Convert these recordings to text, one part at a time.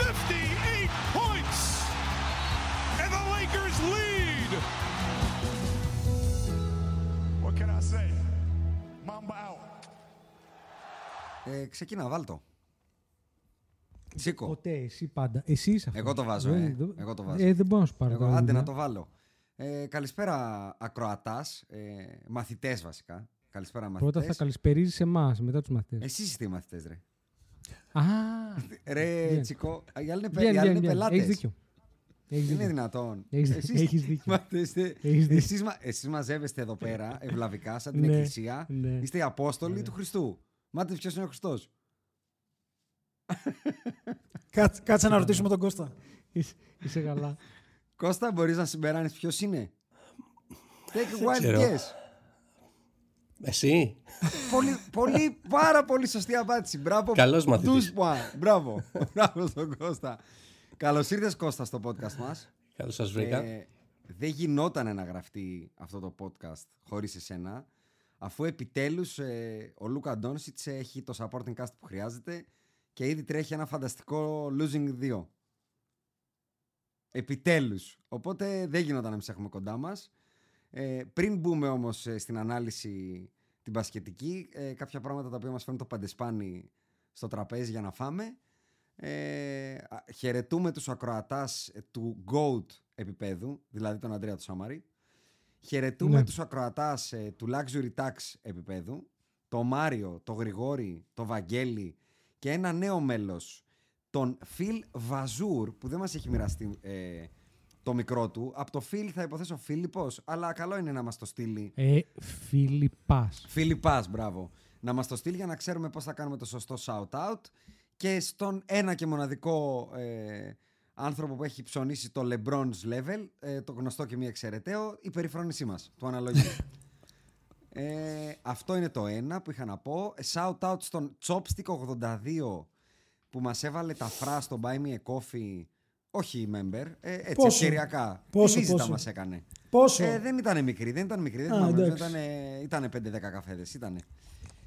58 points! And the Lakers lead! What can I say? Mamba out. Ε, ξεκινά, βάλτο. Σήκω. Ποτέ, εσύ πάντα. Εσύ είσαι αυτός. Εγώ το βάζω, Δεν- ε. δεν- Εγώ το βάζω. Ε, δεν μπορώ να σου πάρω. Εγώ, τώρα άντε δουλειά. να το βάλω. Ε, καλησπέρα ακροατάς, ε, μαθητές βασικά. Καλησπέρα μαθητές. Πρώτα θα καλησπερίζεις εμάς, μετά τους μαθητές. Εσείς είστε οι μαθητές, ρε. Α, Ρε, Βγαίνει. Τσικό, οι άλλοι είναι, πε- βγαίνει, οι άλλοι βγαίνει, είναι βγαίνει. πελάτες. Έχεις δίκιο. Έχεις Δεν είναι δίκιο. δυνατόν. Έχεις- Εσείς- έχεις δίκιο. Μα, είστε- Έχεις δίκιο. εσείς, μα- εσείς μαζεύεστε εδώ πέρα ευλαβικά σαν την Ναι, εκκλησία. ναι. Είστε οι Απόστολοι του Χριστού. Μάτε ποιος είναι ο Χριστός; Κάτσε, κάτσε να ρωτήσουμε τον Κώστα. Είσαι, είσαι καλά. Κώστα, μπορείς να συμπεράνεις ποιος είναι; Take a wild ξέρω. guess. Εσύ; πολύ, πολύ, πάρα πολύ σωστή απάντηση. Μπράβο. Καλός μαθητής. Douze points. Μπράβο. Μπράβο στον Κώστα. Καλώς ήρθες Κώστα στο podcast μας. Καλώς σας βρήκα. Ε, δεν γινόταν να γραφτεί αυτό το podcast χωρίς εσένα, αφού επιτέλους ε, ο Λούκα Ντόνσιτς έχει το supporting cast που χρειάζεται και ήδη τρέχει ένα φανταστικό losing 2. Επιτέλους. Οπότε δεν γινόταν να μην σε έχουμε κοντά μας. Ε, πριν μπούμε όμως ε, στην ανάλυση την πασχετική, ε, κάποια πράγματα τα οποία μας φέρνουν το παντεσπάνι στο τραπέζι για να φάμε. Ε, α, χαιρετούμε τους ακροατάς ε, του GOAT επίπεδου, δηλαδή τον Αντρέα του Σαμαρή. Χαιρετούμε Ναι. τους ακροατάς ε, του Luxury Tax επίπεδου, το Μάριο, το Γρηγόρη, το Βαγγέλη και ένα νέο μέλος, τον Φιλ Βαζούρ, που δεν μας έχει μοιραστεί ε, το μικρό του. Από το Φιλ θα υποθέσω Φίλιππος, αλλά καλό είναι να μας το στείλει Ε, Φιλιππάς. Φιλιππάς, μπράβο. Να μας το στείλει για να ξέρουμε πώς θα κάνουμε το σωστό shout-out. Και στον ένα και μοναδικό ε, άνθρωπο που έχει ψωνίσει το LeBron's level, ε, το γνωστό και μη εξαιρεταίο, η περιφρόνησή μας, του αναλογίου. ε, αυτό είναι το ένα που είχα να πω. Shout-out στον Chopstick82 που μας έβαλε τα φρά στο Buy Me a Coffee, όχι member, ε, έτσι Πόσο; ευκαιριακά. Πόσο, Τη βίζητα πόσο; μας έκανε. Πόσο; Ε, δεν ήταν μικρή, δεν ήταν μικρή. Δεν Α, θυμάμαι, νομίζω εντάξει. ήταν, ήταν 5-10 καφέδες. Ήτανε.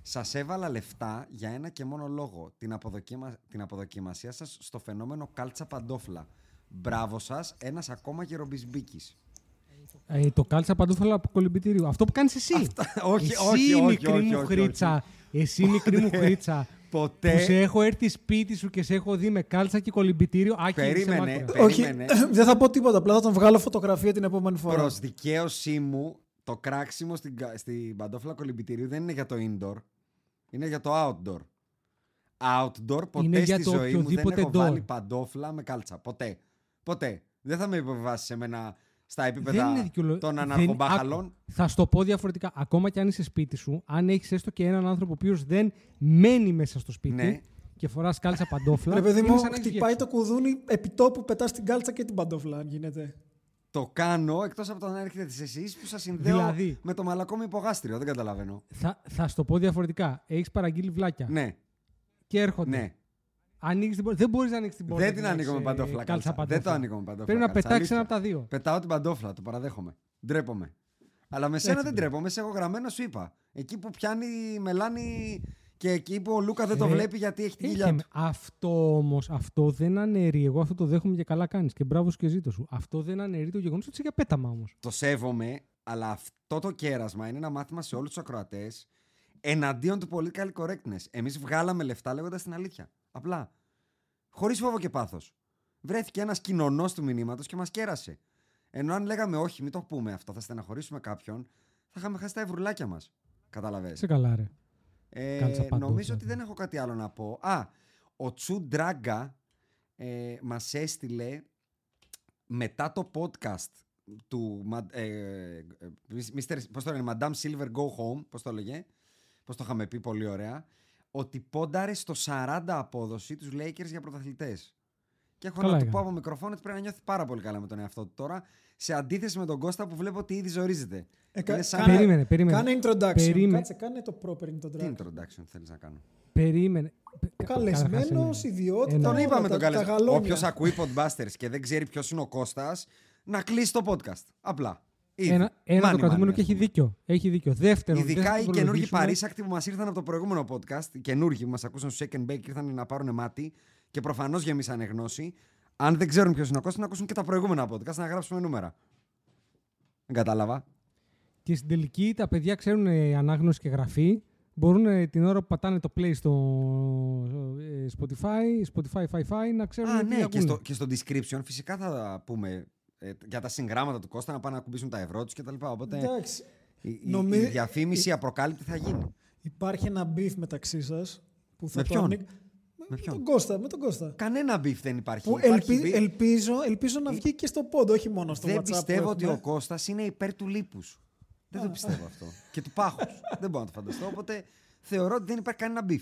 Σας έβαλα λεφτά για ένα και μόνο λόγο. Την, αποδοκιμα... την αποδοκιμασία σας στο φαινόμενο κάλτσα παντόφλα. Μπράβο σας, ένας ακόμα γερομπισμπίκης. Ε, το κάλτσα παντόφλα από κολυμπητήριο. Αυτό που κάνεις εσύ. όχι, εσύ, όχι, όχι, μικρή όχι, μου όχι, χρήτσα. Εσύ, μικρή μου χρήτσα. Ποτέ. Που σε έχω έρθει σπίτι σου και σε έχω δει με κάλτσα και κολυμπητήριο. Άκη, είσαι Περίμενε, μάκουρα. Όχι, περίμενε. δεν θα πω τίποτα. Απλά θα τον βγάλω φωτογραφία την επόμενη φορά. Προς δικαίωσή μου, το κράξιμο στην, κα- στην παντόφλα κολυμπητηρίου δεν είναι για το indoor. Είναι για το outdoor. Outdoor, ποτέ Είναι για στη το ζωή μου δεν οποιοδήποτε έχω door. βάλει παντόφλα με κάλτσα. Ποτέ. Ποτέ. Δεν θα με υποβιβάσεις σε μένα στα Δεν είναι επίπεδα δικαιολο- των δεν- αναρχομπάχαλων. άκου, Θα σου το πω διαφορετικά. Ακόμα και αν είσαι σπίτι σου, αν έχεις έστω και έναν άνθρωπο ο οποίος δεν μένει μέσα στο σπίτι Ναι. και φοράς κάλτσα παντόφλα. Ρε παιδί είναι μου, σαν να έχεις χτυπάει βγει το κουδούνι επί τόπου, πετάς την κάλτσα και την παντόφλα, αν γίνεται. Το κάνω εκτός από το να έρχεται εσείς που σας συνδέω Δηλαδή. με το μαλακό μου υπογάστριο. Δεν καταλαβαίνω. Θα, θα σου το πω διαφορετικά. Έχεις παραγγείλει βλάκια Ναι, και έρχονται. ναι. Ανοίγεις την πόρτα. Δεν μπορείς να ανοίξεις την πόρτα. Δεν την να ανοίγω με έχεις, ε, παντόφλα. κάλτσα κάλτσα. Δεν το ανοίγω με παντόφλα. Πρέπει να κάλτσα. πετάξεις ένα Αλήθεια. από τα δύο. Πετάω την παντόφλα, το παραδέχομαι. Ντρέπομαι. Αλλά με σένα Έτσι δεν πρέπει. ντρέπομαι, σε έχω γραμμένο, σου είπα. Εκεί που πιάνει η μελάνη και εκεί που ο Λούκα δεν το Ε, βλέπει γιατί έχει την Είχε κοιλιά με- του. Αυτό όμως, αυτό δεν αναιρεί. Εγώ αυτό το δέχομαι και καλά κάνεις. Και μπράβος σου και ζήτω σου. Αυτό δεν αναιρεί το γεγονός ότι είσαι για πέταμα όμως. Το σέβομαι, αλλά αυτό το κέρασμα είναι ένα μάθημα σε όλους τους ακροατές εναντίον του political correctness. Εμείς βγάλαμε λεφτά λέγοντας την αλήθεια. Απλά. Χωρίς φόβο και πάθος. Βρέθηκε ένας κοινωνός του μηνύματος και μας κέρασε. Ενώ αν λέγαμε όχι, μην το πούμε αυτό, θα στεναχωρήσουμε κάποιον, θα είχαμε χάσει τα ευρουλάκια μας. Καταλαβαίνετε. Σε καλά, ρε. Ε, Κάλτσα παντόφλα, νομίζω ότι ναι. δεν έχω κάτι άλλο να πω. Α, ο Τσου Ντράγκα ε, μας έστειλε μετά το podcast του Μα- ε, ε, Mr. πώς το λένε, Madame Silver Go Home, πώς το έλεγε, πώς το είχαμε πει πολύ ωραία, ότι πόνταρε στο 40 απόδοση τους Lakers για πρωταθλητές. Και έχω Καλά να του έκανε. πω από μικροφόνο ότι πρέπει να νιώθει πάρα πολύ καλά με τον εαυτό του τώρα, σε αντίθεση με τον Κώστα που βλέπω ότι ήδη ζορίζεται. Ε, κα- Είναι σαν- κάνε- Περίμενε, περίμενε. Κάνε introduction. Περίμενε. Κάτσε, κάνε το proper Τι introduction. introduction θέλεις να κάνω; Περίμενε. Καλεσμένος, Καταρχάς, ιδιότητα. Ένα. Τον όλα είπαμε τα- τον τα καλεσμένο. γαλόνια. Όποιος ακούει Podbusters και δεν ξέρει ποιος είναι ο Κώστας, να κλείσει το podcast. Απλά. Ήδη. Ένα, ένα Μάνι, το κρατούμενο μάνι, και ας έχει πούμε. δίκιο. Έχει δίκιο. Δεύτερον, δεν Ειδικά θα οι το καινούργοι προλογίσουμε. παρήσακτοι που μας ήρθαν από το προηγούμενο podcast, οι καινούργοι που μας ακούσαν στο Second Bake ήρθαν να πάρουν μάτι και προφανώς γεμίσανε γνώση. Αν δεν ξέρουν ποιος είναι ο Κώστας, να ακούσουν και τα προηγούμενα podcast να γράψουμε νούμερα. Δεν κατάλαβα. Και στην τελική τα παιδιά ξέρουν ε, ανάγνωση και γραφή. Μπορούν ε, την ώρα που πατάνε το play στο ε, Spotify, Spotify Fi-Fi να ξέρουν Α, τι ναι, και ακούνε. στο, και στο description φυσικά θα πούμε ε, για τα συγγράμματα του Κώστα να πάνε να κουμπίσουν τα ευρώ τους κτλ. Οπότε Εντάξει. η, η- Νομι- η διαφήμιση απροκάλυπτη θα γίνει. Υπάρχει ένα beef μεταξύ σας. Που θα Με το ποιον; ανοίγ- Με Με ποιον; τον Κώστα. Με τον Κώστα. Κανένα beef δεν υπάρχει. Που Υπάρχει ελπι- beef. ελπίζω, ελπίζω να βγει και στο πόντο, όχι μόνο στο δεν WhatsApp. πιστεύω που ότι ο έχουμε. Κώστας είναι υπέρ του λίπους. Δεν το πιστεύω αυτό. και του πάχους. δεν μπορώ να το φανταστώ. Οπότε θεωρώ ότι δεν υπάρχει κανένα beef.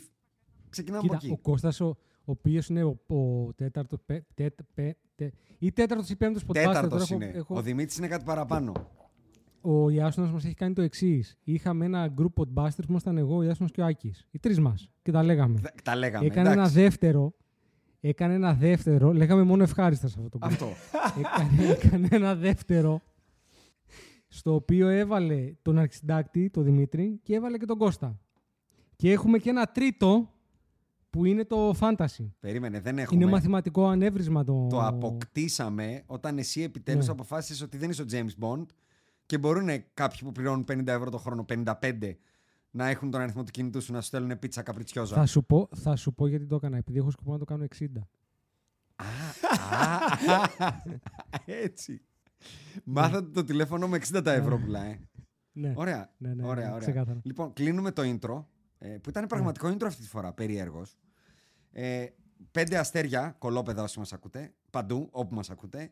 Ξεκινάμε Κοίτα, από ο εκεί. Κώστας ο, ο οποίος είναι ο, ο τέταρτος, πέ, τέτ, πέ, τε, ή τέταρτος ή πέμπτος podcaster. Τέταρτος Τώρα έχω- είναι. έχω- Ο Δημήτρης είναι κάτι παραπάνω. ο Ιάσονας μας έχει κάνει το εξής. Είχαμε ένα group podbusters που ήμασταν εγώ, ο Ιάσονας και ο Άκης. Οι τρεις μας. Και τα λέγαμε. Δε- Τα λέγαμε. Έκανε ένα εντάξει. δεύτερο. Έκανε ένα δεύτερο. Λέγαμε μόνο ευχάριστας σε αυτό το group. Αυτό. έκανε, έκανε ένα δεύτερο. Στο οποίο έβαλε τον αρχισυντάκτη, τον Δημήτρη, και έβαλε και τον Κώστα. Και έχουμε και ένα τρίτο που είναι το fantasy. Περίμενε, δεν έχουμε. Είναι μαθηματικό ανέβρισμα το. Το αποκτήσαμε όταν εσύ επιτέλους Ναι. αποφάσισες ότι δεν είσαι ο James Bond και μπορούν κάποιοι που πληρώνουν 50 ευρώ το χρόνο, 55, να έχουν τον αριθμό του κινητού σου να σου στέλνουν πίτσα καπριτσιόζα. Θα σου, πω, θα σου πω γιατί το έκανα. Επειδή έχω σκοπό να το κάνω 60. Α, έτσι. Μάθατε το τηλέφωνο με 60 τα ευρώ πουλάει. Ναι. Ωραία. Ναι, ναι, ωραία, ναι, ωραία. ξεκάθαρα. Λοιπόν, κλείνουμε το intro. Ε, που ήταν πραγματικό intro αυτή τη φορά, περίεργος. Ε, πέντε αστέρια, κολόπεδα όσοι μας ακούτε, παντού όπου μας ακούτε.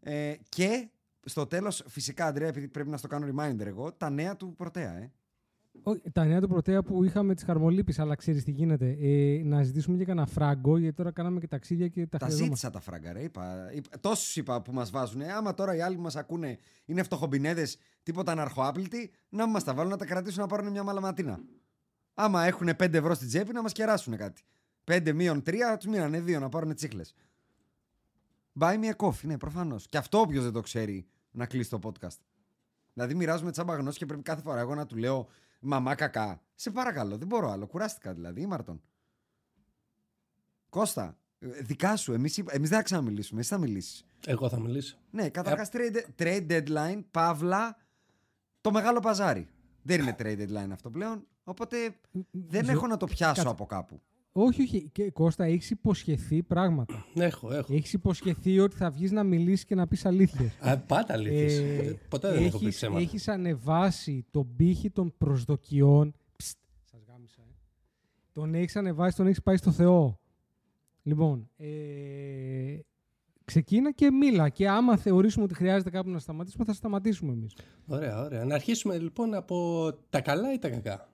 Ε, και στο τέλος, φυσικά, Αντρέα, επειδή πρέπει να στο κάνω reminder εγώ, τα νέα του πρωτέα, ε. Όχι, τα νέα του πρωτέα που είχαμε τι χαρμολύπης, αλλά ξέρεις τι γίνεται. Ε, να ζητήσουμε και κανένα φράγκο, γιατί τώρα κάναμε και ταξίδια και τα, Τα χρειαζόμαστε. ζήτησα τα φράγκα, ρε. Είπα, είπα, τόσους είπα που μας βάζουν. Ε, άμα τώρα οι άλλοι που μας ακούνε είναι φτωχομπινέδες, τίποτα αναρχοάπλητοι, να μας τα βάλουν να τα κρατήσουν να πάρουν μια μαλαματίνα. Άμα έχουν 5 ευρώ στην τσέπη, να μας κεράσουν κάτι. 5 μείον 3, τους μείνανε 2 να πάρουν τσίχλες. Buy me a coffee, ναι, προφανώς. Και αυτό όποιος δεν το ξέρει να κλείσει το podcast. Δηλαδή, μοιράζουμε τσάμπα γνώση και πρέπει κάθε φορά εγώ να του λέω Μαμά κακά. Σε παρακαλώ, δεν μπορώ άλλο. Κουράστηκα δηλαδή, ήμαρτον. Κώστα, ε, δικά σου. Εμείς, είπα- εμείς δεν θα ξαναμιλήσουμε. Εσύ θα μιλήσεις. Εγώ θα μιλήσω. Ναι, καταρχάς trade, trade deadline, παύλα, το μεγάλο παζάρι. Δεν είναι trade deadline αυτό πλέον. Οπότε δεν Ζω- έχω να το πιάσω Κάτσε. από κάπου. Όχι, όχι. Και, Κώστα, έχεις υποσχεθεί πράγματα. Έχω, έχω. έχεις υποσχεθεί ότι θα βγεις να μιλήσεις και να πεις αλήθειες. Α, πάντα αλήθειες. Ε, Ποτέ- Ποτέ δεν έχω πει έχεις, ψέματα. έχεις ανεβάσει τον πύχη των προσδοκιών. Ψτ, σας γάμισα, ε. Τον έχεις ανεβάσει, τον έχεις πάει στο Θεό. Λοιπόν, ε, ξεκίνα και μίλα. Και άμα θεωρήσουμε ότι χρειάζεται κάπου να σταματήσουμε, θα σταματήσουμε εμείς. Ωραία, ωραία. Να αρχίσουμε λοιπόν από τα καλά ή τα κακά;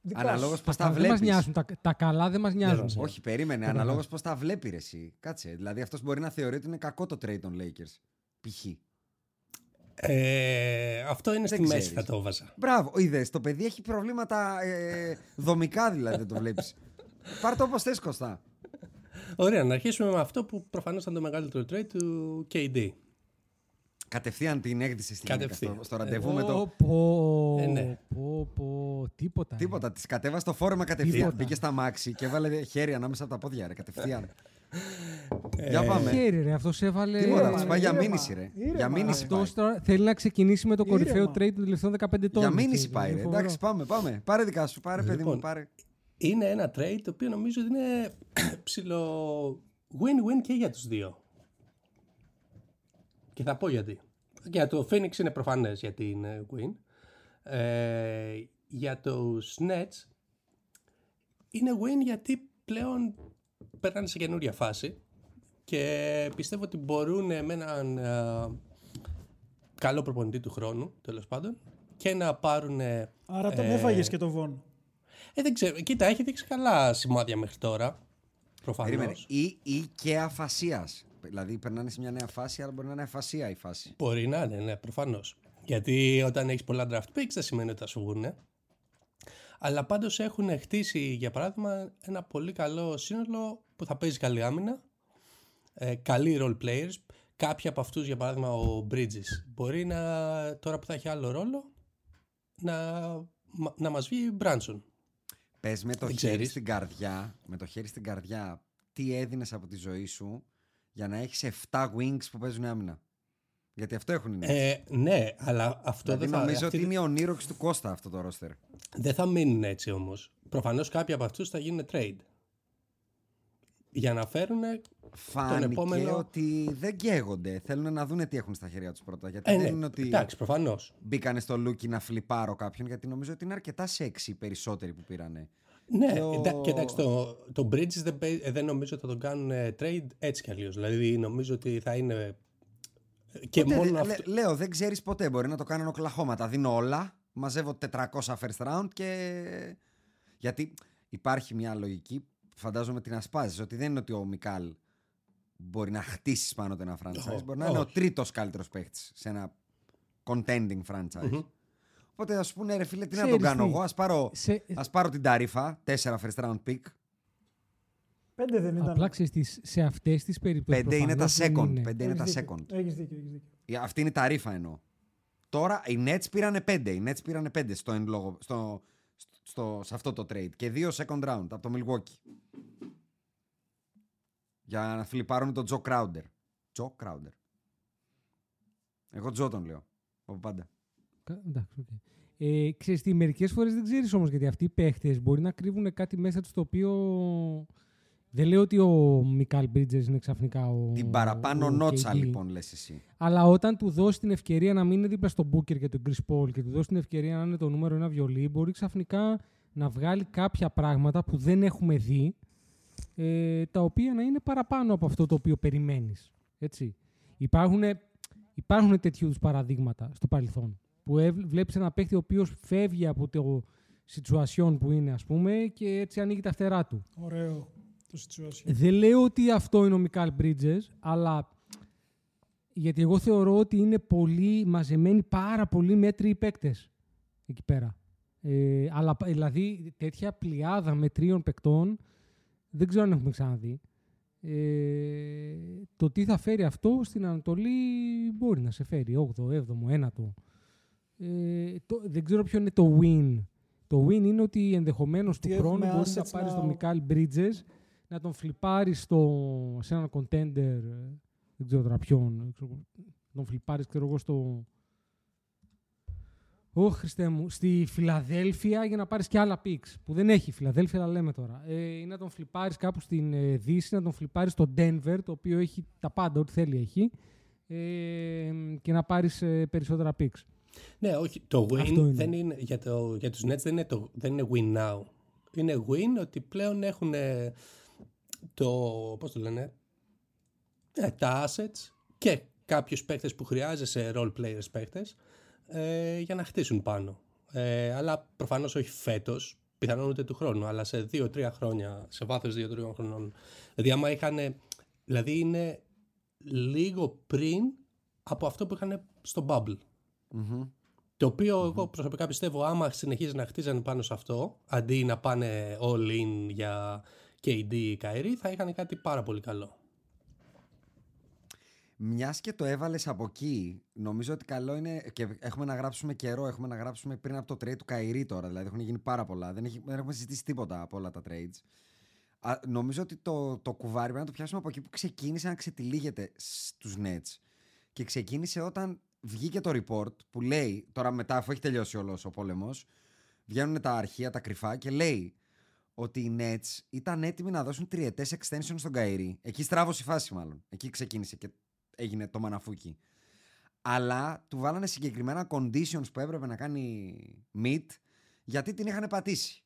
Δικά Αναλόγως σου. πώς τα καλά δεν μας βλέπεις. νοιάζουν. Τα, τα καλά δεν μας νοιάζουν. μας Όχι, περίμενε. Καταρχάς. Αναλόγως πώς τα βλέπει εσύ. Κάτσε. Δηλαδή αυτός μπορεί να θεωρεί ότι είναι κακό το trade των Lakers. Π.χ. Ε, αυτό είναι Δεν στη μέση ξέρεις. θα το βάζα. Μπράβο, είδες. Το παιδί έχει προβλήματα ε, δομικά δηλαδή, δεν το βλέπεις. Πάρ το όπως θες Κωστά. Ωραία, να αρχίσουμε με αυτό που προφανώς ήταν το μεγαλύτερο trade του KD. Κατευθείαν την έγδυσε στην γυναίκα Κατευθείαν. στο, στο ραντεβού με το... Πω, πω, Ε, ναι. πω, πω, τίποτα. ρε. Τίποτα, της κατέβασε το φόρεμα κατευθείαν. Τίποτα. Μπήκε στα μάξι και έβαλε χέρι ανάμεσα από τα πόδια, ρε, κατευθείαν. Ε, Για πάμε. Χέρι ρε, αυτός έβαλε... Τίποτα, Ήρεμα, της πάει για ήρεμα, μήνυση, ρε. ήρεμα. Για μήνυση πάει. Αυτός τώρα θέλει να ξεκινήσει με το κορυφαίο Ήρεμα. trade των τελευταίων 15 ετών. Για έτσι, μήνυση πάει, ρε. είναι φοβερό. Εντάξει, πάμε, πάμε. Πάρε δικά σου, πάρε παιδί μου, Λοιπόν, πάρε. Είναι ένα trade το οποίο νομίζω ότι είναι ψηλό win-win και για τους δύο. Και θα πω γιατί. Για το Phoenix είναι προφανές γιατί είναι win. Ε, για το Nets είναι win γιατί πλέον περνάνε σε καινούρια φάση και πιστεύω ότι μπορούν με έναν ε, καλό προπονητή του χρόνου τέλος πάντων και να πάρουν Άρα τον Ε, έφαγες και τον Βον. Ε, δεν ξέρω. Κοίτα, έχει δείξει καλά σημάδια μέχρι τώρα. Προφανώς. Περίμενε. Ή, ή και αφασίας. Δηλαδή περνάνε σε μια νέα φάση, αλλά μπορεί να είναι αφασία η φάση. Μπορεί να είναι, ναι, προφανώς. Γιατί όταν έχεις πολλά draft picks δεν σημαίνει ότι θα σου βγουν. Αλλά πάντως έχουν χτίσει, για παράδειγμα, ένα πολύ καλό σύνολο που θα παίζει καλή άμυνα. Ε, καλοί role players. Κάποιοι από αυτούς, για παράδειγμα, ο Bridges, μπορεί να, τώρα που θα έχει άλλο ρόλο, να, μα- να μας βγει Branson. Πες με το Δεν χέρι ξέρεις. στην καρδιά, με το χέρι στην καρδιά, τι έδινες από τη ζωή σου για να έχεις 7 wings που παίζουν άμυνα; Γιατί αυτό έχουν οι Nets. Ε, ναι, αλλά αυτό δηλαδή δεν θα... νομίζω αυτή ότι είναι η ονείροξη του Κώστα αυτό το ρόστερ. Δεν θα μείνουν έτσι όμως. Προφανώς κάποιοι από αυτούς θα γίνουν trade. Για να φέρουν. Φάνηκε επόμενο- ότι δεν καίγονται. Θέλουν να δουν τι έχουν στα χέρια τους πρώτα. Γιατί Ε, δεν ναι, είναι ότι εντάξει, προφανώς. μπήκανε στο λούκι να φλιπάρω κάποιον, γιατί νομίζω ότι είναι αρκετά σεξι οι περισσότεροι που πήρανε. Ναι, Και ο- εντά- και εντάξει, το, το Bridges δεν, παί- ε, δεν νομίζω ότι θα τον κάνουν ε, trade έτσι κι αλλιώς. Δηλαδή νομίζω ότι θα είναι. ε, Και Ποτέ μόνο δεν- αυτό. λέ- λέω, δεν ξέρεις ποτέ. Μπορεί να το κάνουν Oklahoma. Τα δίνω όλα. Μαζεύω 400 first round και. Γιατί υπάρχει μια λογική, φαντάζομαι την ασπάζεις, ότι δεν είναι ότι ο Μικάλ μπορεί να χτίσει πάνω του ένα franchise. Ω, μπορεί να είναι ο όχι. τρίτος καλύτερος παίχτης σε ένα contending franchise. Οπότε ας πούνε ρε φίλε, τι να τον Ξέρεις κάνω τι, εγώ. Α πάρω, σε- ας πάρω την ταρήφα, 4 first round pick. Πέντε δεν ήταν. Απλά ξέρεις τι, σε αυτές τις περιπτώσεις 5 είναι τα προφανώς δεν second. είναι. 5 είναι τα Έχεις δίκιο. second. Έχεις δίκιο, έχεις δίκιο. Ε, Αυτή είναι η ταρήφα εννοώ. Τώρα οι Nets πήρανε 5. Οι Nets πήρανε 5 στο, εν λόγω, στο, στο, σε αυτό το trade. Και δύο second round από το Milwaukee. Για να φλιπάρουν τον Τζο Crowder. Τζο Crowder. Εγώ Τζο τον λέω. Από πάντα. Κα- Εντάξει, οκ. Ε, ξέρεις τι, μερικές φορές δεν ξέρεις όμως γιατί αυτοί οι παίχτες μπορεί να κρύβουν κάτι μέσα τους το οποίο... Δεν λέω ότι ο Μικάλ Μπρίτζες είναι ξαφνικά ο Την παραπάνω ο νότσα KD. λοιπόν λες εσύ. Αλλά όταν του δώσει την ευκαιρία να μην είναι δίπλα στον Μπούκερ και τον Chris Paul και του δώσει την ευκαιρία να είναι το νούμερο ένα βιολί, μπορεί ξαφνικά να βγάλει κάποια πράγματα που δεν έχουμε δει, ε, τα οποία να είναι παραπάνω από αυτό το οποίο περιμένεις. Έτσι. Υπάρχουν, υπάρχουν τέτοιου είδους παραδείγματα στο παρελθόν. Που εύ- βλέπεις ένα παίχτη ο οποίος φεύγει από το situation που είναι, ας πούμε, και έτσι ανοίγει τα φτερά του. Ωραίο το situation. Δεν λέω ότι αυτό είναι ο Μικάλ Bridges, αλλά γιατί εγώ θεωρώ ότι είναι πολύ μαζεμένοι πάρα πολύ μέτριοι παίκτες εκεί πέρα. Ε, αλλά π- δηλαδή τέτοια πλειάδα μετρίων παικτών δεν ξέρω αν έχουμε ξαναδεί. Ε, το τι θα φέρει αυτό στην Ανατολή μπορεί να σε φέρει 8ο, 7ο, 9ο. Ε, το, δεν ξέρω ποιο είναι το win. Το win είναι ότι ενδεχομένως του Ότι χρόνου έχουμε μπορεί να assets πάρεις να- τον Μικάλ Bridges να τον φλιπάρεις στο, σε έναν contender, ε, δεν ξέρω τώρα ποιον, ε, ξέρω, να τον φλιπάρεις, ξέρω εγώ, στο... Ω Χριστέ μου, στη Φιλαδέλφια για να πάρεις και άλλα picks, που δεν έχει η Φιλαδέλφια, αλλά λέμε τώρα. Ε, ή να τον φλιπάρεις κάπου στην ε, Δύση, να τον φλιπάρεις στο Denver, το οποίο έχει τα πάντα, ό,τι θέλει έχει, ε, και να πάρεις ε, περισσότερα picks. Ναι, όχι. Το win Αυτό είναι. δεν είναι, για, το, για τους Nets δεν είναι, το, δεν είναι win now. Είναι win ότι πλέον έχουν ε, το, πώς το λένε, ε, τα assets και κάποιους παίκτες που χρειάζεσαι role players παίκτες ε, για να χτίσουν πάνω. Ε, αλλά προφανώς όχι φέτος, πιθανόν ούτε του χρόνου, αλλά σε δύο-τρία χρόνια, σε βάθος δύο-τρία χρονών. Δηλαδή άμα είχαν, δηλαδή είναι λίγο πριν από αυτό που είχαν στο bubble. Μμμ. Το οποίο εγώ προσωπικά πιστεύω άμα συνεχίζει να χτίζανε πάνω σε αυτό, αντί να πάνε all in για KD ή Kyrie, θα είχαν κάτι πάρα πολύ καλό. Μιας και το έβαλες από εκεί, νομίζω ότι καλό είναι. και έχουμε να γράψουμε καιρό, έχουμε να γράψουμε πριν από το trade του Καϊρή τώρα. Δηλαδή έχουν γίνει πάρα πολλά. Δεν, έχει, δεν έχουμε συζητήσει τίποτα από όλα τα trades. Α, νομίζω ότι το, το κουβάρι πρέπει να το πιάσουμε από εκεί που ξεκίνησε να ξετυλίγεται στου Nets. Και ξεκίνησε όταν βγήκε το report που λέει, τώρα μετά αφού έχει τελειώσει όλο ο πόλεμος, βγαίνουν τα αρχεία, τα κρυφά και λέει ότι οι Nets ήταν έτοιμοι να δώσουν τριετές extension στον Kyrie. Εκεί στράβωσε η φάση, μάλλον. Εκεί ξεκίνησε και έγινε το μαναφούκι. Αλλά του βάλανε συγκεκριμένα conditions που έπρεπε να κάνει meet γιατί την είχαν πατήσει.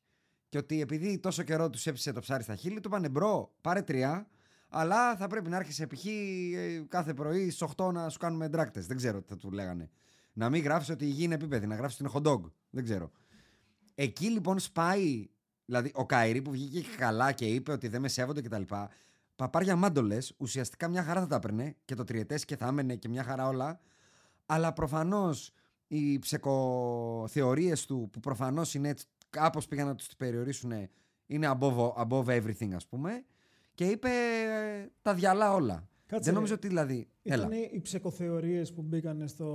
Και ότι επειδή τόσο καιρό τους έψησε το ψάρι στα χείλη, του είπανε bro, πάρε τρία, αλλά θα πρέπει να έρχεσαι π.χ. ε, κάθε πρωί στις 8 να σου κάνουμε drug test. Δεν ξέρω τι θα του λέγανε. Να μην γράφει ότι η γη είναι επίπεδη, να γράφει ότι είναι hot dog. Δεν ξέρω. Εκεί λοιπόν σπάει. Δηλαδή, ο Καϊρή που βγήκε καλά και είπε ότι δεν με σέβονται κτλ. Παπάρια μάντολες, ουσιαστικά μια χαρά θα τα έπαιρνε και το τριετές και θα έμενε και μια χαρά όλα. Αλλά προφανώς οι ψεκοθεωρίες του, που προφανώς είναι έτσι, κάπως πήγαν να τους περιορίσουν, είναι above, above everything, ας πούμε. Και είπε ε, τα διαλά όλα. Κάτσε, Δεν νομίζω ότι δηλαδή. Έλα. Ήταν οι ψεκοθεωρίες που μπήκαν στο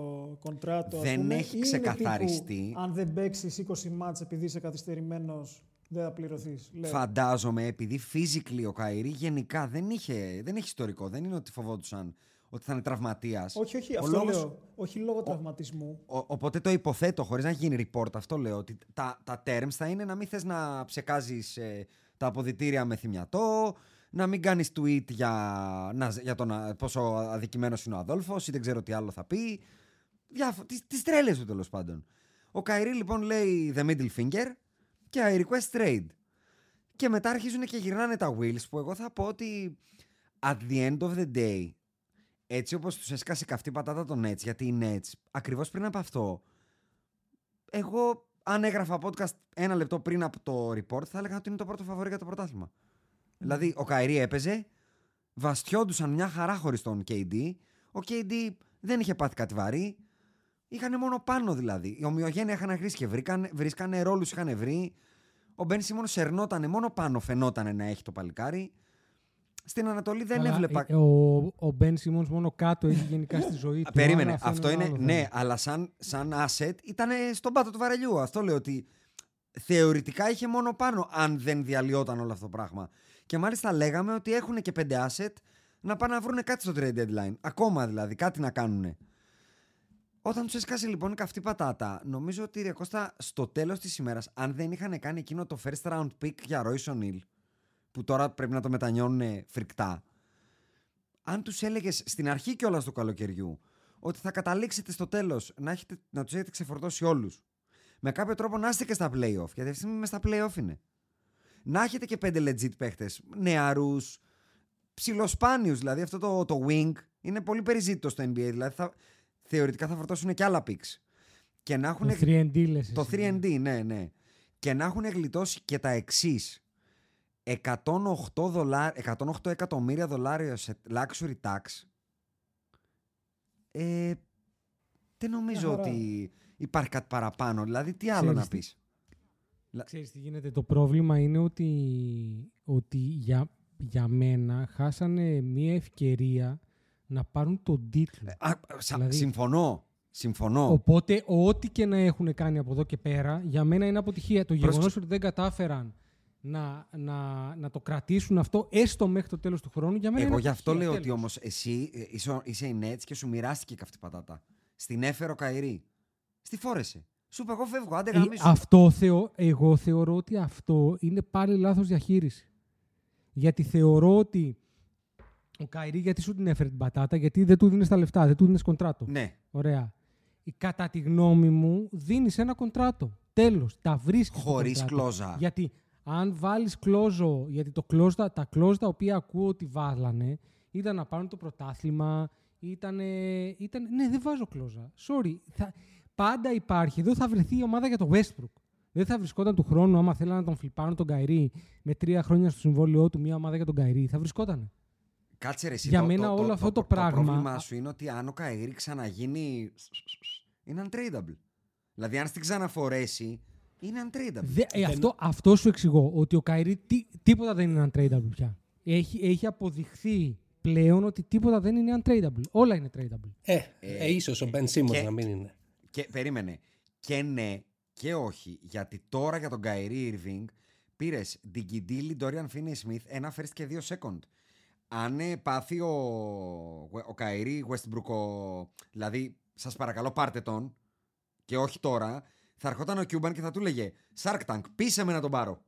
κοντράτο. ας Δεν πούμε, έχει ή είναι ξεκαθαριστεί. τύπου, αν δεν παίξεις 20 μάτς επειδή είσαι καθυστερημένος, δεν θα πληρωθείς. Φαντάζομαι, επειδή physically ο Καηρή γενικά δεν, είχε, δεν έχει ιστορικό. Δεν είναι ότι φοβόντουσαν ότι θα είναι τραυματίας. Όχι, όχι, αυτό λέω. Όχι λόγω τραυματισμού. οπότε το υποθέτω, χωρίς να γίνει report, αυτό λέω. Ότι τα, τα terms θα είναι να μην θες να ψεκάζεις τα αποδητήρια με θυμιατό, να μην κάνεις tweet για, να, για το να, πόσο αδικημένος είναι ο Αδόλφος ή δεν ξέρω τι άλλο θα πει. Διάφο- τις, τις τρέλες του τέλος πάντων. Ο Καϊρή λοιπόν λέει the middle finger και I request trade. Και μετά αρχίζουν και γυρνάνε τα wheels που εγώ θα πω ότι at the end of the day έτσι όπως τους έσκασε καυτή πατάτα το Nets γιατί οι Nets ακριβώς πριν από αυτό εγώ αν έγραφα podcast ένα λεπτό πριν από το report θα έλεγα ότι είναι το πρώτο φαβορή για το πρωτάθλημα. Δηλαδή ο Καϊρή έπαιζε, βαστιόντουσαν μια χαρά χωρίς τον KD. Ο KD δεν είχε πάθει κάτι βαρύ. Είχαν μόνο πάνω δηλαδή. Η ομοιογένεια είχαν γρήσει και βρήκαν, βρίσκανε ρόλους, είχαν βρει. Ο Μπεν Σίμον σερνότανε μόνο πάνω, φαινότανε να έχει το παλικάρι. Στην Ανατολή δεν Αλλά, έβλεπα. ε, Ο, ο Ben Simmons μόνο κάτω έχει γενικά στη ζωή του. Περίμενε. Άρα Αυτό είναι. άλλο Ναι, θέμα. αλλά σαν, σαν asset ήταν στον πάτο του βαρελιού. Αυτό λέω ότι θεωρητικά είχε μόνο πάνω αν δεν διαλυόταν όλο αυτό το πράγμα. Και μάλιστα λέγαμε ότι έχουν και πέντε asset να πάνε να βρουν κάτι στο trade deadline. Ακόμα δηλαδή, κάτι να κάνουν. Όταν τους έσκασε λοιπόν η καυτή πατάτα, νομίζω ότι ρε Κώστα, στο τέλος της ημέρας, αν δεν είχαν κάνει εκείνο το first round pick για Royce O'Neal, που τώρα πρέπει να το μετανιώνουν φρικτά, αν τους έλεγες στην αρχή κιόλας του καλοκαιριού ότι θα καταλήξετε στο τέλος να, έχετε, να τους έχετε ξεφορτώσει όλους, με κάποιο τρόπο να είστε και στα playoff, γιατί αυτή τη στιγμή με στα playoff είναι. Να έχετε και πέντε legit παίχτες, νεαρούς, ψιλοσπάνιου, δηλαδή αυτό το, το wing είναι πολύ περιζήτητο στο NBA. Δηλαδή θα, θεωρητικά θα φορτώσουν και άλλα picks. Και να έχουν Το 3D λες το εσύ, 3D, ναι, ναι. Και να έχουν γλιτώσει και τα εξής. 108, δολάρ, 108 εκατομμύρια δολάρια σε luxury tax. Ε, δεν νομίζω Μια χαρά. ότι υπάρχει κάτι παραπάνω. Δηλαδή, τι άλλο Ξέρεις να τι- πεις; Ξέρεις τι γίνεται. Το πρόβλημα είναι ότι, ότι για, για μένα χάσανε μια ευκαιρία να πάρουν τον τίτλο. Α, σα- Δηλαδή- Συμφωνώ. Συμφωνώ. Οπότε, ό,τι και να έχουν κάνει από εδώ και πέρα, για μένα είναι αποτυχία. Το Πρόσεξε. γεγονός ότι δεν κατάφεραν να, να, να το κρατήσουν αυτό έστω μέχρι το τέλος του χρόνου, για μένα Εγώ είναι γι' αυτό αποτυχία, λέω ότι τέλος. όμως εσύ ε, είσαι, είσαι η Nets και σου μοιράστηκε και αυτή η πατάτα. Στην έφερε ο Καϊρή. Στη φόρεσε. Σου είπε εγώ φεύγω, άντε Ε, γαμίσου. αυτό θεω, εγώ θεωρώ ότι αυτό είναι πάλι λάθος διαχείριση. Γιατί θεωρώ ότι ο Καϊρή γιατί σου την έφερε την πατάτα, γιατί δεν του δίνεις τα λεφτά, δεν του δίνεις κοντράτο. Ναι. Ωραία. Ε, Κατά τη γνώμη μου, δίνεις ένα κοντράτο. Τέλος. Τα βρίσκεις. Χωρίς κλόζα. Γιατί αν βάλεις clause, γιατί το clause, τα clause τα οποία ακούω ότι βάλανε ήταν να πάρουν το πρωτάθλημα, ήταν. ήταν ναι, δεν βάζω clause. Sorry. Θα, πάντα υπάρχει. Εδώ θα βρεθεί η ομάδα για το Westbrook. Δεν θα βρισκόταν του χρόνου, άμα θέλανε να τον φλιπάρουν τον Kyrie με τρία χρόνια στο συμβόλαιό του, μια ομάδα για τον Kyrie. Θα βρισκόταν. Κάτσε ρε εσύ. Για το, μένα το, όλο το, αυτό το, το το πράγμα- πρόβλημά σου είναι ότι αν ο Kyrie ξαναγίνει. είναι untradeable. Δηλαδή, αν στην ξαναφορέσει, είναι untradeable. Δε, ε, αυτό, αυτό σου εξηγώ. Ότι ο Καϊρή τι- τίποτα δεν είναι untradeable πια. Έχει, έχει αποδειχθεί πλέον ότι τίποτα δεν είναι untradeable. Όλα είναι tradable. Ε, ε, ίσως ο Ben Simmons και- να μην είναι. Και περίμενε. Και ναι και όχι. Γιατί τώρα για τον Kyrie Irving πήρες Digidili, Dorian Finney Smith, ένα first και δύο second. Αν ε, πάθει ο, ο Kyrie Westbrook, ο- δηλαδή σας παρακαλώ πάρτε τον και όχι τώρα, θα ερχόταν ο Cuban και θα του λέγε Shark Tank, πείσε με να τον πάρω.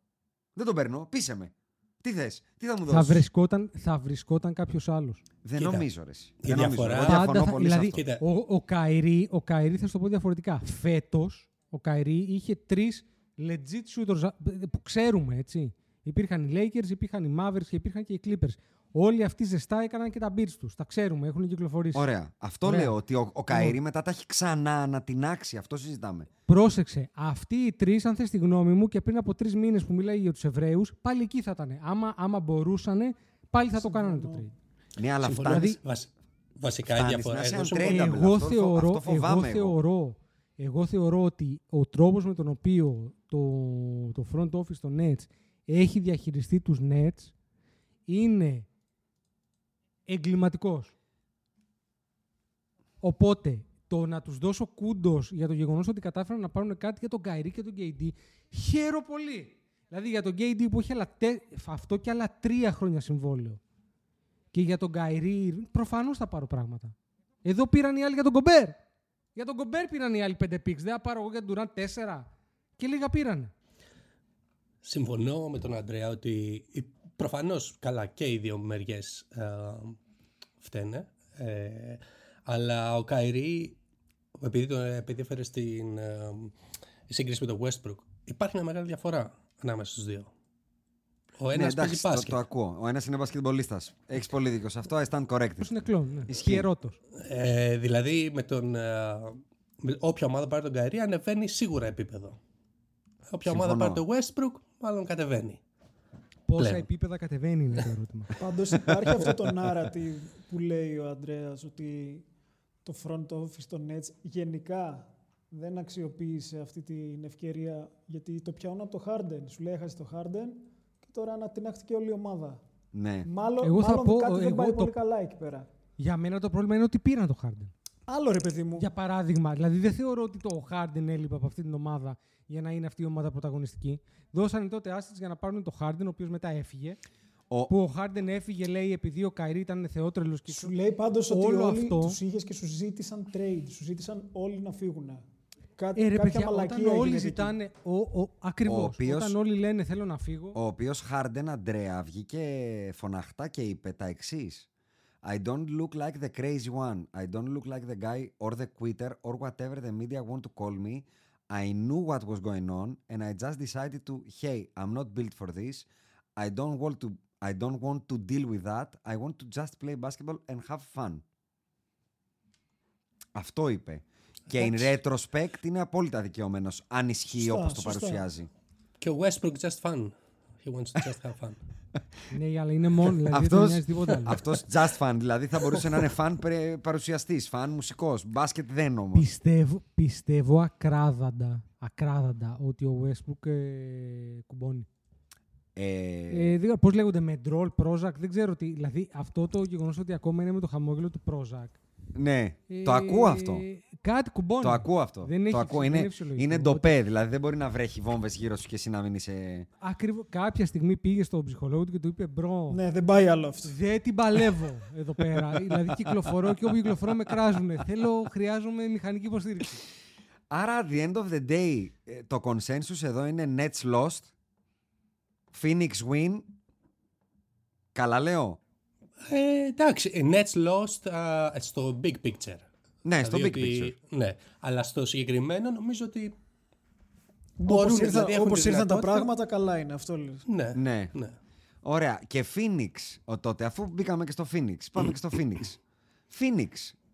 Δεν τον παίρνω, πείσε με. Τι θες, τι θα μου Θα δώσεις; βρισκόταν, θα βρισκόταν κάποιος άλλος. Δεν Κοίτα, νομίζω ρε. εσύ. η Δεν νομίζω. διαφορά- Εγώ Πάντα διαφωνώ θα- πολύ σε δηλαδή, αυτό. Κοίτα. Ο, ο, Kyrie, ο Kyrie, θα σου το πω διαφορετικά. Φέτος, ο Καϊρή είχε τρεις legit shooters α- που ξέρουμε, έτσι. Υπήρχαν οι Lakers, υπήρχαν οι Mavericks και υπήρχαν και οι Clippers. Όλοι αυτοί ζεστά έκαναν και τα bids τους. Τα ξέρουμε, έχουν κυκλοφορήσει. Ωραία. Αυτό Ωραία. λέω ότι ο, ο Kyrie μετά τα έχει ξανά ανατινάξει. Αυτό συζητάμε. Πρόσεξε, αυτοί οι τρεις, αν θες τη γνώμη μου, και πριν από τρεις μήνες που μιλάει για τους Εβραίους, πάλι εκεί θα ήταν. Άμα, άμα μπορούσαν, πάλι θα το κάνανε το trade. Ναι, αλλά Συμφωνώ. φτάνει. Δηλαδή- Βασ- βασικά η φτάνεις διαφορά. να είσαι εγώ σου untradeable. πω- Εγώ αυτό φο- θεωρώ, αυτό φοβάμαι εγώ, εγώ. θεωρώ, εγώ θεωρώ ότι ο τρόπος με τον οποίο το, το front office των Nets έχει διαχειριστεί τους Nets είναι εγκληματικός. Οπότε, το να τους δώσω κούντος για το γεγονός ότι κατάφεραν να πάρουν κάτι για τον Kyrie και τον KD, χαίρο πολύ. Δηλαδή για τον KD που έχει άλλα τε- αυτό και άλλα τρία χρόνια συμβόλαιο. Και για τον Kyrie, προφανώς θα πάρω πράγματα. Εδώ πήραν οι άλλοι για τον Κομπέρ. Για τον Κομπέρ πήραν οι άλλοι πέντε πίξ. Δεν θα πάρω εγώ για τον Durant τέσσερα. Και λίγα πήραν. Συμφωνώ με τον Αντρέα ότι προφανώς καλά και οι δύο μεριές φταίνε. Ε, αλλά ο Καϊρή, επειδή, το, επειδή έφερε στην ε, σύγκριση με τον Westbrook, υπάρχει μια μεγάλη διαφορά ανάμεσα στους δύο. Ο Ναι, ένας εντάξει, παίζει το, μπάσκετ. το ακούω. Ο ένας είναι μπασκετμπολίστας. Έχεις πολύ δίκιο σε αυτό. I stand corrected. Πώς είναι κλόν. Ναι. Ισχύει. Χιερότος. Ε, δηλαδή με τον. ε, με όποια ομάδα πάρει τον Καϊρή ανεβαίνει σίγουρα επίπεδο. Όποια ομάδα Συμφωνώ. πάρει τον Westbrook, μάλλον κατεβαίνει. Πόσα Πλέον. επίπεδα κατεβαίνει είναι το ερώτημα. Πάντως υπάρχει αυτό το narrative που λέει ο Αντρέα ότι το front office των Nets γενικά δεν αξιοποίησε αυτή την ευκαιρία γιατί το πιάνουν από το Harden. Σου λέει έχασε το Harden και τώρα ανατινάχτηκε όλη η ομάδα. Ναι. Μάλλον, Εγώ θα μάλλον πω, κάτι δεν εγώ πάει το- πολύ καλά εκεί πέρα. Για μένα το πρόβλημα είναι ότι πήραν το Harden. Άλλο ρε παιδί μου. Για παράδειγμα, δηλαδή δεν θεωρώ ότι το Harden έλειπε από αυτή την ομάδα για να είναι αυτή η ομάδα πρωταγωνιστική. Δώσανε τότε assets για να πάρουν το Harden, ο οποίος μετά έφυγε. Ο- Που ο Harden έφυγε, λέει, επειδή ο Καϊρή ήταν θεότρελος και Σου λέει πάντως ότι Όλο όλοι αυτό- τους είχες και σου ζήτησαν trade. Σου ζήτησαν όλοι να φύγουν. Κάτι, Ε, ρε, κάποια παιδιά, μαλακία όταν όλοι έγινε εκεί. ζητάνε. Ο, ο, ακριβώς, Ο οποίος- Όταν όλοι λένε θέλω να φύγω. Ο οποίος Χάρντεν Αντρέα βγήκε φωναχτά και είπε τα εξής. I don't look like the crazy one. I don't look like the guy or the quitter or whatever the media want to call me. I knew what was going on and I just decided to, hey, I'm not built for this. I don't want to I don't want to deal with that. I want to just play basketball and have fun. Αυτό είπε. Και in retrospect είναι απόλυτα δικαιωμένος αν ισχύει Σωστά, όπως το σωστά. παρουσιάζει. Και ο Westbrook just fun. He wants to just have fun. Ναι, αλλά είναι μόνο. Δηλαδή δεν τον Αυτός, νοιάζει τίποτα άλλο. αυτός just fan, δηλαδή θα μπορούσε να είναι φαν παρουσιαστής, φαν μουσικός, μπάσκετ δεν όμως. Πιστεύω, πιστεύω ακράδαντα, ακράδαντα ότι ο Westbrook ε, κουμπώνει. Ε, Ε, δεν, πώς λέγονται, Medrol, Prozac, δεν ξέρω τι. Δηλαδή αυτό το γεγονός ότι ακόμα είναι με το χαμόγελο του Prozac. Ναι, ε, το ακούω αυτό. Κάτι κουμπώνει. Το ακούω αυτό. Δεν το έχει, ακούω. δεν Είναι, φυσιολογικό. είναι Ότι ντοπέ, δηλαδή δεν μπορεί να βρέχει βόμβες γύρω σου και εσύ να μην είσαι... Ακριβώς, κάποια στιγμή πήγε στον ψυχολόγο του και του είπε bro, Ναι, δεν πάει άλλο αυτό. δεν την παλεύω εδώ πέρα. δηλαδή κυκλοφορώ και όπου κυκλοφορώ με κράζουνε. Θέλω, χρειάζομαι μηχανική υποστήριξη. Άρα, at the end of the day, ε, το consensus εδώ είναι Nets lost, Phoenix win, καλά λέω. Ε, εντάξει, οι Nets lost α, στο big picture. Ναι, στο big Δηλαδή picture. ότι- Ναι, αλλά στο συγκεκριμένο νομίζω ότι μπορούν, Όπως, ήρθαν, δηλαδή έχουν όπως τη ήρθαν τα δυνατότητα- πράγματα, καλά είναι αυτό λες. Ναι, Ναι. ναι. Ωραία. Και Phoenix, ο, τότε, αφού μπήκαμε και στο Phoenix, πάμε και στο Phoenix. Phoenix,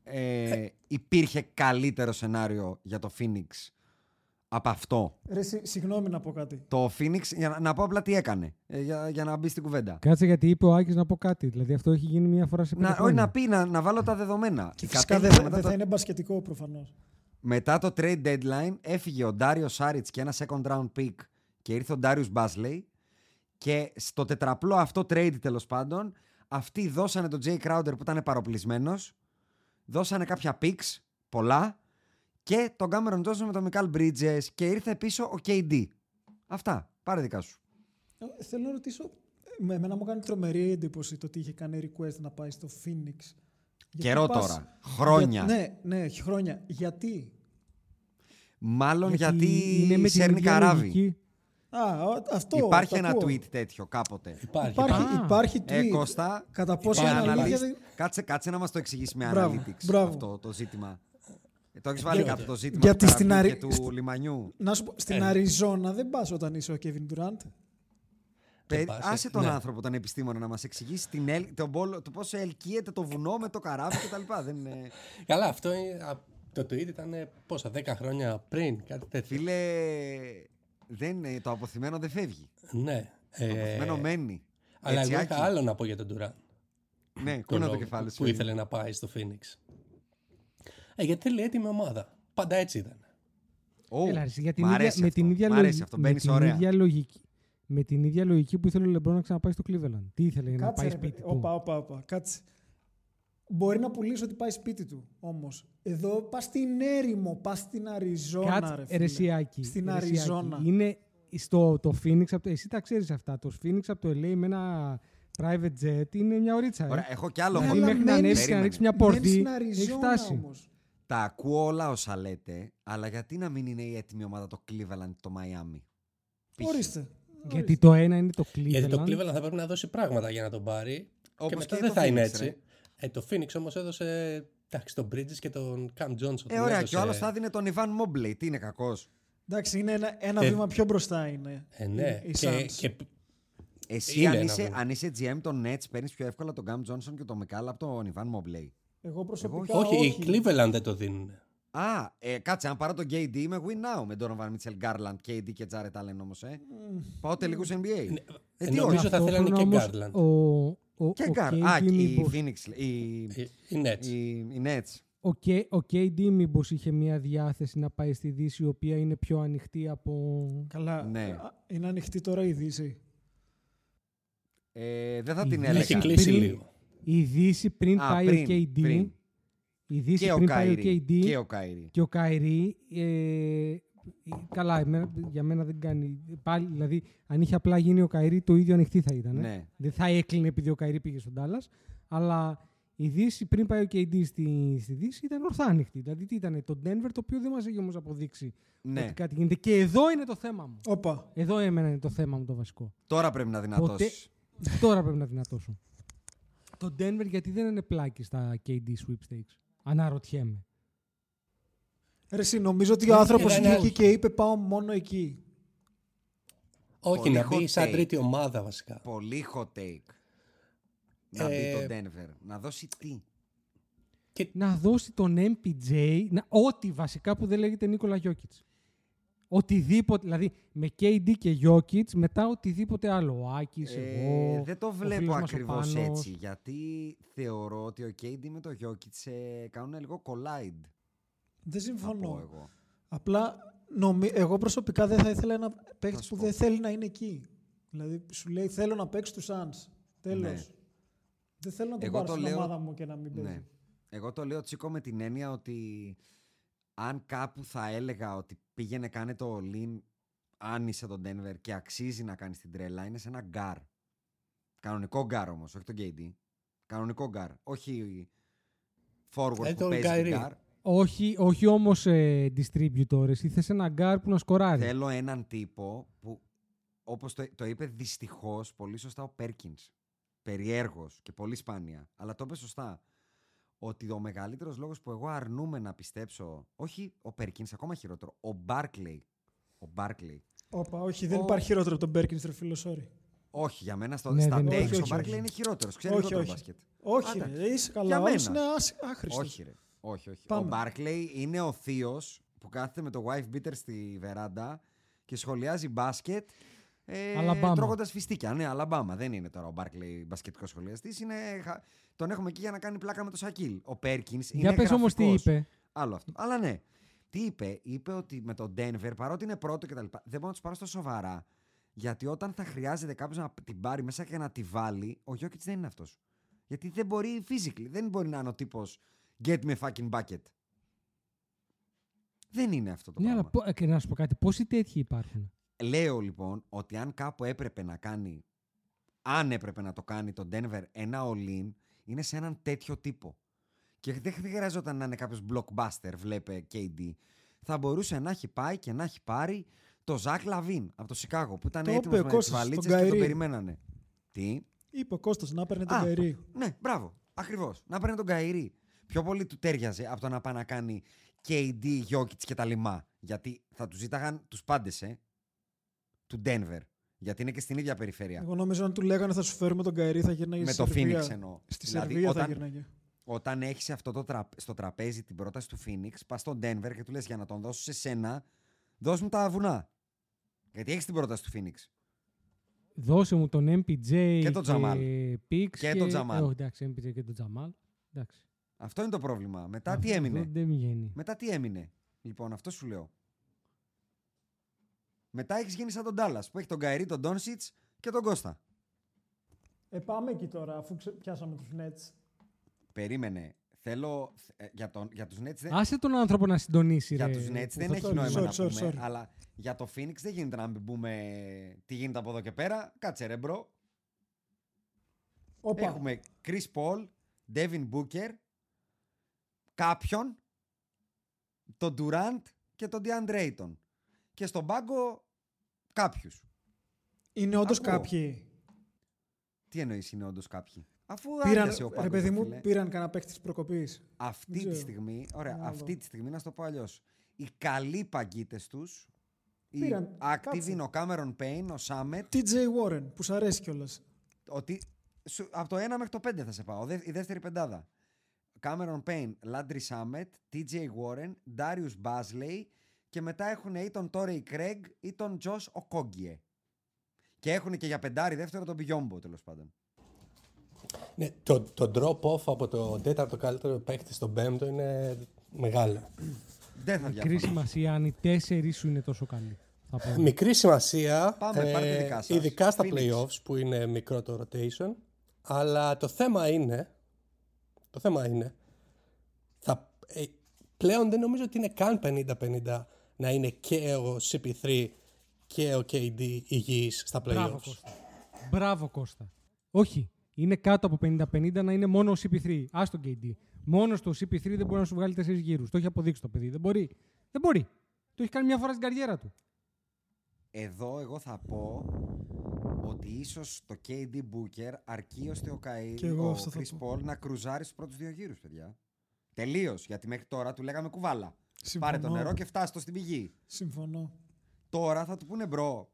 ε, υπήρχε καλύτερο σενάριο για το Phoenix από αυτό. Ρε, συ- συγγνώμη να πω κάτι. Το Phoenix, για να, να πω απλά τι έκανε, ε, για, για να μπει στην κουβέντα. Κάτσε γιατί είπε ο Άκης να πω κάτι. Δηλαδή αυτό έχει γίνει μία φορά σε πέντε Να, όχι, χρόνια. να πει, να, να βάλω τα δεδομένα. Και Η φυσικά δεν κατέληξε θα, μετά δεν το- θα είναι μπασκετικό προφανώς. Μετά το trade deadline έφυγε ο Ντάριο Σάριτς και ένα second round pick και ήρθε ο Ντάριο Μπάσλεϊ. Και στο τετραπλό αυτό trade τέλος πάντων, αυτοί δώσανε τον Jay Crowder που ήταν παροπλισμένος, δώσανε κάποια picks, πολλά, και τον Cameron Johnson με τον Michael Bridges και ήρθε πίσω ο KD. Αυτά. Πάρε δικά σου. Ε, Θέλω να ρωτήσω. Με εμένα μου κάνει τρομερή εντύπωση το ότι είχε κάνει request να πάει στο Phoenix. Γιατί Καιρό πας- τώρα. Χρόνια. Για- ναι, ναι, έχει χρόνια. Γιατί; Μάλλον γιατί, είναι με την σέρνει ίδια καράβι. λογική. Α, ο- αυτό. Υπάρχει το ένα ακούω. tweet τέτοιο κάποτε. Υπάρχει. Υπάρχει, Α. υπάρχει tweet. Ε, Κώστα, Κατά πόσο και είναι analyst- αλήθεια. δεν- Κάτσε, κάτσε να μας το εξηγήσει με Μπράβο, analytics μπράβο. αυτό το ζήτημα. Ε, το έχεις βάλει Για- κάπου το ζήτημα γιατί του στην καραβιού Αρι- και του στη- λιμανιού. Να σου πω, στην Ε. Αριζόνα δεν πας όταν είσαι ο Kevin Durant; Πε- πας, άσε ε, τον ναι. άνθρωπο, τον επιστήμονα, να μας εξηγήσει την ελ, τον πόλο, το πώς ελκύεται το βουνό με το καράβι κτλ. Δεν είναι... Καλά, αυτό είναι, α, το tweet ήταν ε, πόσα, 10 χρόνια πριν, κάτι τέτοιο. Φίλε, δεν, είναι- το αποθυμένο δεν φεύγει. Ναι. Το Ε, αποθυμένο μένει. αλλά Έτσι, εγώ Άκη. είχα άλλο να πω για τον Durant. Ναι, το κούνα το λόγο κεφάλι σου. που ήθελε να πάει στο Phoenix. Ε, γιατί θέλει έτοιμη ομάδα. Πάντα έτσι ήταν. Ω, Έλα, ρε, για την μ' ίδια, αρέσει με αυτό, την ίδια μ' αρέσει λογική. αυτό, με μπαίνεις την ωραία. ίδια λογική. Με την ίδια λογική που ήθελε ο Λεμπρό να ξαναπάει στο Cleveland. Τι ήθελε, να Κάτσε, πάει ρε, σπίτι παιδί. του; Όπα, όπα, όπα. Κάτσε. Μπορεί να πουλήσει ότι πάει σπίτι του. Όμως, εδώ πας στην έρημο, πας στην Αριζόνα. Κάτσε, ρε, φίλε. ερεσιάκι. Στην ερεσιάκι. Αριζόνα. Είναι στο το Phoenix, από το, εσύ τα ξέρεις αυτά. Το Phoenix από το LA με ένα private jet είναι μια ωρίτσα. ε. Ωραία, έχω κι άλλο. Ναι, hot Δηλαδή αλλά take. μέχρι να μένεις- ανέβεις και να Περίμενε. ρίξεις μια Μένεις πορτή, στην έχει Αριζόνα φτάσει. όμως. Τα ακούω όλα όσα λέτε, αλλά γιατί να μην είναι η έτοιμη ομάδα το Cleveland το Miami; Π.χ. Ορίστε. Γιατί το ένα είναι το Cleveland. Γιατί το Cleveland θα πρέπει να δώσει πράγματα για να τον πάρει. Όπως και μετά και δεν το θα είναι Phoenix, έτσι. ρε. Ε, το Phoenix όμως έδωσε εντάξει, τον Bridges και τον Cam Johnson. Ε, τον ωραία, έδωσε- και ο άλλος θα δίνει τον Ivan Mobley. Τι είναι κακός; Εντάξει, είναι ένα, ένα Ε, βήμα πιο μπροστά είναι. Ε, ναι. οι και, Suns. και, Εσύ, Είναι αν ένα είσαι, βήμα. αν είσαι GM των Nets, παίρνεις πιο εύκολα τον Cam Johnson και τον Μικάλα από τον Ivan Mobley. Εγώ προσωπικά όχι, όχι. οι Cleveland δεν το δίνουν. Α, ε, κάτσε, αν πάρω τον KD είμαι win now με τον Donovan Mitchell Garland, KD και Jared Allen όμως, ε. Πάω τελικούς NBA. Ε, τι νομίζω όχι. θα θέλανε και Ταυτόχρονα Garland. όμως, Ο, ο, Και ο Gar. KD Α, και η μήπως- Phoenix, οι, Οι, οι Nets. οι, οι Nets. Ο, K- ο KD μήπως είχε μια διάθεση να πάει στη Δύση η οποία είναι πιο ανοιχτή από. Καλά. Ναι. Α, Είναι ανοιχτή τώρα η Δύση. Ε, δεν θα Η την Δύση Έχει έλεγα. κλείσει πριν- λίγο. Η Δύση πριν Α, πάει πριν, ο KD. πριν. Η Δύση Και ο πριν πάει ο Kyrie. KD Και ο Kyrie. και ο Καϊρή. Ε, καλά, εμένα- για μένα δεν κάνει. Πάλι, δηλαδή, αν είχε απλά γίνει ο Καϊρή, το ίδιο ανοιχτή θα ήταν. ε. Ναι. Δεν θα έκλεινε επειδή ο Καϊρή πήγε στον Τάλλας. Αλλά η Δύση πριν πάει ο KD στη, στη Δύση ήταν ορθά ανοιχτή. Δηλαδή, τι ήταν το Denver, το οποίο δεν μας έχει όμως αποδείξει Ναι. ότι κάτι γίνεται. Και εδώ είναι το θέμα μου. Όπα. Εδώ εμένα είναι το θέμα μου το βασικό. Τώρα πρέπει να δυνατώσεις. Τώρα πρέπει να δυνατώσω. Το Denver γιατί δεν είναι πλάκι στα KD sweepstakes; Αναρωτιέμαι. Ρε, εσύ, νομίζω ότι ο άνθρωπος ήταν βγήκε όχι. και είπε πάω μόνο εκεί. Όχι, Πολύ να μπει hot σαν take. τρίτη ομάδα βασικά. Πολύ hot take. Να Ε, μπει το Denver. Να δώσει τι; Να δώσει τον MPJ, να, ό,τι βασικά που δεν λέγεται Νίκολα Γιώκητς. Οτιδήποτε, δηλαδή με KD και Jokic, μετά οτιδήποτε άλλο. Ο Άκης, Ε, εγώ, δεν το ο βλέπω φίλος μας ο ακριβώς Πάνος. έτσι. Γιατί θεωρώ ότι ο KD με το Jokic ε, κάνουν λίγο collide. Δεν Θα πω συμφωνώ. εγώ. Απλά νομι... εγώ προσωπικά δεν θα ήθελα ένα παίκτης σου που πω. δεν θέλει να είναι εκεί. Δηλαδή σου λέει θέλω να παίξει τους Suns. Τέλος. Ναι. Δεν θέλω να τον Εγώ πάρω το στην λέω- ομάδα μου και να μην παίζει. Ναι. Εγώ το λέω τσίκο με την έννοια ότι αν κάπου θα έλεγα ότι πήγαινε κάνε το lean αν είσαι τον Denver και αξίζει να κάνει την τρέλα είναι σε ένα γκάρ. Κανονικό γκάρ όμως, όχι τον KD. Κανονικό γκάρ. Όχι forward Ε, που τον παίζει Kyrie. γκάρ. Όχι, όχι όμως ε, distributor, εσύ θες ένα γκάρ που να σκοράρει. Θέλω έναν τύπο που, όπως το, το είπε δυστυχώς πολύ σωστά ο Πέρκινς. Περιέργως και πολύ σπάνια. Αλλά το είπε σωστά. Ότι ο μεγαλύτερος λόγος που εγώ αρνούμαι να πιστέψω, όχι ο Πέρκινς, ακόμα χειρότερο, ο Μπάρκλεϊ. Ο Μπάρκλεϊ. Όπα, όχι, δεν Ο- υπάρχει χειρότερο από τον Μπέρκιν, ρε φίλο, sorry. Όχι, για μένα στο, Ναι, στα δεν takes είναι. Όχι, ο όχι, Μπάρκλεϊ όχι. είναι χειρότερος. Ξέρει Όχι, λιγότερο όχι. μπάσκετ. Όχι, Άντε. ρε, είσαι καλά. Για Όλος μένα. είναι άσ- άχρηστος. Όχι, ρε. Όχι, όχι. Πάμε. Ο Μπάρκλεϊ είναι ο θείος που κάθεται με το wife beater στη βεράντα και σχολιάζει μπάσκετ. Ε, Αλαμπάμα. Τρώγοντας φιστίκια. Ναι, Αλαμπάμα. Δεν είναι τώρα ο Μπάρκλεϊ μπασκετικός σχολιαστής. Είναι... χα- Τον έχουμε εκεί για να κάνει πλάκα με το Σακίλ. Ο Πέρκινς είναι. Για πες όμως τι γραφικός. είπε. Άλλο αυτό. Αλλά ναι. τι είπε, είπε ότι με τον Denver, παρότι είναι πρώτο κτλ., δεν μπορώ να τους πάρω στα σοβαρά. Γιατί όταν θα χρειάζεται κάποιος να την πάρει μέσα και να τη βάλει, ο Γιώκητς δεν είναι αυτός. Γιατί δεν μπορεί physically, δεν μπορεί να είναι ο τύπος get me fucking bucket. Δεν είναι αυτό το Ναι, πράγμα. αλλά πο- ε, και να σου πω κάτι, πόσοι τέτοιοι υπάρχουν; Λέω λοιπόν ότι αν κάπου έπρεπε να κάνει, αν έπρεπε να το κάνει το Denver ένα all-in, είναι σε έναν τέτοιο τύπο. Και δεν χρειαζόταν να είναι κάποιος blockbuster, βλέπε KD. Θα μπορούσε να έχει πάει και να έχει πάρει το Zach LaVine από το Σικάγο που ήταν Το έτοιμος είπε ο με τις Κώστας, βαλίτσες τον και τον Kyrie. περιμένανε. Τι; Είπε ο Κώστας να παίρνει τον Α, Καϊρή. Ναι, μπράβο. Ακριβώς. Να παίρνει τον Kyrie. Πιο πολύ του τέριαζε από το να πάει να κάνει KD, Jokic και τα λιμά. Γιατί θα τους ζήταγαν τους πάντες, ε, του Denver. Γιατί είναι και στην ίδια περιφέρεια. Εγώ νομίζω αν του λέγανε θα σου φέρουμε τον Καϊρή θα γυρνάγε Με στη το Σερβία. Phoenix εννοώ. Στη Δηλαδή, Σερβία θα όταν- γυρνάγε. Όταν έχεις αυτό το τρα... στο τραπέζι την πρόταση του Phoenix, πας στον Denver και του λες για να τον δώσω σε σένα, δώσ' μου τα βουνά. Γιατί έχεις την πρόταση του Phoenix. Δώσε μου τον MPJ Και τον Τζαμάλ. Pix Και τον Τζαμάλ. Ε, όχι, εντάξει, MPJ και τον Τζαμάλ. Εντάξει. Αυτό είναι το πρόβλημα. Μετά τι Αυτό έμεινε; Δεν βγαίνει. Μετά τι έμεινε; Λοιπόν, αυτό σου λέω. Μετά έχεις γίνει σαν τον Ντάλλα που έχει τον Kyrie, τον Ντόνσιτς και τον Κώστα. Ε, πάμε εκεί τώρα, αφού ξε... πιάσαμε τους Nets. Περίμενε. Θέλω. ε, για, τον, για τους Nets δεν, Άσε τον άνθρωπο να συντονίσει. για ρε, τους Nets που δεν θα έχει το- νόημα Sorry, να sorry, πούμε. sorry. Αλλά για το Phoenix δεν γίνεται να μην πούμε τι γίνεται από εδώ και πέρα. Κάτσε ρε bro. Όπα. Έχουμε Chris Paul, Devin Booker, κάποιον, τον Durant και τον DeAndre Ayton. Και στον πάγκο κάποιους. Είναι όντως Ακούω. κάποιοι; Τι εννοείς είναι όντως κάποιοι; Αφού Πήραν, άδειασε ο ρε πάγκος, παιδί ρε μου, φίλε. πήραν κανένα παίχτη της προκοπής. Αυτή Δεν τη ξέρω. στιγμή, ωραία, Να αυτή δω. τη στιγμή να σου το πω αλλιώς. Οι καλοί παγκίτες τους. Οι Πήραν, active κάτσε. είναι ο Cameron Payne, ο Σάμετ. TJ Warren, που σ' αρέσει κιόλας. Ότι, σου- από το 1 μέχρι το 5 θα σε πάω. δε- Η δεύτερη πεντάδα. Cameron Payne, Landry Summit, TJ Warren, Darius Basley και μετά έχουν ή τον Torrey Craig ή τον Josh Okogie. Και έχουν και για πεντάρι δεύτερο τον Biombo τέλος πάντων. Ναι, το, το drop off από το τέταρτο καλύτερο παίκτη στον πέμπτο είναι μεγάλο. Δεν θα Μικρή διαφωνήσω. σημασία αν οι τέσσερις σου είναι τόσο καλοί. Θα πω. Μικρή σημασία, ε, Πάμε, πάρτε δικά σας. ειδικά στα Phoenix. playoffs που είναι μικρό το rotation. Αλλά το θέμα είναι, το θέμα είναι, θα, ε, πλέον δεν νομίζω ότι είναι καν 50-50 να είναι και ο CP3 και ο KD υγιείς στα Μπράβο playoffs. Κώστα. Μπράβο Κώστα. Όχι. Είναι κάτω από 50-50 να είναι μόνο ο CP3. Α τον KD. Μόνο στο CP3 δεν μπορεί να σου βγάλει τέσσερις γύρους. Το έχει αποδείξει το παιδί. Δεν μπορεί. Δεν μπορεί. Το έχει κάνει μια φορά στην καριέρα του. Εδώ εγώ θα πω ότι ίσως το KD Booker αρκεί ώστε ο, Καΐ, Και εγώ ο αυτό θα Chris πω. Paul να κρουζάρει στους πρώτους δύο γύρους, παιδιά. Τελείως, γιατί μέχρι τώρα του λέγαμε κουβάλα. Συμφωνώ. Πάρε το νερό και φτάσει το στην πηγή. Συμφωνώ. Τώρα θα του πούνε bro.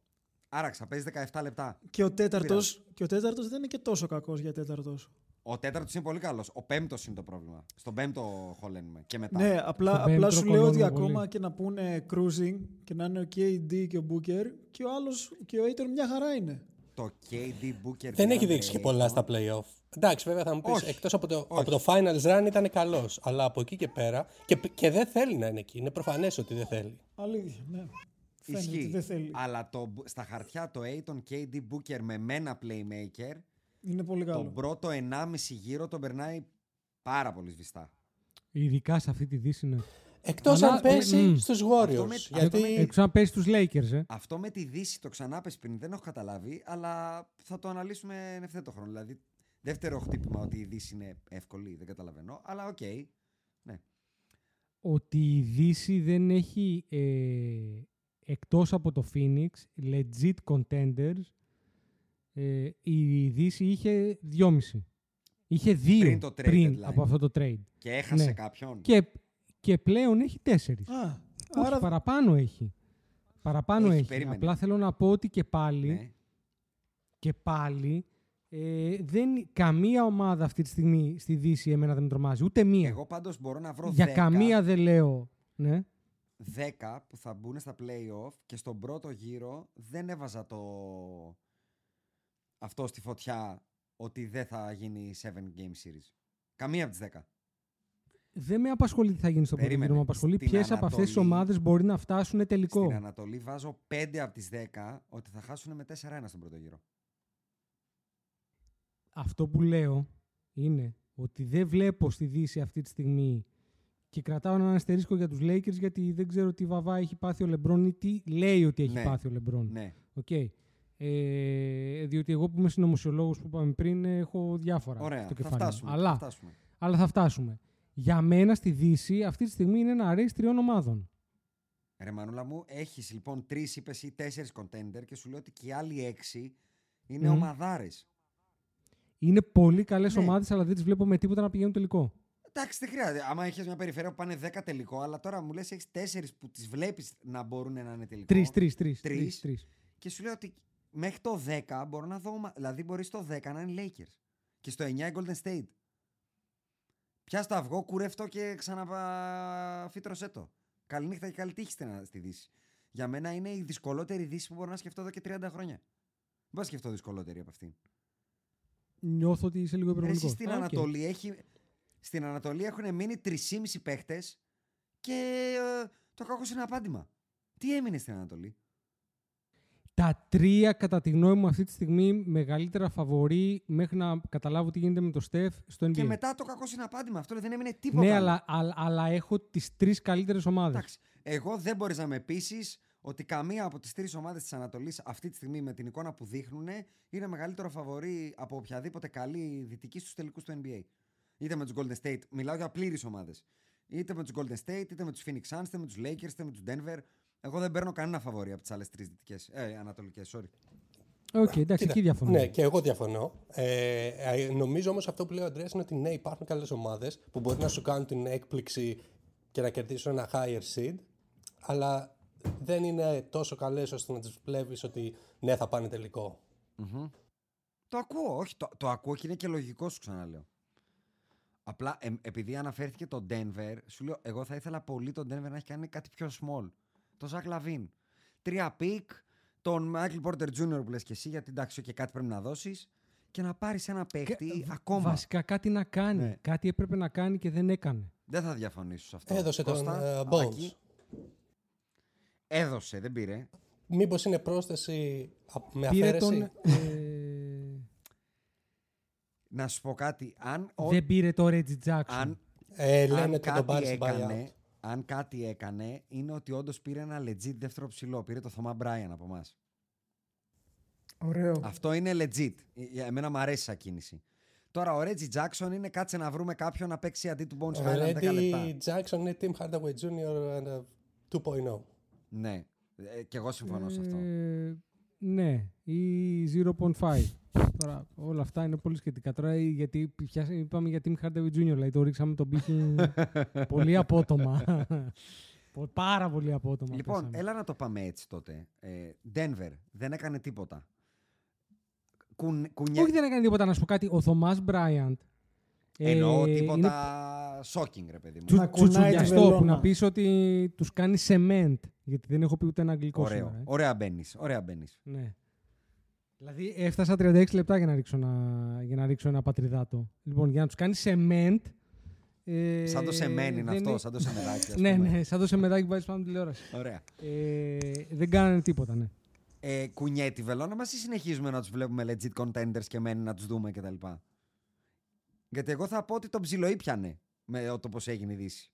Άραξα, παίζει 17 λεπτά. Και ο τέταρτος και ο τέταρτος δεν είναι και τόσο κακός για τέταρτος. Ο τέταρτος είναι πολύ καλός. Ο πέμπτος είναι το πρόβλημα. Στον πέμπτο χωλαίνουμε. Και μετά. Ναι, απλά, Στον απλά πέμπτο σου λέω ότι χωλαίνουμε ακόμα πολύ. και να πούνε cruising και να είναι ο KD και ο Booker και ο άλλος και ο Aiton μια χαρά είναι. Το KD Booker. Δεν έχει DeAndre δείξει και Ayton. πολλά στα playoff. Εντάξει, βέβαια θα μου πεις Όχι. εκτός από, το, Όχι. από το finals run ήταν καλός. Αλλά από εκεί και πέρα. Και, και δεν θέλει να είναι εκεί. Είναι προφανές ότι δεν θέλει. Αλήθεια, ναι. Φαίνεται Ισχύει. ότι δεν θέλει. Αλλά το, στα χαρτιά το Aiton KD Booker με μένα playmaker Είναι πολύ καλό. τον πρώτο 1,5 γύρο τον περνάει πάρα πολύ σβηστά. Ειδικά σε αυτή τη δύση είναι. Εκτός Αλλά- αν πέσει μμ. στους Αυτό Warriors. με- γιατί Έξω αν πέσει του Lakers, ε. Αυτό με τη Δύση το ξανάπες πριν δεν έχω καταλάβει, αλλά θα το αναλύσουμε εν ευθέτω χρόνο. Δηλαδή, δεύτερο χτύπημα ότι η Δύση είναι εύκολη, δεν καταλαβαίνω, αλλά οκ. Ναι. ότι η Δύση δεν έχει ε, εκτός από το Phoenix legit contenders ε, η Δύση είχε δυόμιση. Είχε δύο Πριν το trade πριν deadline. από αυτό το trade. Και έχασε Ναι. κάποιον. Και, και πλέον έχει τέσσερις. Α, Όχι, άρα παραπάνω έχει. Παραπάνω Έχει, έχει. περίμενε. Απλά θέλω να πω ότι και πάλι, Ναι. και πάλι ε, δεν, καμία ομάδα αυτή τη στιγμή στη Δύση εμένα δεν με τρομάζει. Ούτε μία. Εγώ πάντως μπορώ να βρω Για 10, καμία δεν λέω. Ναι. 10 που θα μπουν στα play-off και στον πρώτο γύρο δεν έβαζα το αυτό στη φωτιά ότι δεν θα γίνει 7 game series. Καμία από τις 10. Δεν με απασχολεί τι θα γίνει στο πρώτο Περίμενε. γύρο. Με απασχολεί Στην ποιες από αυτές τις Ανατολή- ομάδες μπορεί να φτάσουν τελικό. Στην Ανατολή βάζω 5 από τις 10 ότι θα χάσουν με 4-1 στον πρώτο γύρο. Αυτό που λέω είναι ότι δεν βλέπω στη Δύση αυτή τη στιγμή και κρατάω έναν αστερίσκο για τους Lakers γιατί δεν ξέρω τι βαβά έχει πάθει ο Λεμπρόν ή τι λέει ότι έχει Ναι. πάθει ο Λεμπρόν. Ναι. Οκ. Ε, διότι εγώ που είμαι συνωμοσιολόγος που είπαμε πριν έχω διάφορα Ωραία. στο Θα κεφάλι μου. φτάσουμε, θα Αλλά, φτάσουμε. αλλά θα φτάσουμε. Για μένα στη Δύση αυτή τη στιγμή είναι ένα race τριών ομάδων. Ρε Μανούλα μου, έχεις λοιπόν τρεις είπες ή τέσσερις contender και σου λέω ότι και οι άλλοι έξι είναι Μμμ. ομαδάρες. Είναι πολύ καλές Ναι. ομάδες αλλά δεν τις βλέπω με τίποτα να πηγαίνουν τελικό. Εντάξει, δεν χρειάζεται. Άμα έχεις μια περιφέρεια που πάνε 10 τελικό, αλλά τώρα μου λες: έχεις 4 που τις βλέπεις να μπορούν να είναι τελικό. Τρεις, τρεις, τρεις, Τρεις. τρεις, τρεις. Και σου λέω ότι μέχρι το 10 μπορώ να δω. ομα- Δηλαδή, μπορείς στο 10 να είναι Lakers. Και στο 9 η Golden State. Πιάσ' το αυγό, κούρευ' το και ξαναφύτρωσέ το. Καληνύχτα και καλή τύχη στην- στη Δύση. Για μένα είναι η δυσκολότερη Δύση που μπορώ να σκεφτώ εδώ και 30 χρόνια. Δεν μπορώ να σκεφτώ δυσκολότερη από αυτήν. Νιώθω ότι είσαι λίγο Ρε, υπερβολικός. Εσύ στην Α, οκ. Ανατολή, έχει, στην Ανατολή έχουν μείνει 3,5 παίχτες και ε, το κακό είναι απάντημα. Τι έμεινε στην Ανατολή; Τα τρία, κατά τη γνώμη μου, αυτή τη στιγμή μεγαλύτερα φαβορεί μέχρι να καταλάβω τι γίνεται με το Στεφ στο NBA. Και μετά το κακό είναι απάντημα. Αυτό λέει, δεν έμεινε τίποτα. ναι, άλλο. αλλά, αλλά, αλλά έχω τις τρεις καλύτερες ομάδες. Εντάξει. Εγώ δεν μπορείς να με πείσεις ότι καμία από τις τρεις ομάδες της Ανατολής αυτή τη στιγμή με την εικόνα που δείχνουν είναι μεγαλύτερο φαβορή από οποιαδήποτε καλή δυτική στους τελικούς του NBA. Είτε με τους Golden State, μιλάω για πλήρεις ομάδες. Είτε με τους Golden State, είτε με τους Phoenix Suns, είτε με τους Lakers, είτε με τους Denver. Εγώ δεν παίρνω κανένα φαβορή από τις άλλες τρεις δυτικές. Ε, Ανατολικές, sorry. Οκ, εντάξει, εκεί διαφωνώ. Ναι, και εγώ διαφωνώ. Ε, ε, νομίζω όμως αυτό που λέει ο Αντρέας είναι ότι ναι, υπάρχουν καλές ομάδες που μπορεί να σου κάνουν την έκπληξη και να κερδίσουν ένα higher seed, αλλά δεν είναι τόσο καλές ώστε να τις βλέπεις ότι ναι, θα πάνε τελικό. Το ακούω, όχι, το, το ακούω και είναι και λογικό σου ξαναλέω. Απλά ε, επειδή αναφέρθηκε το Denver, σου λέω, εγώ θα ήθελα πολύ το Denver να έχει κάνει κάτι πιο small. Το Zach LaVine. Τρία pick, τον Michael Porter Jr. που λες και εσύ, γιατί εντάξει, και κάτι πρέπει να δώσεις, και να πάρεις ένα παίχτη ακόμα. Βασικά κάτι να κάνει. Ναι. Κάτι έπρεπε να κάνει και δεν έκανε. Δεν θα διαφωνήσω σε αυτό. Έδωσε τον Κώστα, ε, Άκη. Bones. Έδωσε, δεν πήρε. Μήπως είναι πρόσθεση α- με Πήρε αφαίρεση; τον. ε, Να σου πω κάτι. Αν, ο- δεν πήρε το Reggie Jackson. αν, Ε, λένε αν ότι τον κάτι πάρει στην έκανε, buyout. Αν κάτι έκανε, είναι ότι όντως πήρε ένα legit δεύτερο ψηλό. Πήρε το Θωμά Μπράιαν από εμάς. Ωραίο. Αυτό είναι legit. Ε, Για εμένα μου αρέσει σαν κίνηση. Τώρα ο Reggie Jackson είναι κάτσε να βρούμε κάποιον να παίξει αντί του Bones Ο Highland 10 λεπτά. Reddy Jackson είναι Tim Hardaway Jr. and, uh, 2.0. Ναι. Ε, και εγώ συμφωνώ σε αυτό. Ε, ναι, ή 0.5. Τώρα όλα αυτά είναι πολύ σχετικά. Τώρα ε, γιατί πια, είπαμε για Tim Hardaway Jr. Δηλαδή το ρίξαμε τον πύχη πολύ απότομα. Πο- Πάρα πολύ απότομα. Λοιπόν, πέσαμε. έλα να το πάμε έτσι τότε. Ε, Denver δεν έκανε τίποτα. Κουν, κουνιέ... Όχι δεν έκανε τίποτα να σου πω κάτι. Ο Θωμάς Μπράιαντ. Εννοώ ε, τίποτα είναι shocking, ρε παιδί μου. τσου- Να κουνάει τη τσουτσουδιαστό που βελόνα. να πεις ότι τους κάνει cement. Γιατί δεν έχω πει ούτε ένα αγγλικό Ωραίο. σήμερα. ε. Ωραία μπαίνεις. Ωραία μπαίνεις. Ναι. Δηλαδή έφτασα 36 λεπτά για να ρίξω ένα, για να ρίξω ένα πατριδάτο. Λοιπόν, για να τους κάνει cement. Ε, Σαν το σεμέν είναι δεν αυτό, σαν το σεμεδάκι. ας ναι, πούμε. ναι, σαν το σεμεδάκι που βάζεις πάνω από την τηλεόραση. Ωραία. Ε, δεν κάνανε τίποτα, ναι. Ε, κουνιέ τη βελόνα μας ή συνεχίζουμε να τους βλέπουμε legit contenders και μένει να τους δούμε κτλ. Γιατί εγώ θα πω ότι τον ψιλοήπιανε με το πώς έγινε η Δύση.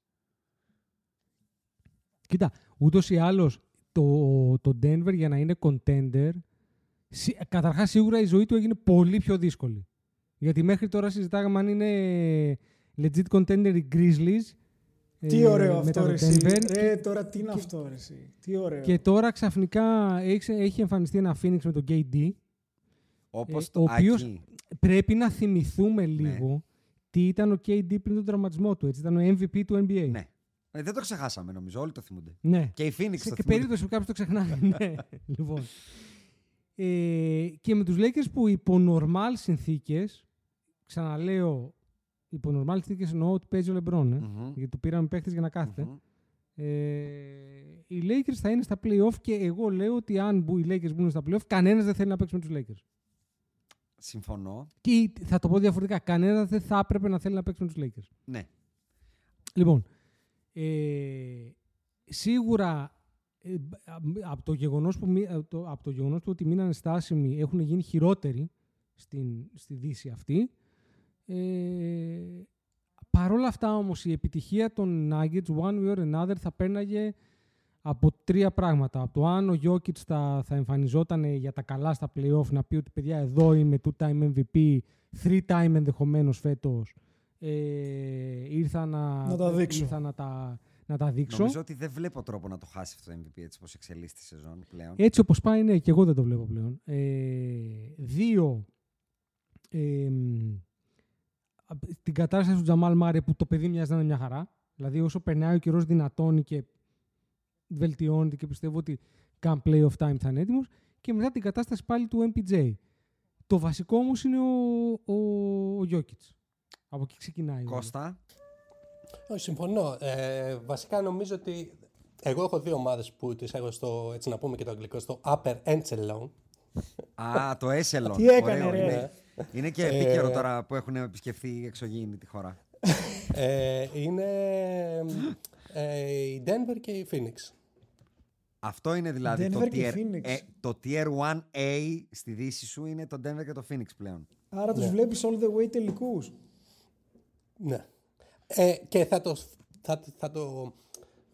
Κοίτα, ούτως ή άλλως το, το Denver για να είναι contender, σι, καταρχάς σίγουρα η ζωή του έγινε πολύ πιο δύσκολη. Γιατί μέχρι τώρα συζητάγαμε αν είναι legit contender οι Grizzlies. Τι ε, ωραίο μετά αυτό, το ρε, εσύ. Denver. Ρε, τώρα τι είναι αυτό, ρε, εσύ. Τι ωραίο. Και τώρα ξαφνικά έχει, έχει εμφανιστεί ένα Phoenix με τον KD. Όπως Ε, το ο οποίος- Άκη. Πρέπει να θυμηθούμε Ναι. λίγο τι ήταν ο KD πριν τον τραυματισμό του. Έτσι. Ήταν ο MVP του NBA. Ναι. Ε, δεν το ξεχάσαμε νομίζω, όλοι το θυμούνται. Ναι. Και η Phoenix Σε το και θυμούνται. περίπτωση που κάποιος το ξεχνάει. ναι. λοιπόν. Ε, και με τους Lakers που υπό normal συνθήκες, ξαναλέω, υπό normal συνθήκες εννοώ ότι παίζει ο LeBron, ε, Μμμ. γιατί του πήραμε παίχτες για να κάθεται. Μμμ. Ε, οι Lakers θα είναι στα playoff και εγώ λέω ότι αν μπου- οι Lakers μπουν στα playoff, κανένας δεν θέλει να παίξει με τους Lakers. Συμφωνώ. Και θα το πω διαφορετικά, κανένας δεν θα έπρεπε να θέλει να παίξει με τους Lakers. Ναι. Λοιπόν, ε, σίγουρα ε, από το γεγονός που, μη- ε, το, από το γεγονός του ότι μείνανε στάσιμοι έχουν γίνει χειρότεροι στην, στη δύση αυτή. Ε, Παρ' όλα αυτά όμως η επιτυχία των Nuggets one way or another θα πέρναγε από τρία πράγματα. Από το αν ο Jokic θα, θα εμφανιζόταν για τα καλά στα playoff, να πει ότι παιδιά εδώ είμαι two-time MVP, three-time ενδεχομένως φέτος, ε, ήρθα να, Να τα δείξω. Ήρθα να τα, να τα δείξω. Νομίζω ότι δεν βλέπω τρόπο να το χάσει αυτό το MVP έτσι όπως εξελίσσεται η σεζόν πλέον. Έτσι όπως πάει, ναι, και εγώ δεν το βλέπω πλέον. Ε, δύο, ε, μ, απ- την κατάσταση του Τζαμάλ Μάρε που το παιδί μοιάζει να είναι μια χαρά. Δηλαδή όσο περνάει ο καιρός δυνατώνει και βελτιώνεται και πιστεύω ότι καν play of time θα είναι έτοιμος. Και μετά την κατάσταση πάλι του MPJ. Το βασικό όμως είναι ο, ο, ο Jokic. Από εκεί ξεκινάει. όλο. Κώστα, Όχι, συμφωνώ. Ε, βασικά νομίζω ότι εγώ έχω δύο ομάδες που τις έχω στο, έτσι να πούμε και το αγγλικό, στο upper echelon. Α, το Έσελον. Τι έκανε, Ωραίο, ρε. Είναι, είναι και Ε, επίκαιρο τώρα που έχουν επισκεφθεί οι εξωγήινοι τη χώρα. ε, είναι ε, η Denver και η Phoenix. Αυτό είναι δηλαδή το Denver και tier, Phoenix. ε, το tier 1A στη δύση σου είναι το Denver και το Phoenix πλέον. Άρα τους Ναι. βλέπεις all the way τελικούς. Ναι. Ε, και θα το, θα, θα το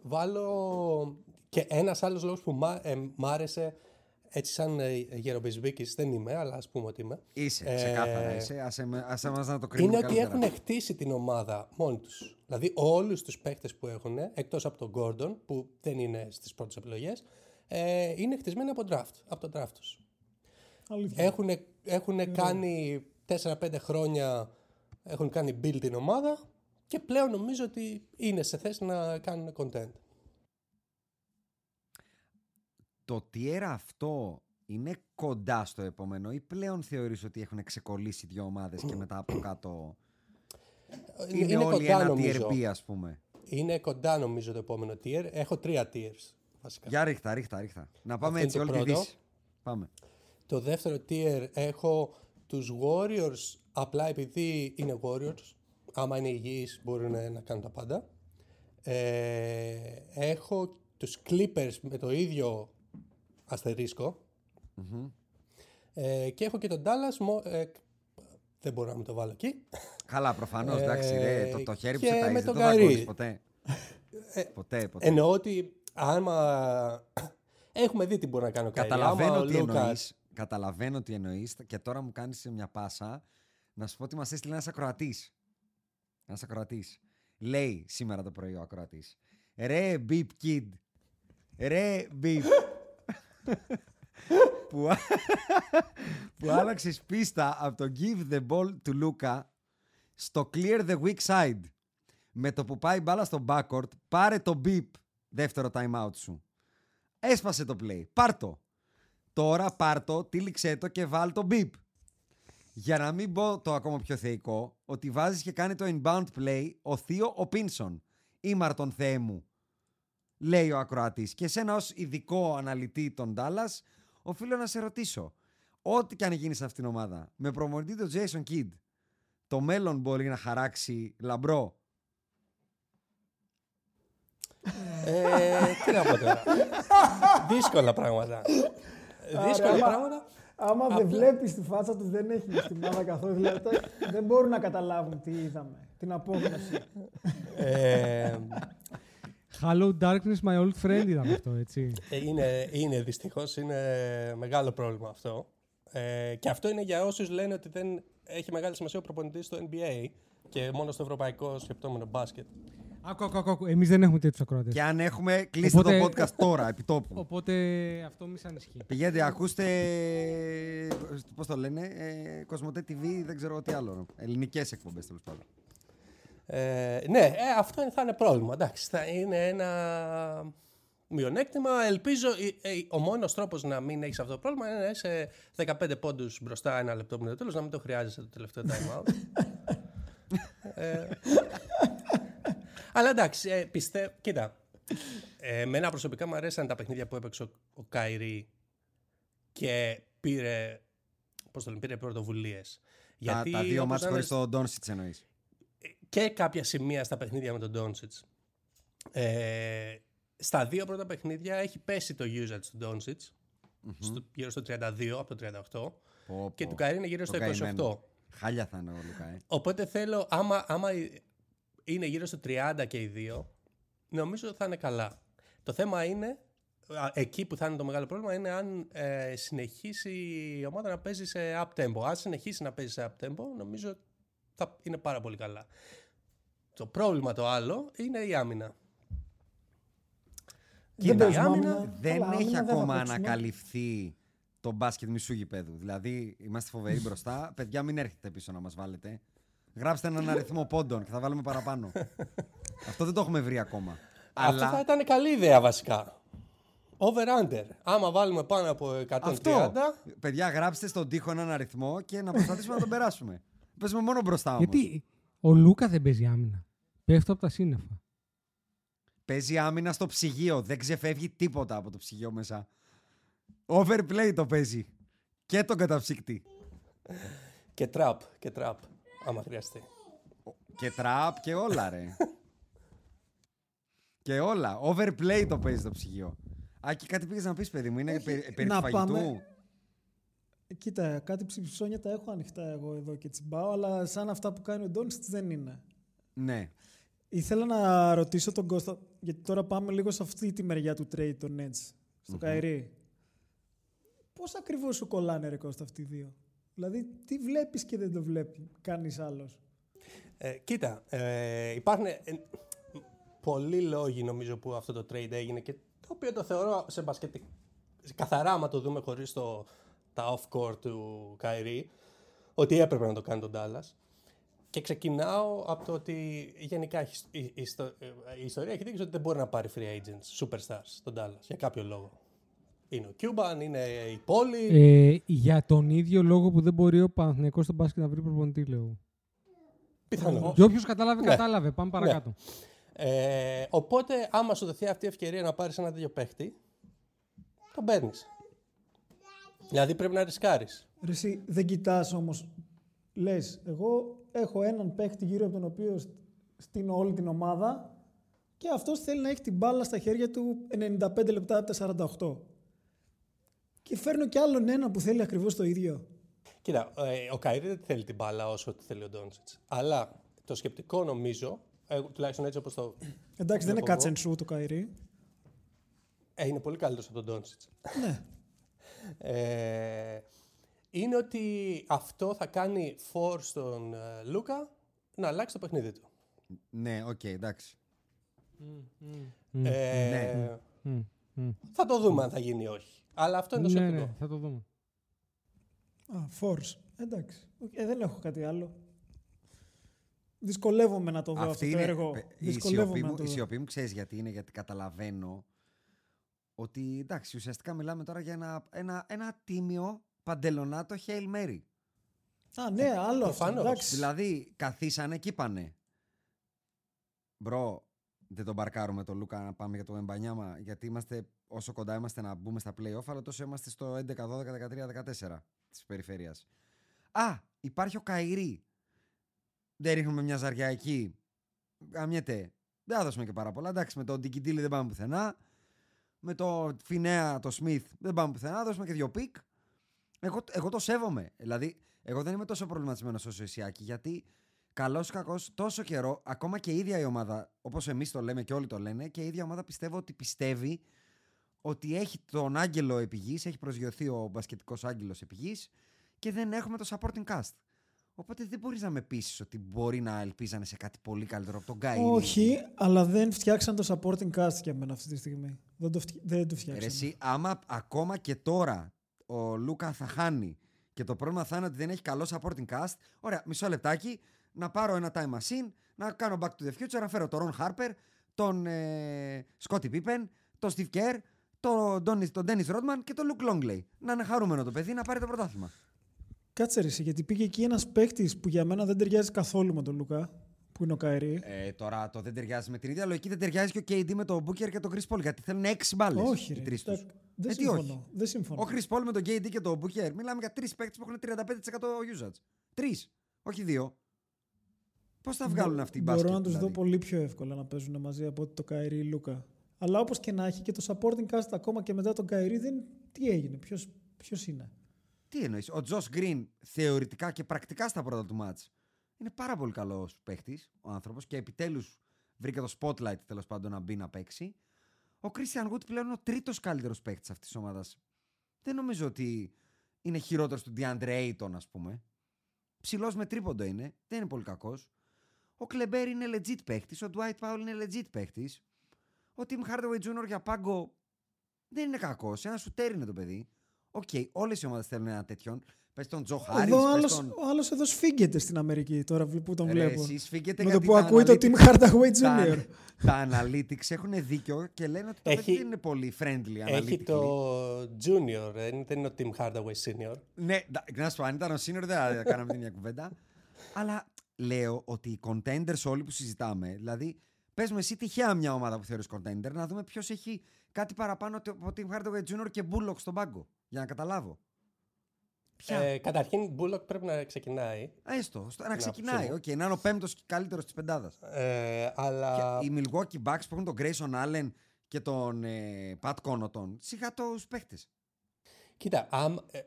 βάλω και ένας άλλος λόγος που μ' ε, μ' άρεσε έτσι σαν ε, γεροπεσβίκης δεν είμαι, αλλά ας πούμε ότι είμαι. Είσαι, Ε, ξεκάθαρα είσαι. Άσε, με- άσε μας να το κρίνουμε είναι ότι καλύτερα. έχουν χτίσει την ομάδα μόνοι τους. Δηλαδή όλους τους παίχτες που έχουν, εκτός από τον Gordon, που δεν είναι στις πρώτες επιλογές, ε, είναι χτισμένοι από draft, από το draft τους. Αλήθεια. Έχουν, έχουν κάνει 4-5 χρόνια, έχουν κάνει build την ομάδα και πλέον νομίζω ότι είναι σε θέση να κάνουν content. Το tier αυτό είναι κοντά στο επόμενο ή πλέον θεωρείς ότι έχουν ξεκολλήσει δύο ομάδες και μετά από κάτω είναι, όλοι ένα tier B ας πούμε; Είναι κοντά νομίζω το επόμενο tier. Έχω τρία tiers βασικά. Για ρίχτα, ρίχτα, ρίχτα. Να πάμε Αυτό έτσι είναι όλη το τη πρώτο. δύση. Πάμε. Το δεύτερο tier έχω τους Warriors απλά επειδή είναι Warriors. Άμα είναι υγιείς μπορούν να κάνουν τα πάντα. Ε, έχω τους Clippers με το ίδιο αστερίσκο. Ε, και έχω και τον Dallas. μο- ε, δεν μπορώ να μην το βάλω εκεί. Καλά, προφανώς, Ε, εντάξει, ρε, το, το χέρι που και σε ταΐζει με δεν τον το δαγκώνεις Kyrie. ποτέ. Ε, ποτέ, ποτέ. Εννοώ ότι άμα... Έχουμε δει τι μπορεί να κάνει ο Kyrie. Καταλαβαίνω Άμα ο τι Λούκας- εννοείς, καταλαβαίνω τι εννοείς και τώρα μου κάνεις μια πάσα να σου πω ότι μας έστειλε ένας ακροατής. Ένας ακροατής. Λέει σήμερα το πρωί ο ακροατής. Ρε beep kid. Ρε beep. που, α- που άλλαξες πίστα από το give the ball to Luca στο clear the weak side. Με το που πάει μπάλα στο backcourt, πάρε το beep δεύτερο time out σου. Έσπασε το play. Πάρ' το. Τώρα πάρ' το, τύλιξέ το και βάλ το beep. Για να μην πω το ακόμα πιο θεϊκό, ότι βάζεις και κάνει το inbound play ο Θείο ο Πίνσον. Ήμαρ τον Θεέ μου. Λέει ο ακροατής. Και εσένα ως ειδικό αναλυτή των Dallas, οφείλω να σε ρωτήσω. Ό,τι και αν γίνεις σε αυτήν την ομάδα, με προμονητή τον Jason Kidd, το μέλλον μπορεί να χαράξει λαμπρό; Ε, τι να πω τώρα. Δύσκολα πράγματα. Δύσκολα άμα- πράγματα. Άμα δεν Απλά- βλέπεις τη φάτσα τους, δεν έχει στην ομάδα καθόλου. Δηλαδή, τα- δεν μπορούν να καταλάβουν τι είδαμε. Την απόγνωση. Ε, Hello darkness, my old friend ήταν αυτό, έτσι. ε, είναι, είναι δυστυχώς, είναι μεγάλο πρόβλημα αυτό. Ε, και αυτό είναι για όσους λένε ότι δεν έχει μεγάλη σημασία ο προπονητής στο NBA και μόνο στο ευρωπαϊκό σκεπτόμενο μπάσκετ. Άκου, άκου, άκου. Εμείς δεν έχουμε τέτοιους ακροατές. Και αν έχουμε, κλείστε Οπότε- το podcast τώρα, επί τόπου. Οπότε αυτό μη σ' ανησυχεί. Πηγαίνετε, ακούστε. Πώς το λένε, ε, Κοσμοτέ TV, δεν ξέρω τι άλλο. Ελληνικές εκπομπές τέλος πάντων. Ε, ναι, ε, αυτό είναι- θα είναι πρόβλημα. Εντάξει, θα είναι ένα μειονέκτημα. Ελπίζω ε, ε, ο μόνος τρόπος να μην έχεις αυτό το πρόβλημα είναι να είσαι 15 πόντους μπροστά ένα λεπτό πριν το τέλος, να μην το χρειάζεσαι το τελευταίο time out. ε, αλλά εντάξει, ε, πιστεύω... Κοίτα, ε, εμένα προσωπικά μου αρέσαν τα παιχνίδια που έπαιξε ο, ο Καϊρή και πήρε, πώς το λένε, πήρε πρωτοβουλίες. Τα, τα δύο όπως μάτς να είναι, χωρί τον Ντόνσιτς εννοείς. και κάποια σημεία στα παιχνίδια με τον Ντόνσιτς. Ε, στα δύο πρώτα παιχνίδια έχει πέσει το usage του ντονσιτς στο, γύρω στο 32 από το 38 Πω, και πω. του Καϊρή είναι γύρω Το στο 28. καημένο. Χάλια θα είναι ο Λουκά. ε. Οπότε θέλω, άμα, άμα είναι γύρω στο 30 και οι δύο, νομίζω θα είναι καλά. Το θέμα είναι, α, εκεί που θα είναι το μεγάλο πρόβλημα, είναι αν ε, συνεχίσει η ομάδα να παίζει σε up tempo. Αν συνεχίσει να παίζει σε up tempo, νομίζω θα είναι πάρα πολύ καλά. Το πρόβλημα το άλλο είναι η άμυνα. Δεν η παίζουμε άμυνα άμυνα. Δεν Καλά, έχει άμυνα δεν θα ακόμα παίξουμε. ανακαλυφθεί το μπάσκετ μισού γηπέδου. Δηλαδή, είμαστε φοβεροί μπροστά. Παιδιά, μην έρχεται πίσω να μας βάλετε. Γράψτε έναν αριθμό πόντων και θα βάλουμε παραπάνω. Αυτό δεν το έχουμε βρει ακόμα. Αυτό θα ήταν καλή ιδέα βασικά. Over-under. Άμα βάλουμε πάνω από 130, Αυτό. Παιδιά, γράψτε στον τοίχο έναν αριθμό και να προσπαθήσουμε να τον περάσουμε. Παίζουμε μόνο μπροστά όμως. Γιατί ο Λούκα δεν παίζει άμυνα. Πέφτω από τα σύννεφα. Παίζει άμυνα στο ψυγείο. Δεν ξεφεύγει τίποτα από το ψυγείο μέσα. Overplay το παίζει. Και τον καταψύκτη. Και τραπ, και τραπ, άμα χρειαστεί. Και τραπ και όλα, ρε. και όλα. Overplay το παίζει το ψυγείο. Άκη, κάτι πήγες να πεις, παιδί μου. Είναι Όχι, περί, περί να του φαγητού; πάμε- Κοίτα, κάτι ψηφισόνια τα έχω ανοιχτά εγώ εδώ και τσιμπάω, αλλά σαν αυτά που κάνει ο Ντόνιστ δεν είναι. Ναι. Ήθελα να ρωτήσω τον Κώστα, γιατί τώρα πάμε λίγο σε αυτή τη μεριά του trade των Nets, στο Καϊρή. Πώς ακριβώς σου κολλάνε ρε Κώστα αυτοί οι δύο; Δηλαδή, τι βλέπεις και δεν το βλέπει κανείς άλλος; Ε, κοίτα, ε, υπάρχουν ε, πολλοί λόγοι νομίζω που αυτό το trade έγινε και το οποίο το θεωρώ σε μπασκετ καθαρά άμα το δούμε χωρίς το, τα off-court του Καϊρή ότι έπρεπε να το κάνει τον Dallas. Και ξεκινάω από το ότι γενικά έχει- η, η, ιστο- ε, η ιστορία έχει δείξει ότι δεν μπορεί να πάρει free agents, superstars στον Dallas για κάποιο λόγο. Είναι ο Cuban, είναι η πόλη. Ε, για τον ίδιο λόγο που δεν μπορεί ο Παναθηναϊκός στον μπάσκετ να βρει προπονητή, λέω. πιθανό. Και όποιος κατάλαβε, Ναι. κατάλαβε. Πάμε παρακάτω. Ε, οπότε, άμα σου δοθεί αυτή η ευκαιρία να πάρεις ένα τέτοιο παίχτη, τον παίρνεις. Δηλαδή πρέπει να ρισκάρεις. Ρε εσύ δεν κοιτάς όμως, λες, εγώ έχω έναν παίχτη γύρω από τον οποίο σ- στείνω όλη την ομάδα και αυτός θέλει να έχει την μπάλα στα χέρια του 95 λεπτά από τα 48. Και φέρνω κι άλλον ένα που θέλει ακριβώς το ίδιο. Κοίτα, ε, ο Καϊρή δεν θέλει την μπάλα όσο τη θέλει ο Ντόντσιτς. Αλλά το σκεπτικό νομίζω, ε, τουλάχιστον έτσι όπως το. Εντάξει, δεν είναι βλέπω catch εγώ, and shoot το Καϊρή. Ε, είναι πολύ καλύτερος από τον Ντόντσιτς. ναι. Ε, είναι ότι αυτό θα κάνει φόρ στον ε, Λούκα να αλλάξει το παιχνίδι του. Ναι, οκ, εντάξει. Ε, ναι. Μμ, μμ. Θα το δούμε αν θα γίνει ή όχι. Αλλά αυτό είναι το Ναι, σκεπτικό. ναι, θα το δούμε. Α, force. Εντάξει. Ε, δεν έχω κάτι άλλο. Δυσκολεύομαι να το δω αυτό το έργο. πε- η Δυσκολεύομαι σιωπή να μου, το η δω. σιωπή μου ξέρεις γιατί είναι, γιατί καταλαβαίνω ότι εντάξει, ουσιαστικά μιλάμε τώρα για ένα, ένα, ένα τίμιο παντελονάτο Hail Mary. Α, ναι, άλλο αυτό. προφανώς. Εντάξει. Δηλαδή, καθίσανε και είπανε. Bro, δεν τον μπαρκάρουμε τον Λούκα να πάμε για το Wembanyama, γιατί είμαστε όσο κοντά είμαστε να μπούμε στα play-off, αλλά τόσο είμαστε στο 11, 12, 13, 14 της περιφέρειας. Α, υπάρχει ο Kyrie. Δεν ρίχνουμε μια ζαριά εκεί. Γαμιέται. Δεν θα δώσουμε και πάρα πολλά. Εντάξει, με τον Dinwiddie δεν πάμε πουθενά. Με το Finney-Smith δεν πάμε πουθενά. Δώσουμε και δύο picks. Εγώ, εγώ το σέβομαι. Δηλαδή, εγώ δεν είμαι τόσο προβληματισμένος όσο εσύ, Άκη, γιατί καλός ή κακός τόσο καιρό, ακόμα και η ίδια η ομάδα, όπως εμείς το λέμε και όλοι το λένε, και η ίδια ομάδα πιστεύω ότι πιστεύει ότι έχει τον άγγελο επί έχει προσγειωθεί ο μπασκετικός άγγελος επί και δεν έχουμε το supporting cast. Οπότε δεν μπορείς να με πείσεις ότι μπορεί να ελπίζανε σε κάτι πολύ καλύτερο από τον Γκάι. Όχι, αλλά δεν φτιάξαν το supporting cast για μένα αυτή τη στιγμή. Δεν το, φτι... δεν το Ρε φτιάξαν. εσύ, άμα ακόμα και τώρα ο Λούκα θα χάνει και το πρόβλημα θα είναι ότι δεν έχει καλό supporting cast, ωραία, μισό λεπτάκι, να πάρω ένα time machine, να κάνω back to the future, να φέρω τον Ron Harper, τον ε, Scottie Pippen, τον Steve Kerr, τον, Dennis, τον Dennis Rodman και τον Luke Longley. Να είναι χαρούμενο το παιδί να πάρει το πρωτάθλημα. Κάτσε ρε, εσύ, γιατί πήγε εκεί ένας παίχτη που για μένα δεν ταιριάζει καθόλου με τον Λουκά, που είναι ο Καερή. Ε, τώρα το δεν ταιριάζει με την ίδια λογική, δεν ταιριάζει και ο KD με τον Booker και τον Chris Paul, γιατί θέλουν έξι μπάλες. όχι, οι ρε. τρεις τους. εντάξει, Δεν Ε, τι συμφωνώ. όχι. Δεν συμφωνώ. Ο Chris Paul με τον KD και τον Booker. Μιλάμε για τρεις παίκτες που έχουν 35% usage. Τρεις, όχι δύο. Πώς θα βγάλουν αυτοί οι Μπορώ μπάσκετ. να τους δηλαδή; δω πολύ πιο εύκολα να παίζουν μαζί από ότι το Καϊρή ή Λούκα. Αλλά όπως και να έχει και το supporting cast ακόμα και μετά τον Καϊρή, δεν... τι έγινε, ποιος είναι; Τι εννοείς; Ο Τζος Γκριν θεωρητικά και πρακτικά στα πρώτα του μάτς είναι πάρα πολύ καλός παίχτης ο άνθρωπος και επιτέλους βρήκε το spotlight τέλος πάντων να μπει να παίξει. Ο Christian Wood πλέον είναι ο τρίτος καλύτερος παίχτης αυτής της ομάδας. Δεν νομίζω ότι είναι χειρότερος του DeAndre Ayton, ας πούμε. Ψηλός με τρίποντο είναι, δεν είναι πολύ κακός. Ο Kleber είναι legit παίχτη, ο Dwight Powell είναι legit παίχτη. Ο Tim Hardaway Jr. για πάγκο δεν είναι κακός. Ένα σουτέρ είναι το παιδί. Οκ, okay, όλες οι ομάδες θέλουν ένα τέτοιον. Πες τον Τζο Χάρη. Εδώ άλλος, τον... Ο άλλος εδώ σφίγγεται στην Αμερική τώρα που τον Ρε, βλέπω. Εσύ σφίγγεται Με το που ακούει το Tim Hardaway Jr. Τα, τα analytics έχουν δίκιο και λένε ότι το Έχει- παιδί δεν είναι πολύ friendly. Έχει analytically. το Junior, δεν δεν είναι ο Tim Hardaway Senior. Ναι, ντα- να σου πω, αν ήταν ο senior δεν θα κάναμε την ίδια κουβέντα. Αλλά λέω ότι οι contenders όλοι που συζητάμε, δηλαδή πες μου εσύ τυχαία μια ομάδα που θεωρείς contender, να δούμε ποιος έχει κάτι παραπάνω από Tim Hardaway Jr. και Bullock στον πάγκο. Για να καταλάβω. Ποια; Ε, καταρχήν, Bullock πρέπει να ξεκινάει. Α, Έστω, στο- να να ξεκινάει. ψούμε. Οκ, να είναι ο πέμπτος καλύτερος της πεντάδας. Ε, αλλά Και οι Milwaukee Bucks που έχουν τον Grayson Allen και τον ε, Pat Connaughton, σιγά τους παίχτες. κοίτα, άμα, ε,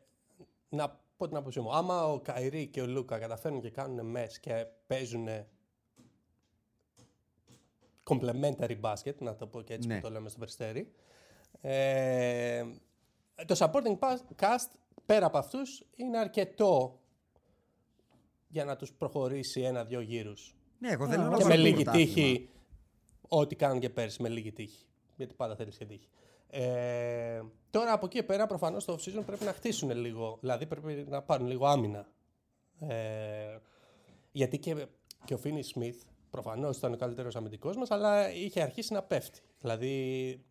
να πω την άποψή μου. Άμα ο Καϊρή και ο Λούκα καταφέρουν και κάνουν μες και παίζουν complementary basket, να το πω και έτσι Ναι. που το λέμε στο περιστέρι. Ε, το supporting pa- cast πέρα από αυτούς είναι αρκετό για να τους προχωρήσει ένα-δυο γύρους. Ναι, εγώ δεν λέω να Και με πάρουν λίγη πρωτάθλημα. τύχη, ό,τι κάνουν και πέρσι, με λίγη τύχη. Γιατί πάντα θέλεις και τύχη. Ε, τώρα από εκεί και πέρα προφανώς το off-season πρέπει να χτίσουν λίγο. Δηλαδή πρέπει να πάρουν λίγο άμυνα. Ε, γιατί και, και ο Φίνι Σμιθ προφανώς ήταν ο καλύτερος αμυντικός μας, αλλά είχε αρχίσει να πέφτει. Δηλαδή ε,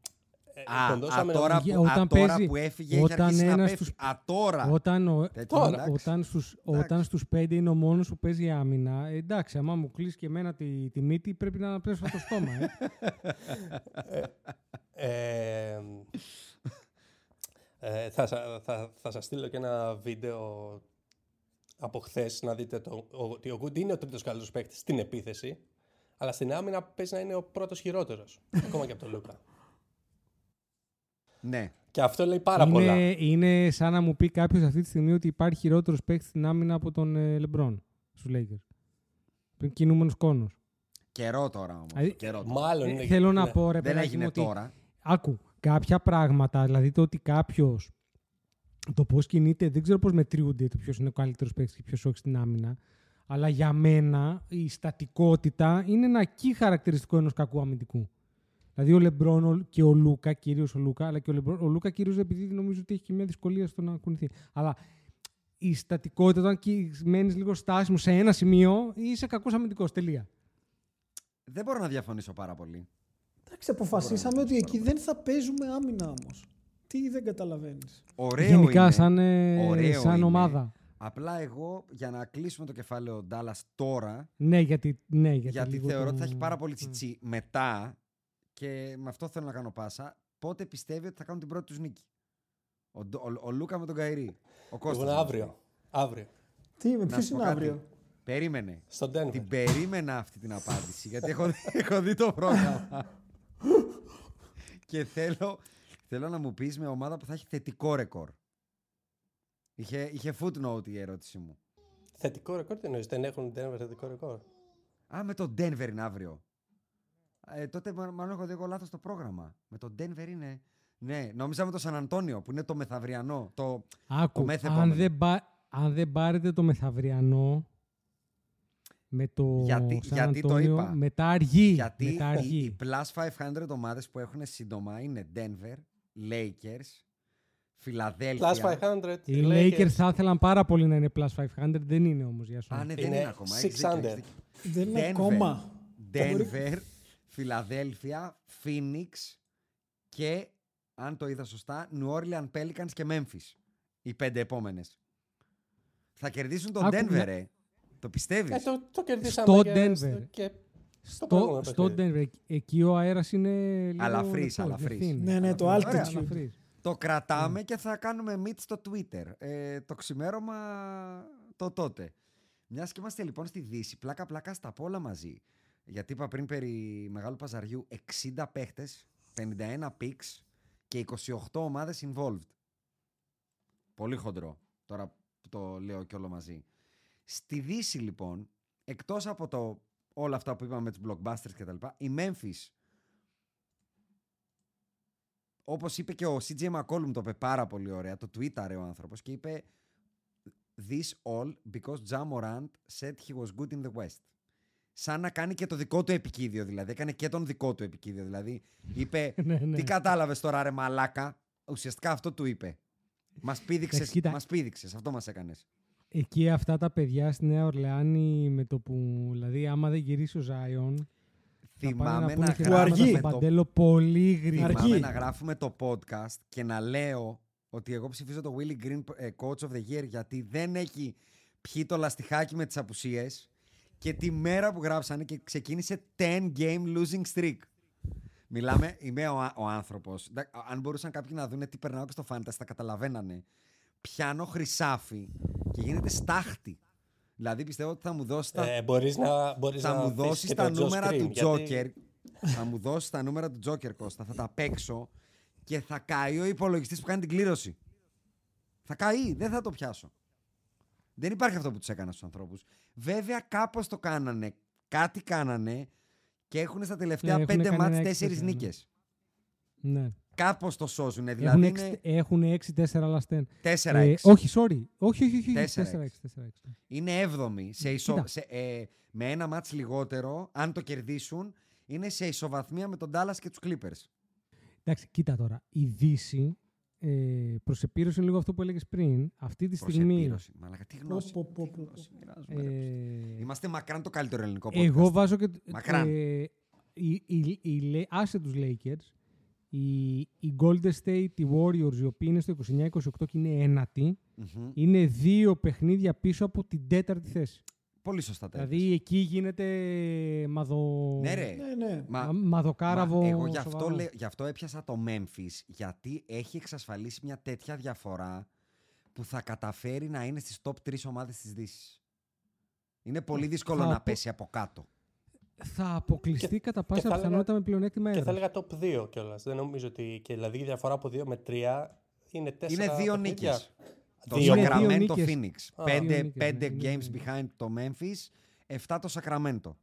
Α, τον α, δώσαμε να- τώρα, Όταν που, α, τώρα παίζει- που έφυγε έχει όταν αρχίσει να ένας πέφτει. στους- Α, τώρα. Όταν, ο, Τέτοιο, όταν, εντάξει. όταν, στους, Εντάξει. όταν στους πέντε είναι ο μόνος που παίζει άμυνα, ε, εντάξει, άμα μου κλείσει και εμένα τη, τη μύτη πρέπει να πρέσω το στόμα. Ε. Ε, ε, θα, σα- θα, θα σας στείλω και ένα βίντεο από χθες να δείτε το, ο- ότι ο Good είναι ο τρίτος καλύτερος παίκτης στην επίθεση, αλλά στην άμυνα παίζει να είναι ο πρώτος χειρότερος, ακόμα και από τον Λούκα. Ναι. Και αυτό λέει πάρα πολλά. είναι, είναι σαν να μου πει κάποιος αυτή τη στιγμή ότι υπάρχει χειρότερος παίκτης στην άμυνα από τον ε, Λεμπρόν στους Lakers. Πριν κινούμενος κόνο. Καιρό τώρα όμως. Δηλαδή, Καιρό τώρα. Μάλλον είναι... θέλω να ναι. πω, ρε Δεν παιδάκι έγινε μου, ότι τώρα. Άκου, κάποια πράγματα, δηλαδή το ότι κάποιος. Το πώς κινείται, δεν ξέρω πώς μετριούνται το ποιος είναι ο καλύτερος παίκτης και ποιος όχι στην άμυνα. Αλλά για μένα η στατικότητα είναι ένα key χαρακτηριστικό ενός κακού αμυντικού. Δηλαδή ο Λεμπρόν ο- και ο Λούκα, κυρίως ο Λούκα, αλλά και ο, Λεμπρόν, ο Λούκα κυρίως επειδή νομίζω ότι έχει και μια δυσκολία στο να κουνηθεί. Αλλά η στατικότητα, όταν μένεις λίγο στάσιμο σε ένα σημείο, είσαι κακός αμυντικός. Τελεία. Δεν μπορώ να διαφωνήσω πάρα πολύ. Εντάξει, αποφασίσαμε ότι εκεί δεν θα παίζουμε άμυνα όμως. Τι δεν καταλαβαίνεις. Ωραίο Γενικά, είναι. σαν, ε, Ωραίο σαν είναι. ομάδα. Απλά εγώ για να κλείσουμε το κεφάλαιο Ντάλλα τώρα, Ναι, γιατί, ναι, γιατί, γιατί λίγο θεωρώ το- ότι θα έχει πάρα πολύ τσιτσί μετά και με αυτό θέλω να κάνω πάσα. Πότε πιστεύει ότι θα κάνουν την πρώτη τους νίκη; Ο, Ντο- ο, ο Λούκα με τον Καϊρή. Ο Κώστας. Λοιπόν, αύριο. Αύριο. Τι, με Να ποιος σου πω είναι κάτι. αύριο. Περίμενε. Στο Denver. Την περίμενα αυτή την απάντηση γιατί έχω, δει- έχω δει το πρόγραμμα. και θέλω, θέλω να μου πεις με ομάδα που θα έχει θετικό ρεκόρ. Είχε, είχε footnote η ερώτηση μου. Θετικό ρεκόρ τι εννοείς, δεν έχουν Denver θετικό ρεκόρ; Α, με τον Denver είναι αύριο. Ε, τότε μα- μάλλον έχω δει εγώ λάθος το πρόγραμμα. Με τον Denver είναι... Ναι, νόμιζα με το Σαν Αντώνιο που είναι το μεθαυριανό. Το... Άκου, μεθεπόμενο. αν δεν, πα- αν δεν πάρετε το μεθαυριανό με το Γιατί- Σαν γιατί το Αντώνιο, είπα. μετά αργεί. Γιατί μετά οι, αργεί. οι plus 500 ομάδες που έχουν σύντομα είναι Denver, Lakers, Φιλαδέλφια. Plus 500. Οι Lakers θα ήθελαν πάρα πολύ να είναι plus 500, δεν είναι όμως για σου. Α, ναι, δεν Είναι είναι ακόμα. 600. έχεις δίκιο, έχεις δίκιο. Δεν είναι Denver. ακόμα. Denver, Φιλαδέλφια, Phoenix και, αν το είδα σωστά, New Orleans Pelicans και Memphis. Οι πέντε επόμενες. Θα κερδίσουν τον Άκου, Denver, να- ρε. Το πιστεύεις; Ε, το, το κερδίσαμε Στο και Denver. στο- και στο Στο, προηγούμενο στο παιχνίδι. Denver, εκεί ο αέρας είναι λίγο Αλαφρύς, λεπτός, αλαφρύς. δεν Ναι, ναι, το Ωραία. altitude. Αλαφρύς. Το κρατάμε και θα κάνουμε meet στο Twitter. Ε, το ξημέρωμα το τότε. Μιας και είμαστε λοιπόν στη Δύση, πλάκα-πλάκα στα απ' όλα μαζί. Γιατί είπα πριν περί μεγάλου παζαριού 60 παίχτες, 51 picks και 28 ομάδες involved. Πολύ χοντρό. Τώρα που το λέω και όλο μαζί. Στη Δύση λοιπόν, εκτός από το, όλα αυτά που είπαμε με τους blockbusters και τα λοιπά, η Memphis, όπως είπε και ο CJ McCollum το είπε πάρα πολύ ωραία, το tweetare ο άνθρωπος και είπε This all because Ja Morant said he was good in the West. Σαν να κάνει και το δικό του επικίδιο, δηλαδή. Έκανε και τον δικό του επικίδιο. Δηλαδή, είπε, Ναι, ναι. τι κατάλαβες τώρα ρε μαλάκα; Ουσιαστικά αυτό του είπε. Μας πήδηξες, Εντάξει, κοίτα. μας πήδηξες, αυτό μας έκανες. Εκεί αυτά τα παιδιά στη Νέα Ορλεάνη με το που. Δηλαδή, άμα δεν γυρίσει ο Ζάιον. Θυμάμαι να, να, πούνε γράφουμε γράφουμε στο στον Παντέλο πολύ γρήγορα. Αργεί. Θυμάμαι να γράφουμε το podcast και να λέω ότι εγώ ψηφίζω το Willy Green ε, Coach of the Year γιατί δεν έχει πιει το λαστιχάκι με τις απουσίες και τη μέρα που γράψανε και ξεκίνησε 10 game losing streak. Μιλάμε, είμαι ο, ο άνθρωπος. Εντά- Αν μπορούσαν κάποιοι να δουν τι περνάω και στο Fantasy, θα καταλαβαίνανε. Πιάνω χρυσάφι και γίνεται στάχτη. Δηλαδή πιστεύω ότι θα μου δώσεις τα, Ε, μπορείς να, μπορείς θα να μου αφήσεις δώσεις και τα τον Josh νούμερα Green, του γιατί- Joker. θα μου δώσεις τα νούμερα του Joker, Κώστα. Θα τα παίξω και θα καεί ο υπολογιστής που κάνει την κλήρωση. Θα καεί, δεν θα το πιάσω. Δεν υπάρχει αυτό που τους έκανα στους ανθρώπους. Βέβαια, κάπως το κάνανε. Κάτι κάνανε και έχουν στα τελευταία Ναι, έχουν πέντε κάνει μάτς ένα τέσσερις 6-4, ναι. νίκες. Ναι. Κάπως το σώζουν. Έχουν Δηλαδή έξι- είναι Έχουν 6-4 λαστέν. 4-6. Ε, όχι, sorry. Όχι, όχι, όχι. 4-6. 4-6. Είναι 7η. Σε ισο... Κοίτα. σε, ε, με ένα μάτς λιγότερο, αν το κερδίσουν, είναι σε ισοβαθμία με τον Dallas και τους Clippers. Εντάξει, κοίτα τώρα. Η Δύση, ε, προς επίρρωση λίγο αυτό που έλεγες πριν, αυτή τη στιγμή. Προσεπίρωση. Μαλάκα, τι γνώση. Πω, πω, τι πω, πω. γνώση μοιράζουμε, ρε, Κώστα. Ε, Είμαστε μακράν το καλύτερο ελληνικό podcast. εγώ βάζω και. Μακράν. Ε, οι, οι, οι, Λε- άσε τους Lakers, οι, οι Golden State, οι Warriors, οι οποίοι είναι στο 29-28 και είναι ένατοι, Μμμ. είναι δύο παιχνίδια πίσω από την τέταρτη θέση. Πολύ σωστά τα Δηλαδή εκεί γίνεται μαδο... Ναι, ρε. Ναι, ναι. Μα, Μα- μαδοκάραβο μα εγώ γι αυτό, σοβαρό. λέ- γι' αυτό έπιασα το Memphis, γιατί έχει εξασφαλίσει μια τέτοια διαφορά που θα καταφέρει να είναι στις top 3 ομάδες της Δύσης. Είναι πολύ δύσκολο θα να πω- πέσει από κάτω. Θα αποκλειστεί Και- κατά και πάσα θα έλεγα- πιθανότητα με πλεονέκτημα Και θα έδρας. έλεγα top 2 κιόλας. Δεν νομίζω ότι. Και δηλαδή η διαφορά από 2 με 3 είναι 4 Είναι δύο νίκες. Το Δύο Είναι μόνο. δύο Sacramento νίκες. Phoenix. Α. Πέντε, Δύο νίκες, πέντε ναι, games είναι δύο behind το Memphis, 7 το Sacramento.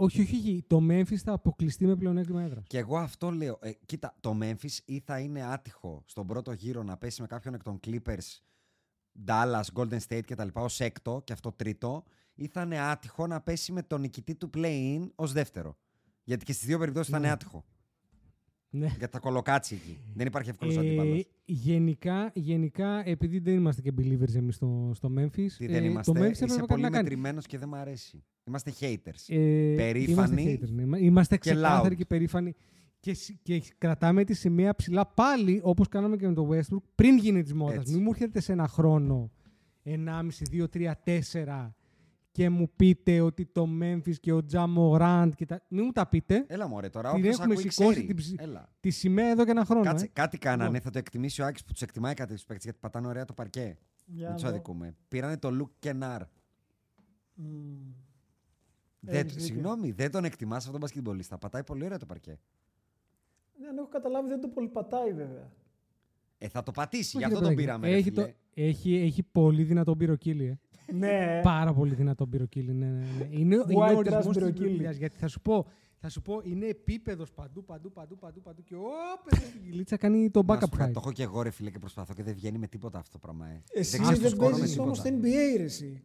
Όχι, όχι, όχι. Το Memphis θα αποκλειστεί με πλεονέκτημα έδρας. Και εγώ αυτό λέω. Ε, κοίτα, το Memphis ή θα είναι άτυχο στον πρώτο γύρο να πέσει με κάποιον εκ των Clippers, Dallas, Golden State κτλ. ως έκτο και αυτό τρίτο, ή θα είναι άτυχο να πέσει με τον νικητή του play-in ως δεύτερο. Γιατί και στις δύο περιπτώσεις θα είναι Ναι. άτυχο. Ναι. Γιατί θα κολοκάτσει εκεί. Δεν υπάρχει εύκολος Ε, αντίπαλος. γενικά, γενικά, επειδή δεν είμαστε και believers εμείς στο, στο Memphis, Τι δεν ε, είμαστε. το Memphis Είσαι έπρεπε κάτι πολύ να κάνει. μετρημένος και δεν μ' αρέσει. Είμαστε haters. Ε, Περήφανοι. Είμαστε, haters, ναι. Είμα- είμαστε και ξεκάθαροι loud. και περήφανοι. Και, σ- και κρατάμε τη σημαία ψηλά πάλι, όπως κάναμε και με το Westbrook, πριν γίνει της μόδας. Έτσι. Μην μου έρχεται σε ένα χρόνο, 1,5, 2, 3, 4 και μου πείτε ότι το Memphis και ο Τζάμο Ραντ και τα... Μην μου τα πείτε. Έλα μωρέ τώρα, Την όποιος έχουμε ακούει σηκώσει ξέρει. την ψη- Έλα. Τη σημαία εδώ και ένα χρόνο. Κάτσε, ε. κάτι κάνανε, Λοιπόν. θα το εκτιμήσει ο Άκης που τους εκτιμάει κάτι τους παίκτες γιατί πατάνε ωραία το παρκέ. Για Δεν τους να δω. αδικούμε. Πήρανε το Luke Kennard. Μμμ. Δεν, Έχεις δίκιο. συγγνώμη, δεν τον εκτιμάς αυτόν τον μπασκετμπολίστα. Πατάει πολύ ωραία το παρκέ. Ναι, αν έχω καταλάβει δεν το πολύ πατάει βέβαια. Ε, θα το πατήσει, Όχι, γι' ρε αυτό τον παιδάκι, πήραμε. ρε Έχει, φίλε. το, έχει, έχει πολύ δυνατό πυροκύλι. Ε. ναι. Πάρα πολύ δυνατό πυροκύλι. Ναι, ναι, ναι. Είναι, είναι White ο trash ορισμός της πυροκύλι. πυροκύλιας, Γιατί θα σου πω, θα σου πω είναι επίπεδος παντού, παντού, παντού, παντού, παντού και όπε στην κυλίτσα κάνει το Να backup σου πω κάτι, height. Το έχω και εγώ ρε φίλε και προσπαθώ και δεν βγαίνει με τίποτα αυτό το πράγμα. Ε. Εσύ ξέρεις δεν, το σκορ με παίζεις όμως τίποτα. στο NBA ρε εσύ.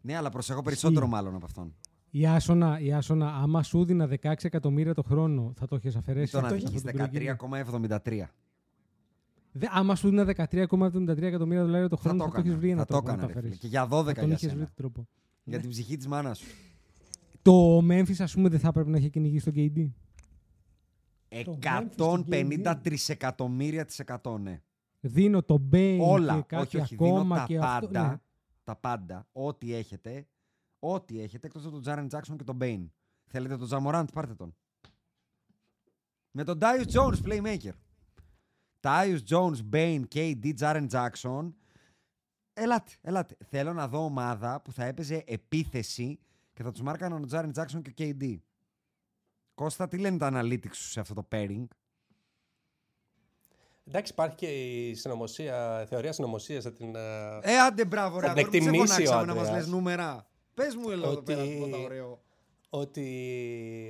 Ναι, αλλά προσέχω περισσότερο μάλλον από αυτόν. Η Άσονα, η Άσονα, άμα σου δίνα 16 εκατομμύρια το χρόνο, θα το έχει αφαιρέσει. Τον αυτό αδικείς το πυροκύλι. 13,73. Δε, άμα σου δίνα 13,73 εκατομμύρια δολάρια το Θα χρόνο, το θα το έχεις βρει έκανα. να Θα το, το να έκανα, το ρε φίλε. αφαιρέσει. Και για 12 Θα τον για είχε βρει σένα. τον τρόπο. Για την ψυχή της μάνας σου. Το Memphis, ας πούμε, δεν θα έπρεπε να έχει κυνηγήσει τον KD. Το Memphis στον 153 KD. εκατομμύρια τη εκατό, ναι. Δίνω το Bane Όλα. και κάτι όχι, όχι. Δίνω ακόμα τα και αυτό. πάντα. ναι. Τα πάντα. Ό,τι έχετε. Ό,τι έχετε εκτός από τον Τζάρεν Τζάξον και τον Μπέιν. Θέλετε τον Τζαμοράντ, πάρτε τον. Με τον Darius Jones, playmaker. Darius Jones, Bane, KD, Jaren Jackson. ελάτε, ελάτε. Θέλω να δω ομάδα που θα έπαιζε επίθεση και θα τους μάρκαναν ο Τζάριν Τζάξον και ο KD. Κώστα, τι λένε τα analytics σου σε αυτό το pairing; Εντάξει, υπάρχει και η συνωμοσία, θεωρία συνωμοσίας θα την. ε, Ε, άντε μπράβο, ρε. Θα την αγόρι μου, σε εκτιμήσει ο φωνάξαμε να μας Ανδρέας. λες νούμερα. Πες μου εδώ Ότι- πέρα τίποτα ωραίο. ότι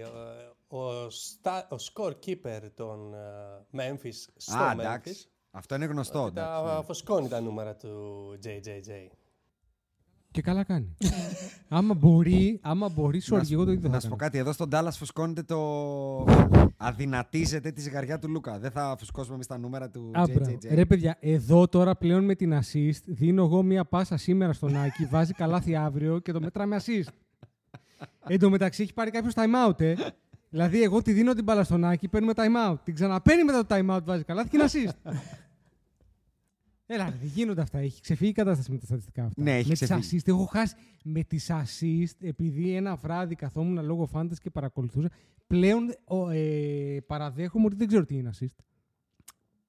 ε, ο, στα, ο scorekeeper των ε, Memphis στο Α, Memphis εντάξει. Αυτό είναι γνωστό. ότι εντάξει, τα ναι. φωσκώνει τα νούμερα του JJJ. Και καλά κάνει. άμα μπορεί, άμα μπορεί, sorry, Να και σου- εγώ το ίδιο Να θα σου πω κάνω. κάτι, εδώ στον Dallas φουσκώνεται το. Αδυνατίζεται τη ζυγαριά του Λούκα. Δεν θα φουσκώσουμε εμείς τα νούμερα του Α, μπράβο. JJJ. Ρε παιδιά, εδώ τώρα πλέον με την assist δίνω εγώ μία πάσα σήμερα στον Άκη, βάζει καλάθι αύριο και το μετράμε assist. Εν τω μεταξύ έχει πάρει κάποιος time out, ε. Δηλαδή, εγώ τη δίνω την μπάλα στον Άκη, παίρνουμε time out. Την ξαναπαίρνει μετά το time out, βάζει καλάθι και είναι assist. Έλα, ρε, δεν γίνονται αυτά. Έχει ξεφύγει η κατάσταση με τα στατιστικά αυτά. Ναι, έχει με ξεφύγει. τις assist, έχω χάσει. Με τις assist, επειδή ένα βράδυ καθόμουν λόγω fantasy και παρακολουθούσα, πλέον ο, ε, παραδέχομαι ότι δεν ξέρω τι είναι assist.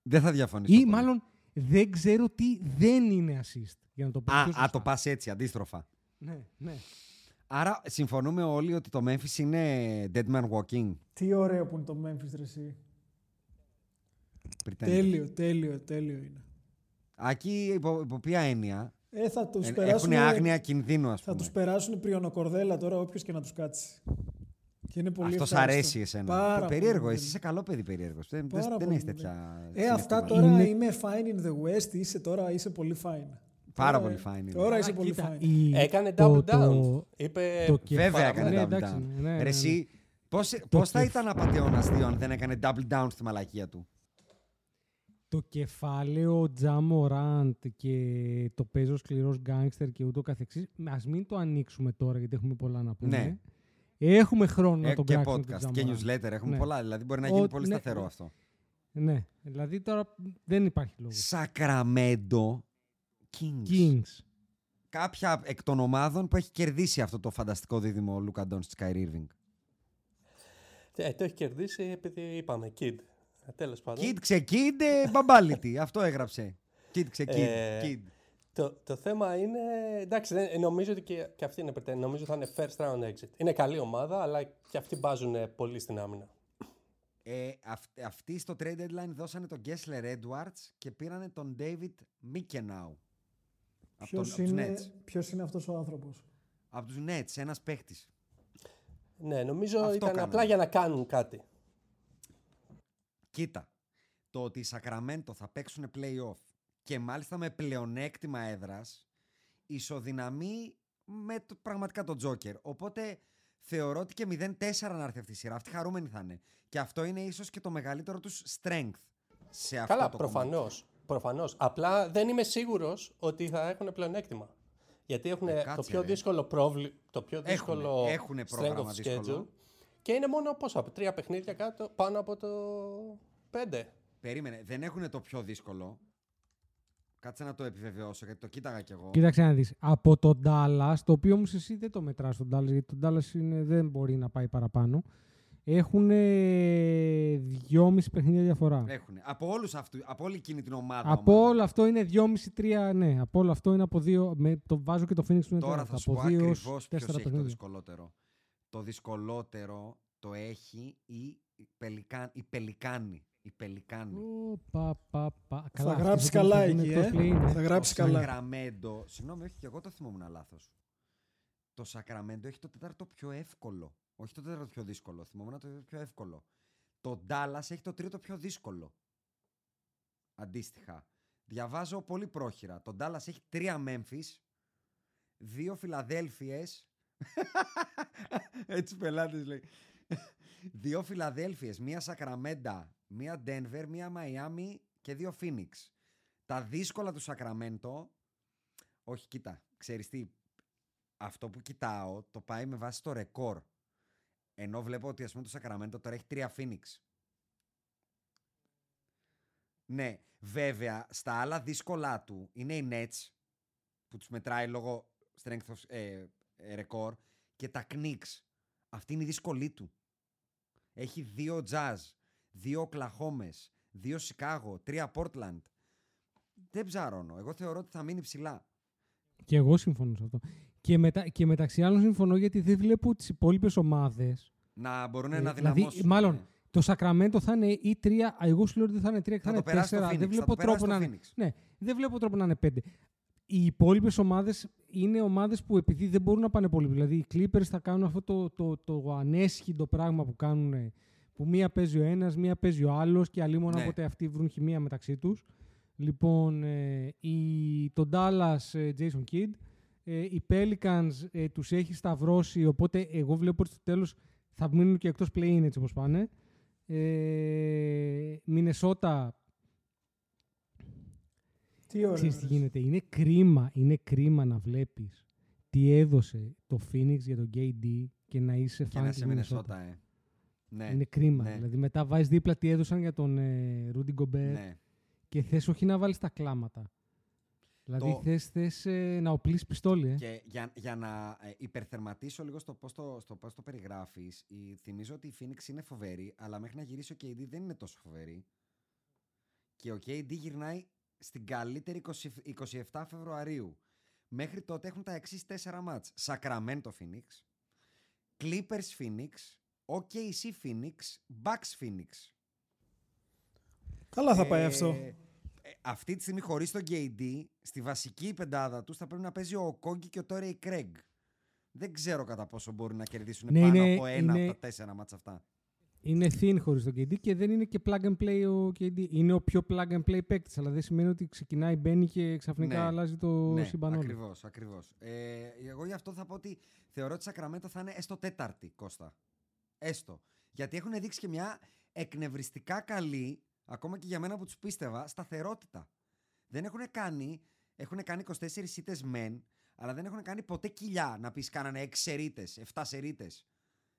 Δεν θα διαφωνήσω. Ή πολύ. μάλλον δεν ξέρω τι δεν είναι assist. Για να το πω Α, πιο α, σωστά. το πας έτσι, αντίστροφα. Ναι, ναι. Άρα συμφωνούμε όλοι ότι το Memphis είναι Dead Man Walking. Τι ωραίο που είναι το Memphis, ρε εσύ. Pretenders. Τέλειο, τέλειο, τέλειο είναι. Άκη, υπό, υπό ποια έννοια; Ε, θα τους Ε, περάσουν, Έχουν άγνοια κινδύνου, ας θα πούμε. τους περάσουν πριονοκορδέλα τώρα όποιος και να τους κάτσει. Και είναι πολύ Αυτός ευχάριστο. αρέσει εσένα. Πάρα Το πολύ, περίεργο, μου εσύ δίνει. είσαι καλό παιδί περίεργος. Δεν, Πάρα δεν, δεν πολύ έχεις μου τέτοια. Ε, αυτά συναισθήματα. τώρα Είναι- είμαι fine in the West, είσαι τώρα είσαι πολύ fine. Πάρα Τώρα- πολύ fine είναι. Τώρα είσαι Α, πολύ κοίτα, fine. η- Έκανε το- double down. το- Είπε το Βέβαια πάρα έκανε Ναι, double εντάξει, down. ναι, ναι, Ρε ναι. εσύ, πώς, πώς θα κεφ- ήταν απαταιώνας δύο αν δεν έκανε double down στη μαλακία του; Το κεφάλαιο Τζαμοράντ και το παίζω σκληρός γκάγκστερ και ούτω καθεξής, ας μην το ανοίξουμε τώρα γιατί έχουμε πολλά να πούμε. Ναι. Έχουμε χρόνο να Ε, το και κράξουμε το podcast και Ja Morant. newsletter. Έχουμε Ναι. πολλά. Δηλαδή μπορεί να Ο- γίνει πολύ ναι, σταθερό ναι. αυτό. Ναι, δηλαδή τώρα δεν υπάρχει λόγος. Σακραμέντο Kings. Kings. Κάποια εκ των ομάδων που έχει κερδίσει αυτό το φανταστικό δίδυμο ο Λούκα Ντόν στη Sky Irving. Ε, το έχει κερδίσει επειδή είπαμε Kid. Τέλος πάντων. Kid ξεκίντε μπαμπάλιτι. αυτό έγραψε. Kid ξεκίνde. Ε, Kid. Το, το θέμα είναι. Εντάξει, δεν, νομίζω ότι και, και αυτή είναι pretend. Νομίζω θα είναι first round exit. Είναι καλή ομάδα, αλλά και αυτοί μπάζουν πολύ στην άμυνα. Ε, αυ- αυτοί στο trade deadline δώσανε τον Gessler Edwards και πήρανε τον David Mickenau. Από, τον, Ποιος από τους είναι, Nets. ποιος είναι αυτός ο άνθρωπος; Από τους Nets, ένας παίχτης. Ναι, νομίζω Αυτό ήταν κάνανε. απλά για να κάνουν κάτι. Κοίτα, το ότι οι Sacramento θα παίξουν play-off και μάλιστα με πλεονέκτημα έδρας ισοδυναμεί με το, πραγματικά τον Joker. Οπότε θεωρώ ότι και 0-4 να έρθει αυτή η σειρά. Αυτοί χαρούμενοι θα είναι. Και αυτό είναι ίσως και το μεγαλύτερο τους strength σε αυτό Καλά, το κομμάτι. Προφανώς. Προφανώς. Απλά δεν είμαι σίγουρος ότι θα έχουν πλεονέκτημα. Γιατί έχουν το κάτσε, πιο ρε. δύσκολο πρόβλημα. Το πιο Έχουνε, δύσκολο έχουνε strength πρόγραμμα of δύσκολο. schedule. Και είναι μόνο πόσο, από τρία παιχνίδια κάτω, πάνω από το πέντε. Περίμενε, δεν έχουν το πιο δύσκολο; Κάτσε να το επιβεβαιώσω γιατί το κοίταγα κι εγώ. Κοίταξε να δεις. Από τον Dallas, το οποίο όμως εσύ δεν το μετράς τον Dallas, γιατί τον Dallas είναι, δεν μπορεί να πάει παραπάνω. Έχουν δυόμιση παιχνίδια διαφορά. Έχουνε. Από, όλους αυτού, από όλη εκείνη την ομάδα. Από ομάδα. όλο αυτό είναι 2,5-3, ναι. Από όλο αυτό είναι από δύο. Με, το βάζω και το Phoenix του είναι Τώρα τέταρτο. θα σου από πω δύο ως ακριβώς ποιος τέσσερα έχει το παιχνίδια. δυσκολότερο. Το δυσκολότερο το έχει η, Πελικάν, η Πελικάνη. Η Πελικάνη. Ω, πα, πα, πα. Θα Καλά, γράψει αυτοί καλά θα βγουν εκεί, εκτός ε. play-in, Θα γράψει το καλά. Σακραμέντο, συγγνώμη, όχι και εγώ το θυμόμουν λάθος. Το Σακραμέντο έχει το τέταρτο πιο εύκολο. Όχι το τέταρτο πιο δύσκολο. Θυμόμουν το τέταρτο πιο εύκολο. Το Dallas έχει το τρίτο πιο δύσκολο. Αντίστοιχα. Διαβάζω πολύ πρόχειρα. Το Dallas έχει τρία Memphis, δύο Φιλαδέλφιες. Έτσι πελάτες λέει. δύο Φιλαδέλφιες, μία Σακραμέντα, μία Denver, μία Μαϊάμι και δύο Phoenix. Τα δύσκολα του Σακραμέντο, όχι κοίτα, ξέρεις τι, αυτό που κοιτάω το πάει με βάση το ρεκόρ. Ενώ βλέπω ότι ας πούμε το Σακραμέντο τώρα έχει τρία Phoenix. Ναι, βέβαια, στα άλλα δύσκολά του είναι οι Nets που τους μετράει λόγω strength of ε, ε, record και τα Knicks. Αυτή είναι η δύσκολή του. Έχει δύο Jazz, δύο Οκλαχόμες, δύο Σικάγο, τρία Portland. Δεν ψάρωνω. Εγώ θεωρώ ότι θα μείνει ψηλά. Και εγώ συμφωνώ σε αυτό. Και, μετα... και μεταξύ άλλων συμφωνώ γιατί δεν βλέπω τις υπόλοιπες ομάδες. Να μπορούν Ε, να δηλαδή, δυναμώσουν. μάλλον, ναι. Το Σακραμέντο θα είναι ή τρία. α, Εγώ σου λέω ότι δεν θα είναι τρία και θα, Θα το είναι περάσει το τέσσερα. Phoenix, Δεν θα βλέπω το περάσει τρόπο το να είναι. Phoenix. Ναι, δεν βλέπω τρόπο να είναι πέντε. Οι υπόλοιπες ομάδες είναι ομάδες που επειδή δεν μπορούν να πάνε πολύ. Δηλαδή οι Clippers θα κάνουν αυτό το, το, το ανέσχυντο πράγμα που κάνουν. Που μία παίζει ο ένας, μία παίζει ο άλλος και αλλήμον Ναι. όποτε αυτοί βρουν χημεία μεταξύ τους. Λοιπόν, ε, η, το Dallas ε, Jason Kidd. Ε, οι Pelicans ε, τους έχει σταυρώσει, οπότε εγώ βλέπω ότι στο τέλος θα μείνουν και εκτός play-in έτσι όπως πάνε. Ε, Μινεσότα, Τι ωραία. ξέρεις τι ρε. γίνεται. Είναι κρίμα, είναι κρίμα να βλέπεις τι έδωσε το Phoenix για τον KD και να είσαι Και φαν να της σε Μινεσότα. Μινεσότα, ε. Ναι. Είναι κρίμα. ναι. Δηλαδή μετά βάζεις δίπλα τι έδωσαν για τον ε, Rudy Gobert ναι. και θες όχι να βάλεις τα κλάματα. Δηλαδή Το- θες, θες ε, να οπλίσεις πιστόλι. Ε. Και για, για να ε, υπερθερματίσω λίγο στο πώς το, στο πώς το περιγράφεις, η, θυμίζω ότι η Phoenix είναι φοβερή, αλλά μέχρι να γυρίσει ο KD δεν είναι τόσο φοβερή. Και ο KD γυρνάει στην καλύτερη 20 27 Φεβρουαρίου. Μέχρι τότε έχουν τα εξής τέσσερα μάτς. Sacramento Phoenix, Clippers Phoenix, OKC Phoenix, Bucks Phoenix. Καλά θα πάει Ε, αυτό. Ε, αυτή τη στιγμή χωρίς τον KD, στη βασική πεντάδα τους θα πρέπει να παίζει ο Κόγκη και ο Τόρεϊ Κρέγκ. Δεν ξέρω κατά πόσο μπορούν να κερδίσουν Ναι, πάνω είναι- από ένα είναι- από τα τέσσερα μάτσα αυτά. Είναι thin χωρίς τον KD και δεν είναι και plug and play ο KD. Είναι ο πιο plug and play παίκτης, αλλά δεν σημαίνει ότι ξεκινάει, μπαίνει και ξαφνικά Ναι. αλλάζει το ναι, σύμπαν όλο. ακριβώς, ακριβώς. Ε, εγώ γι' αυτό θα πω ότι θεωρώ ότι Σακραμέντο θα είναι έστω τέταρτη, Κώστα. Έστω. Γιατί έχουν δείξει και μια εκνευριστικά καλή, ακόμα και για μένα που τους πίστευα, σταθερότητα. Δεν έχουν κάνει, έχουν κάνει 24 σίτες μεν, αλλά δεν έχουν κάνει ποτέ κοιλιά να πεις κάνανε 6 σερίτες, 7 σερίτες.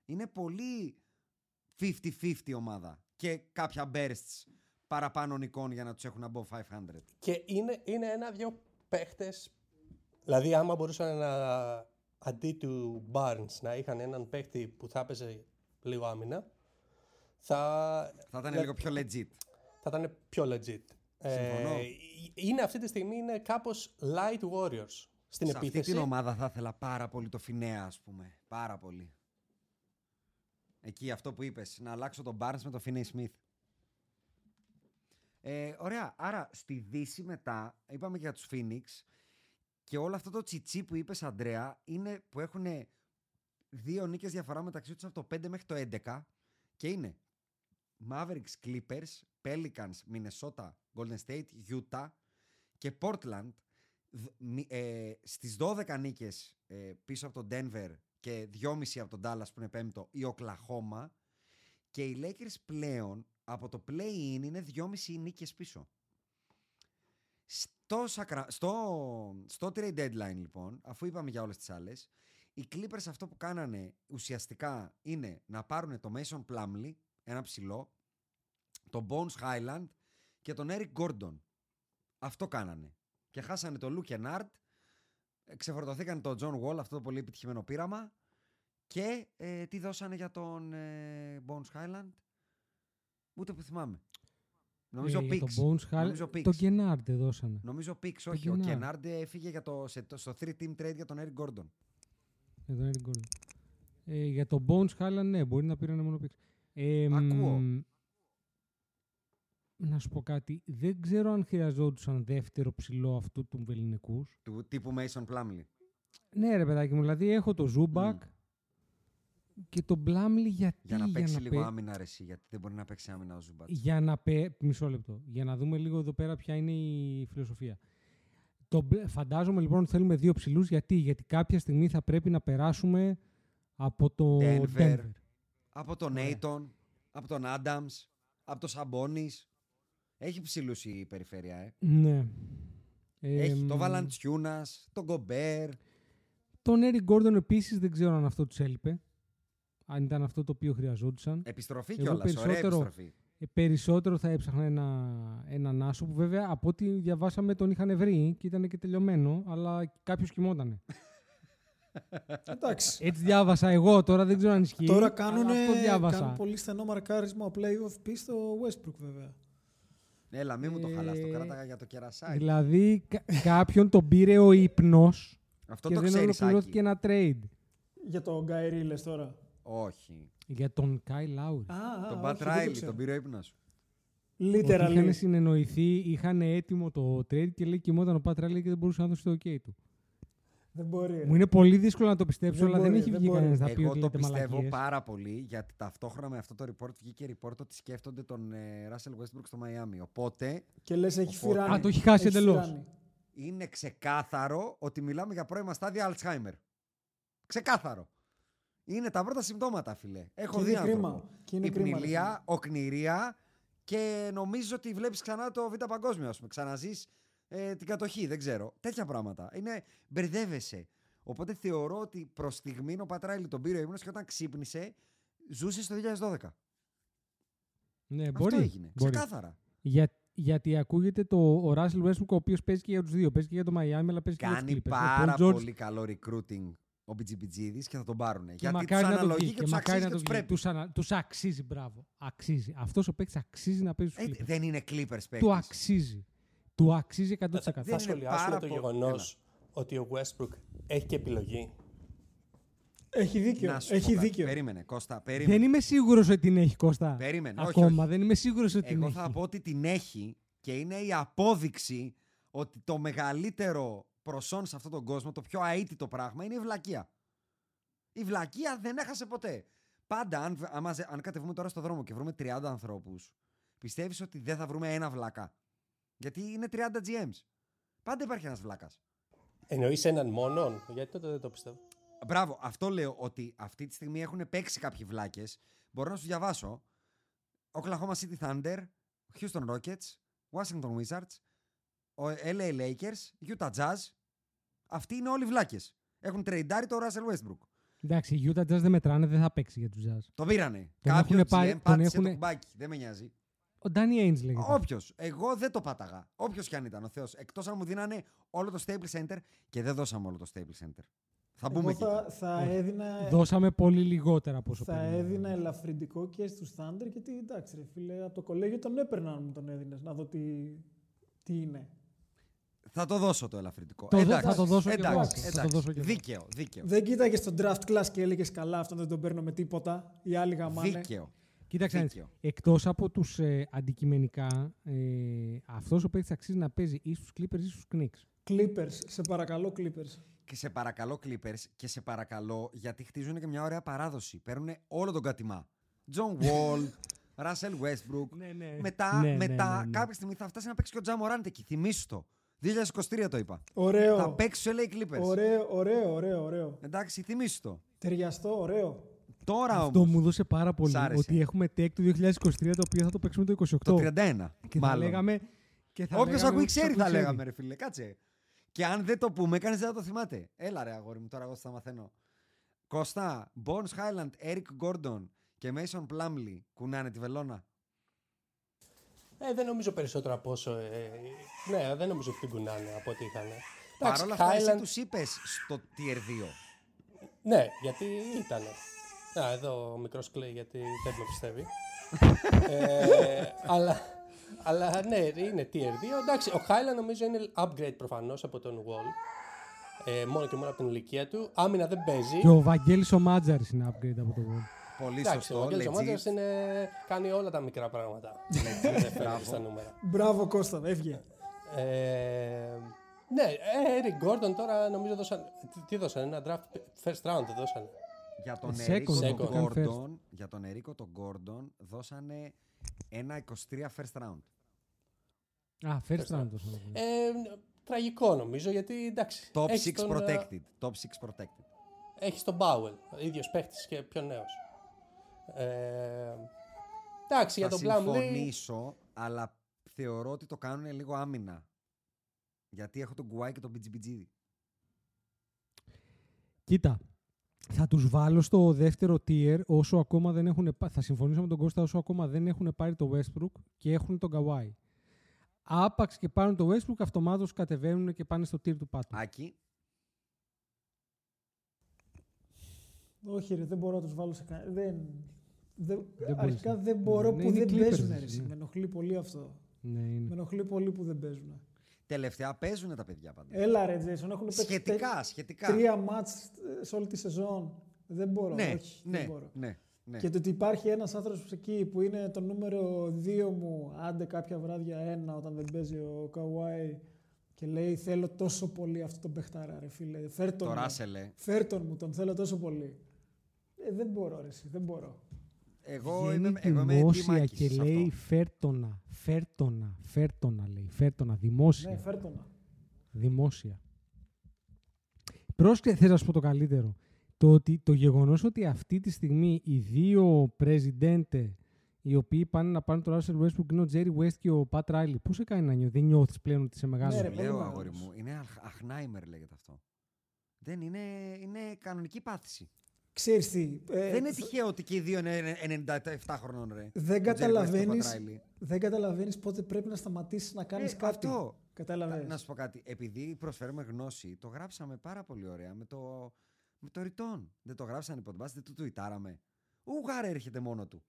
Είναι πολύ 50-50 ομάδα και κάποια bursts παραπάνω νικών για να τους έχουν above 500. Και είναι, είναι ένα-δυο παίχτες. Δηλαδή, άμα μπορούσαν να αντί του Barnes να είχαν έναν παίχτη που θα έπαιζε λίγο άμυνα, θα, Θα ήταν για- λίγο πιο legit. Θα ήταν πιο legit. Συμφωνώ. Ε, είναι αυτή τη στιγμή είναι κάπως light warriors στην Σε αυτή επίθεση. την ομάδα θα ήθελα πάρα πολύ το Φινέα, ας πούμε. Πάρα πολύ. Εκεί αυτό που είπες, να αλλάξω τον Barnes με τον Finney Smith. Ε, ωραία, άρα στη Δύση μετά, είπαμε για τους Phoenix και όλο αυτό το τσιτσί που είπες Αντρέα είναι που έχουν δύο νίκες διαφορά μεταξύ τους από το 5 μέχρι το 11 και είναι Mavericks, Clippers, Pelicans, Minnesota, Golden State, Utah και Portland δ- μη- ε, στις 12 νίκες ε, πίσω από τον Denver και 2,5 από τον Dallas που είναι πέμπτο η Oklahoma και οι Lakers πλέον από το play-in είναι 2,5 νίκες πίσω. Στο, Sacra- στο, στο trade deadline λοιπόν, αφού είπαμε για όλες τις άλλες, οι Clippers αυτό που κάνανε ουσιαστικά είναι να πάρουν το Mason Plumlee, ένα ψηλό, τον Bones Highland και τον Eric Gordon. Αυτό κάνανε. Και χάσανε το Luke Kennard, ε, ξεφορτωθήκαν τον John Wall, αυτό το πολύ επιτυχημένο πείραμα και ε, τι δώσανε για τον ε, Bones Highland; Ούτε που θυμάμαι. Νομίζω Ε, για Picks. τον Bones Hall- Νομίζω Picks. τον Κενάρντε δώσανε. Νομίζω Picks, Τον όχι. Ο Kennard. Κενάρντε έφυγε για το, σε, το- στο 3-team trade για τον Eric Gordon. Για τον Eric Gordon. Ε, για τον Bones Highland, ναι, μπορεί να πήρανε μόνο πίξ. Ε, Ακούω. Μ, Να σου πω κάτι. Δεν ξέρω αν χρειαζόντουσαν δεύτερο ψηλό αυτού του Βεληνικούς. Του τύπου Mason Plumlee. Ναι, ρε παιδάκι μου, δηλαδή έχω το Zubac και τον Plumlee γιατί. Για να παίξει να λίγο παί- άμυνα ρε εσύ, γιατί δεν μπορεί να παίξει άμυνα ο Zubac. Για να πε... Μισό λεπτό. Για να δούμε λίγο εδώ πέρα ποια είναι η φιλοσοφία. Το... μπλε- Φαντάζομαι λοιπόν ότι θέλουμε δύο ψηλούς. Γιατί; Γιατί κάποια στιγμή θα πρέπει να περάσουμε από το Denver, Denver. Από τον Ωραία. Ayton, από τον Adams, από τον Σαμπόνις. Έχει ψηλούς η περιφέρεια, ε. Ναι. Έχει Εμ, το Βαλαντσιούνας, τον Γκομπέρ. Τον Eric Gordon επίσης δεν ξέρω αν αυτό τους έλειπε. Αν ήταν αυτό το οποίο χρειαζόντουσαν. Επιστροφή Εγώ κιόλας, ωραία περισσότερο- επιστροφή. Ε, περισσότερο θα έψαχνα ένα, έναν άσο που βέβαια από ό,τι διαβάσαμε τον είχαν βρει και ήταν και τελειωμένο, αλλά κάποιος κοιμότανε. Εντάξει. Έτσι διάβασα εγώ τώρα, δεν ξέρω αν ισχύει. Τώρα αλλά κάνουν, αυτό διάβασα. κάνουν πολύ στενό μαρκάρισμα playoff πει στο Westbrook βέβαια. Έλα, μην μου το χαλάς, το Ε, κράταγα για το κερασάκι. Δηλαδή κα- κάποιον τον πήρε ο ύπνος Αυτό και το δεν ξέρεις, ολοκληρώθηκε Άκη. ένα trade. Για τον Γκάι λες τώρα. Όχι. Για τον Κάι Λάουρι. Α, α, Τον όχι, Πατ δεν το Ράιλι, ξέρω. τον πήρε ο ύπνος. Ότι Literally. είχαν συνεννοηθεί, είχαν έτοιμο το trade και λέει κοιμόταν ο Πατ Ράιλι και δεν μπορούσε να δώσει το OK του. Δεν μπορεί. Μου είναι πολύ δύσκολο να το πιστέψω, Δεν αλλά δεν μπορεί, έχει δεν βγει μπορεί. κανένας να πει Εγώ ότι το λέτε πιστεύω μαλακίες. πάρα πολύ γιατί ταυτόχρονα με αυτό το report βγήκε report ότι σκέφτονται τον ε, Russell Westbrook στο Miami. Οπότε Και λες έχει Οπότε- φυράνει. Α, το έχει χάσει εντελώς. φυράνει. είναι ξεκάθαρο ότι μιλάμε για πρώιμα στάδια Alzheimer. Ξεκάθαρο. Είναι τα πρώτα συμπτώματα, φιλέ. Έχω Και δει είναι άνθρωπο. κρίμα. Και είναι κρίμα, ρε Υπνηλία, οκνηρία και νομίζω ότι βλέπεις ξανά το Β' Παγκόσμιο, ας πούμε. Ξαναζείς ε, την κατοχή, δεν ξέρω. Τέτοια πράγματα. Είναι, μπερδεύεσαι. Οπότε θεωρώ ότι προς στιγμή ο Πατράιλι τον πήρε ο ύπνος και όταν ξύπνησε ζούσε στο 2012. Ναι, μπορεί. Αυτό έγινε. μπορεί. Ξεκάθαρα. Για, γιατί ακούγεται το, ο Russell Westbrook, ο οποίος παίζει και για τους δύο. Παίζει και για το Miami, αλλά παίζει και για Κάνει του Clippers. πάρα Ο Paul George πολύ καλό recruiting ο Μπιτζιμπιτζίδης και θα τον πάρουν. Και Γιατί τους μακάρι να το αναλογεί βγει. και τους μακάρι αξίζει να και το τους βγει. πρέπει. Τους, ανα... τους αξίζει, μπράβο. Αξίζει. Αυτός ο παίκτης αξίζει να παίζει στους Ε, Clippers. δεν είναι Clippers παίκτης. Του αξίζει. Του αξίζει 100%. Θα είναι σχολιάσουμε πάρα το πο- γεγονός ότι ο Westbrook έχει και επιλογή. Έχει δίκιο. Να σου Έχει πω κάτι. δίκιο. Περίμενε, Κώστα. Περίμενε. Δεν είμαι σίγουρος ότι την έχει Κώστα. Περίμενε, όχι, Ακόμα όχι. δεν είμαι σίγουρος ότι την Εγώ έχει. θα πω ότι την έχει και είναι η απόδειξη ότι το μεγαλύτερο προσόν σε αυτόν τον κόσμο, το πιο αίτητο πράγμα, είναι η βλακεία. Η βλακεία δεν έχασε ποτέ. Πάντα, αν, άμα ζε- αν κατεβούμε τώρα στο δρόμο και βρούμε 30 ανθρώπους, πιστεύεις ότι δεν θα βρούμε ένα βλάκα; Γιατί είναι 30 GMs. Πάντα υπάρχει ένας βλάκας. Εννοείς έναν μόνον; Γιατί τότε δεν το πιστεύω. Μπράβο, αυτό λέω ότι αυτή τη στιγμή έχουν παίξει κάποιοι βλάκες. Μπορώ να σου διαβάσω. Oklahoma City Thunder, Houston Rockets, Washington Wizards, ο LA Lakers, Utah Jazz. Αυτοί είναι όλοι βλάκες. Έχουν τρεϊντάρει το Russell Westbrook. Εντάξει, οι Utah Jazz δεν μετράνε, δεν θα παίξει για τους Jazz. Το πήρανε. Τον Κάποιος έχουνε GM πάρει- τον πάτησε έχουνε- το κουμπάκι. Δεν με νοιάζει. Ο Danny Ainge λέγεται. Όποιος. Εγώ δεν το πάταγα. Όποιος κι αν ήταν ο Θεός. Εκτός αν μου δίνανε όλο το Staples Center και δεν δώσαμε όλο το Staples Center. Θα μπούμε Εγώ εκεί. θα, θα έδινα, Δώσαμε πολύ λιγότερα από όσο θα περίμενα. έδινα ελαφρυντικό και στους Thunder γιατί εντάξει ρε φίλε, από το κολέγιο τον έπαιρνα αν μου τον έδινες, να δω τι, τι είναι. Θα το δώσω το ελαφρυντικό. Το δω- εντάξει, θα το δώσω και εγώ. εντάξει, Θα το εντάξει. δώσω και εγώ. Δίκαιο, δίκαιο. Δεν κοίταγες στο draft class και έλεγες καλά, αυτόν δεν τον παίρνω με τίποτα. Οι άλλοι γαμάνε. Δίκαιο. Κοίταξε, να δεις, Δίκαιο. εκτός από τους ε, αντικειμενικά, ε, αυτός ο παίκτης αξίζει να παίζει ή στους Clippers ή στους Knicks. Clippers, σε παρακαλώ Clippers. Και σε παρακαλώ Clippers και σε παρακαλώ γιατί χτίζουν και μια ωραία παράδοση. Παίρνουν όλο τον κατημά. John Wall, Russell Westbrook. Ναι, ναι. Μετά, Ναι, ναι, μετά ναι, ναι. κάποια στιγμή θα φτάσει να παίξει και ο Τζαμοράντ εκεί. Θυμήσου το. 2023 το είπα. Ωραίο. Θα παίξει στους LA Clippers. Ωραίο, ωραίο, ωραίο, ωραίο. Εντάξει, θυμήσου το. Ταιριαστό, ωραίο. Τώρα Αυτό όμως, μου δώσε πάρα πολύ. Σ' άρεσε. Ότι έχουμε tech του 2023 το οποίο θα το παίξουμε το 28. το 31. Και θα μάλλον. λέγαμε. Και θα Όποιος λέγαμε ακούει όποιος ξέρει, ακούει, θα λέγαμε, ρε φίλε. Κάτσε. Και αν δεν το πούμε, κανείς δεν θα το θυμάται. Έλα, ρε αγόρι μου, τώρα εγώ θα μαθαίνω. Κώστα, Bones Highland, Eric Gordon και Mason Plumley κουνάνε τη βελόνα. Ε, δεν νομίζω περισσότερο από όσο. Ε, ναι, δεν νομίζω ότι την κουνάνε από ό,τι είχαν. Παρ' όλα αυτά, εσύ Highland- τους είπες στο Tier 2. Ναι, γιατί ήταν. Α, εδώ ο μικρός κλαίει γιατί δεν με πιστεύει. ε, αλλά, αλλά ναι, είναι tier 2. Εντάξει, ο Highland νομίζω είναι upgrade προφανώς από τον Wall. Ε, μόνο και μόνο από την ηλικία του. Άμυνα δεν παίζει. Και ο Βαγγέλης ο Μάτζαρη είναι upgrade από το World. Πολύ Εντάξει, ο σωστό. Βαγγέλης ο legit. Μάτζαρας είναι, κάνει όλα τα μικρά πράγματα. Δεν φαίνεται στα νούμερα. Μπράβο Κώστα, έβγε. Ε, ναι, ε, Eric Gordon τώρα νομίζω δώσαν. Τι, τι δώσαν, ένα draft first round δεν δώσαν. Για τον Second, Ερίκο τον second. Gordon, για τον Ερίκο τον Gordon δώσανε ένα 23 first round. Α, first round. δώσαμε. Ε, τραγικό νομίζω γιατί εντάξει. Top 6 έχεις τον, ε, protected. Top 6 protected. Έχει τον Bowell, ίδιος παίχτης και πιο νέος. Ε, εντάξει, για Θα τον Plumlee. συμφωνήσω, αλλά θεωρώ ότι το κάνουν λίγο άμυνα. Γιατί έχω τον Γκουάι και τον BGBG. Κοίτα, θα τους βάλω στο δεύτερο tier όσο ακόμα δεν έχουν πά- θα συμφωνήσω με τον Κώστα όσο ακόμα δεν έχουν πάρει το Westbrook και έχουν τον Kawhi. Άπαξ και πάρουν το Westbrook, αυτομάτως κατεβαίνουν και πάνε στο tier του πάτου. Άκη, Όχι ρε, δεν μπορώ να τους βάλω σε κανένα. Δεν, δεν, Δεν μπορείς. αρχικά δεν μπορώ Ναι, που είναι δεν Clippers, παίζουν. ναι. Ρε, εσύ. με ενοχλεί πολύ αυτό. Ναι, Με είναι. ενοχλεί πολύ που δεν παίζουν. Τελευταία παίζουν τα παιδιά πάντα. Έλα ρε Τζέισον, έχουν παίξει Σχετικά, τε- σχετικά. τρία μάτς ε, σε όλη τη σεζόν. Δεν μπορώ, ναι, όχι, ναι, δεν μπορώ. ναι, ναι. Και το ότι υπάρχει ένας άνθρωπος εκεί που είναι το νούμερο 2 μου, άντε κάποια βράδια ένα όταν δεν παίζει ο Καουάι και λέει θέλω τόσο πολύ αυτό τον παιχτάρα ρε φίλε, φέρ τον Το μου. Ράσελε. Φέρ τον μου, τον θέλω τόσο πολύ. Ε, δεν μπορώ ρε εσύ, δεν μπορώ. Εγώ Βγαίνει είμαι, εγώ είμαι δημόσια Τιμάκης και σε λέει αυτό. φέρτονα, φέρτονα, φέρτονα λέει, φέρτονα, δημόσια. Ναι, φέρ τον. Δημόσια. Πρόσεχε, θες να σου πω το καλύτερο. Το, ότι, το γεγονός ότι αυτή τη στιγμή οι δύο presidente οι οποίοι πάνε να πάρουν τον Russell Westbrook είναι ο Jerry West και ο Pat Riley. Πώς σε κάνει να νιώθει, δεν νιώθεις πλέον ότι είσαι μεγάλος; Ναι, ρε, Σου πολύ λέω μεγάλος. αγόρι μου, είναι αχ- Αχνάιμερ λέγεται αυτό. Δεν είναι, είναι κανονική πάθηση. Ξέρεις τι, ε, δεν είναι τυχαίο ότι και οι δύο είναι 97 χρονών ρε. δεν Ο Jerry West και ο Pat καταλαβαίνεις, Riley. δεν καταλαβαίνεις πότε πρέπει να σταματήσεις να κάνεις Ε, κάτι. Αυτό. Κατάλαβες. Να σου πω κάτι. Επειδή προσφέρουμε γνώση, το γράψαμε πάρα πολύ ωραία με το, με το return. Δεν το γράψανε podcast, δεν το τουιτάραμε. Ο Γάρε έρχεται μόνο του.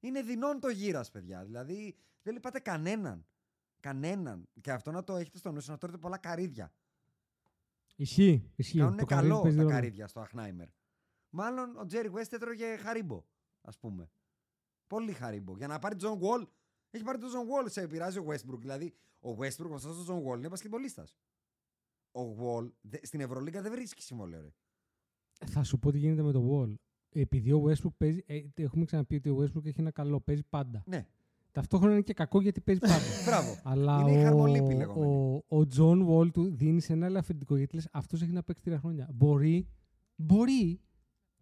Είναι δεινόν το γύρας, παιδιά. Δηλαδή δεν λυπάτε κανέναν. Κανέναν. Και αυτό να το έχετε στο νου σας, να τρώτε πολλά καρύδια. Ισχύει, ισχύει. Κάνουν το καρύδι καλό παίζει τα ρόλο. καρύδια στο Αχνάιμερ. Μάλλον ο Τζέρι West έτρωγε χαρίμπο, ας πούμε. Πολύ χαρίμπο. Για να πάρει Τζον Wall, έχει πάρει τον Τζον Wall. Σε επηρεάζει ο Westbrook. Δηλαδή, ο Westbrook, ο τον Τζον Wall, είναι πασχετμπολίστα. Ο Wall δε- στην Ευρωλίγκα δεν βρίσκει συμβόλαιο, ρε. Θα σου πω τι γίνεται με το Wall. Επειδή ο Westbrook παίζει. Ε, έχουμε ξαναπεί ότι ο Westbrook έχει ένα καλό. Παίζει πάντα. Ναι, Ταυτόχρονα είναι και κακό γιατί παίζει πάντα. μπράβο. Αλλά Είναι η ο, χαρμολύπη λεγόμενη. ο, ο John Wall του δίνει σε ένα ελαφρυντικό γιατί λες αυτός έχει να παίξει τρία χρόνια. Μπορεί, μπορεί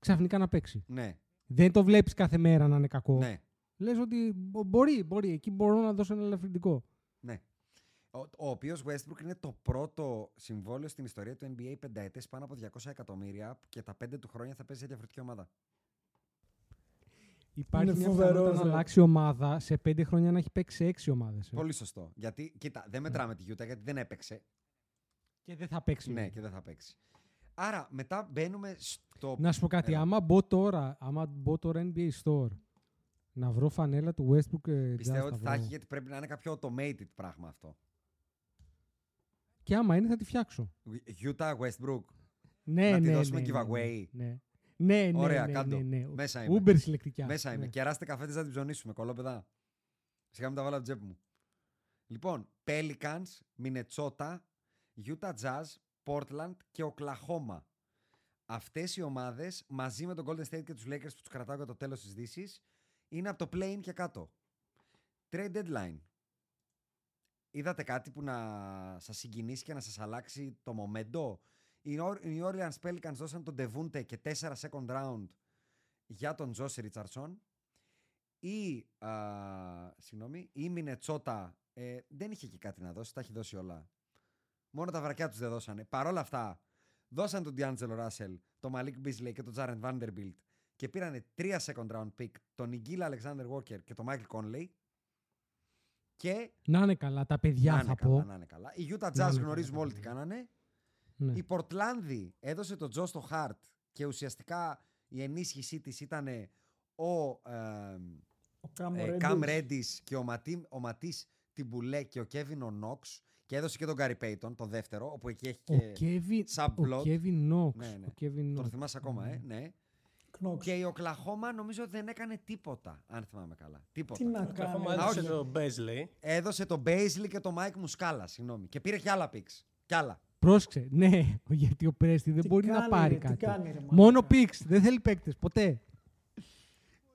ξαφνικά να παίξει. Ναι, Δεν το βλέπεις κάθε μέρα να είναι κακό. ναι, Λες ότι μπο- μπορεί, μπορεί. Εκεί μπορώ να δώσω ένα ελαφρυντικό. ναι. Ο, ο οποίος Westbrook είναι το πρώτο συμβόλαιο στην ιστορία του NBA πενταετές πάνω από 200 εκατομμύρια και τα πέντε του χρόνια θα παίζει σε διαφορετική ομάδα. Υπάρχει Είναι μια φοβερός, πιθανότητα να ρε. αλλάξει ομάδα σε πέντε χρόνια να έχει παίξει σε έξι ομάδες. ε. Πολύ σωστό. Γιατί, κοίτα, δεν μετράμε τη Utah γιατί δεν έπαιξε. Και δεν θα παίξει. Ναι, λέει. και δεν θα παίξει. Άρα μετά μπαίνουμε στο. Να σου πω κάτι. Έλα. Άμα μπω τώρα, άμα μπω τώρα NBA Store, να βρω φανέλα του Westbrook ε, Πιστεύω Jazz ότι θα θα έχει βρω. γιατί πρέπει να είναι κάποιο automated πράγμα αυτό. Και άμα είναι θα τη φτιάξω. Utah Westbrook. Ναι, Να τη ναι, δώσουμε ναι, ναι, giveaway. Ναι, ναι, ναι. Ωραία, ναι, κάντο. ναι, ναι. Μέσα είμαι. Uber συλλεκτικά. Μέσα είμαι. Ναι. Κεράστε καφέτε να την ψωνίσουμε. Κολόπεδα. Σιγά μην τα βάλω από την τσέπη μου. Λοιπόν, Pelicans, Minnesota, Utah Jazz, Portland και Oklahoma. Αυτές οι ομάδες μαζί με τον Golden State και τους Lakers που τους κρατάω για το τέλος της Δύσης είναι από το play-in και κάτω. Trade deadline. Είδατε κάτι που να σας συγκινήσει και να σας αλλάξει το momento. Οι Or- οι Orleans Pelicans δώσαν τον Devunte και 4 second round για τον Josh Richardson. Η, α, συγγνώμη, η Μινετσότα ε, δεν είχε και κάτι να δώσει, τα έχει δώσει όλα. Μόνο τα βρακιά τους δεν δώσανε. Παρ' όλα αυτά, δώσαν τον D'Angelo Russell, τον Malik Beasley και τον Jaren Vanderbilt και πήρανε τρία second round pick, τον Igila Alexander Walker και τον Michael Conley. Και Να είναι καλά, τα παιδιά να είναι θα καλά, πω. να είναι καλά. Οι Utah Να Jazz είναι γνωρίζουμε καλά, όλοι τι παιδιά. κάνανε. Ναι. Η Πορτλάνδη έδωσε τον Τζο στο Hart και ουσιαστικά η ενίσχυσή της ήταν ο ε, Ο Cam ε, Reddish. Cam Reddish και ο, Ματί, ο Ματής Τιμπουλέ και ο Kevin ο Νόξ και έδωσε και τον Gary Payton, το δεύτερο, όπου εκεί έχει Ο και... Kevin, subplot. ο Kevin Knox. Ναι, ναι. Ο Kevin Τον Knox. θυμάσαι ακόμα, ε, ναι. Knox. Και η Οκλαχώμα νομίζω δεν έκανε τίποτα, αν θυμάμαι καλά. Τίποτα. Τι να Ακόμα κάνεις. Α, έδωσε όχι. το Μπέζλεϊ. Έδωσε τον Baisley και τον Mike Μουσκάλα, συγγνώμη. Και πήρε και άλλα picks. Κι άλλα. Πρόσεξε, ναι, γιατί ο Πρέστη δεν Τι μπορεί να κάνει, πάρει ρε, τι κάτι. κάνει, ρε, μαλάκα. Μόνο picks, δεν θέλει παίκτες, ποτέ.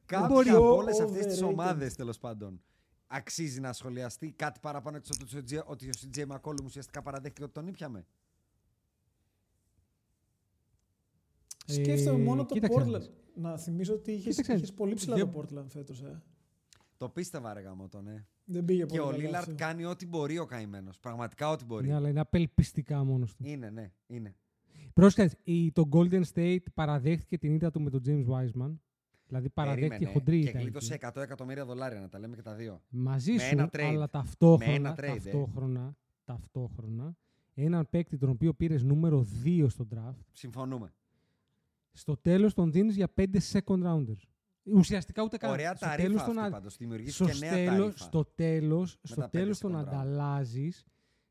Κάποια μπορεί. από Ο- όλες αυτές τις overrated. ομάδες τέλος πάντων αξίζει να σχολιαστεί κάτι παραπάνω έξω από το CJ ότι ο CJ McCollum ουσιαστικά παραδέχτηκε ότι τον ήπιαμε. Σκέφτομαι Ε, μόνο το κοίταξε να Portland. δεις. Να θυμίσω ότι είχες, Κοίταξε να είχες δεις. πολύ ψηλά Δεν- το Portland φέτος. Ε. Το πίστευα, ρε γαμό τον, ε. Δεν πήγε Και πολύ ο καλά Λίλαρτ αυτό. κάνει ό,τι μπορεί ο καημένος. Πραγματικά ό,τι μπορεί. Ναι, αλλά είναι απελπιστικά μόνος του. Είναι, ναι, είναι. Πρόσεξε, η- το Golden State παραδέχτηκε την ήττα του με τον James Wiseman. Δηλαδή παραδέχτηκε Περίμενε. χοντρή Και ήττα. γλίτωσε εκεί. 100 εκατομμύρια δολάρια, να τα λέμε και τα δύο. Μαζί με σου, ένα trade. αλλά ταυτόχρονα, Με ένα trade, ε. ταυτόχρονα, ταυτόχρονα, έναν παίκτη τον οποίο πήρες νούμερο 2 στο draft, Συμφωνούμε. στο τέλος τον δίνεις για 5 second rounders. Ουσιαστικά ούτε καν. Ωραία Στο τα τέλος ρήφα τον αυτή α- πάντως. Δημιουργήσει στο και νέα τέλος- ταρήφα. Στο τέλος, τα στο πέντε τέλος τον second round. ανταλλάζεις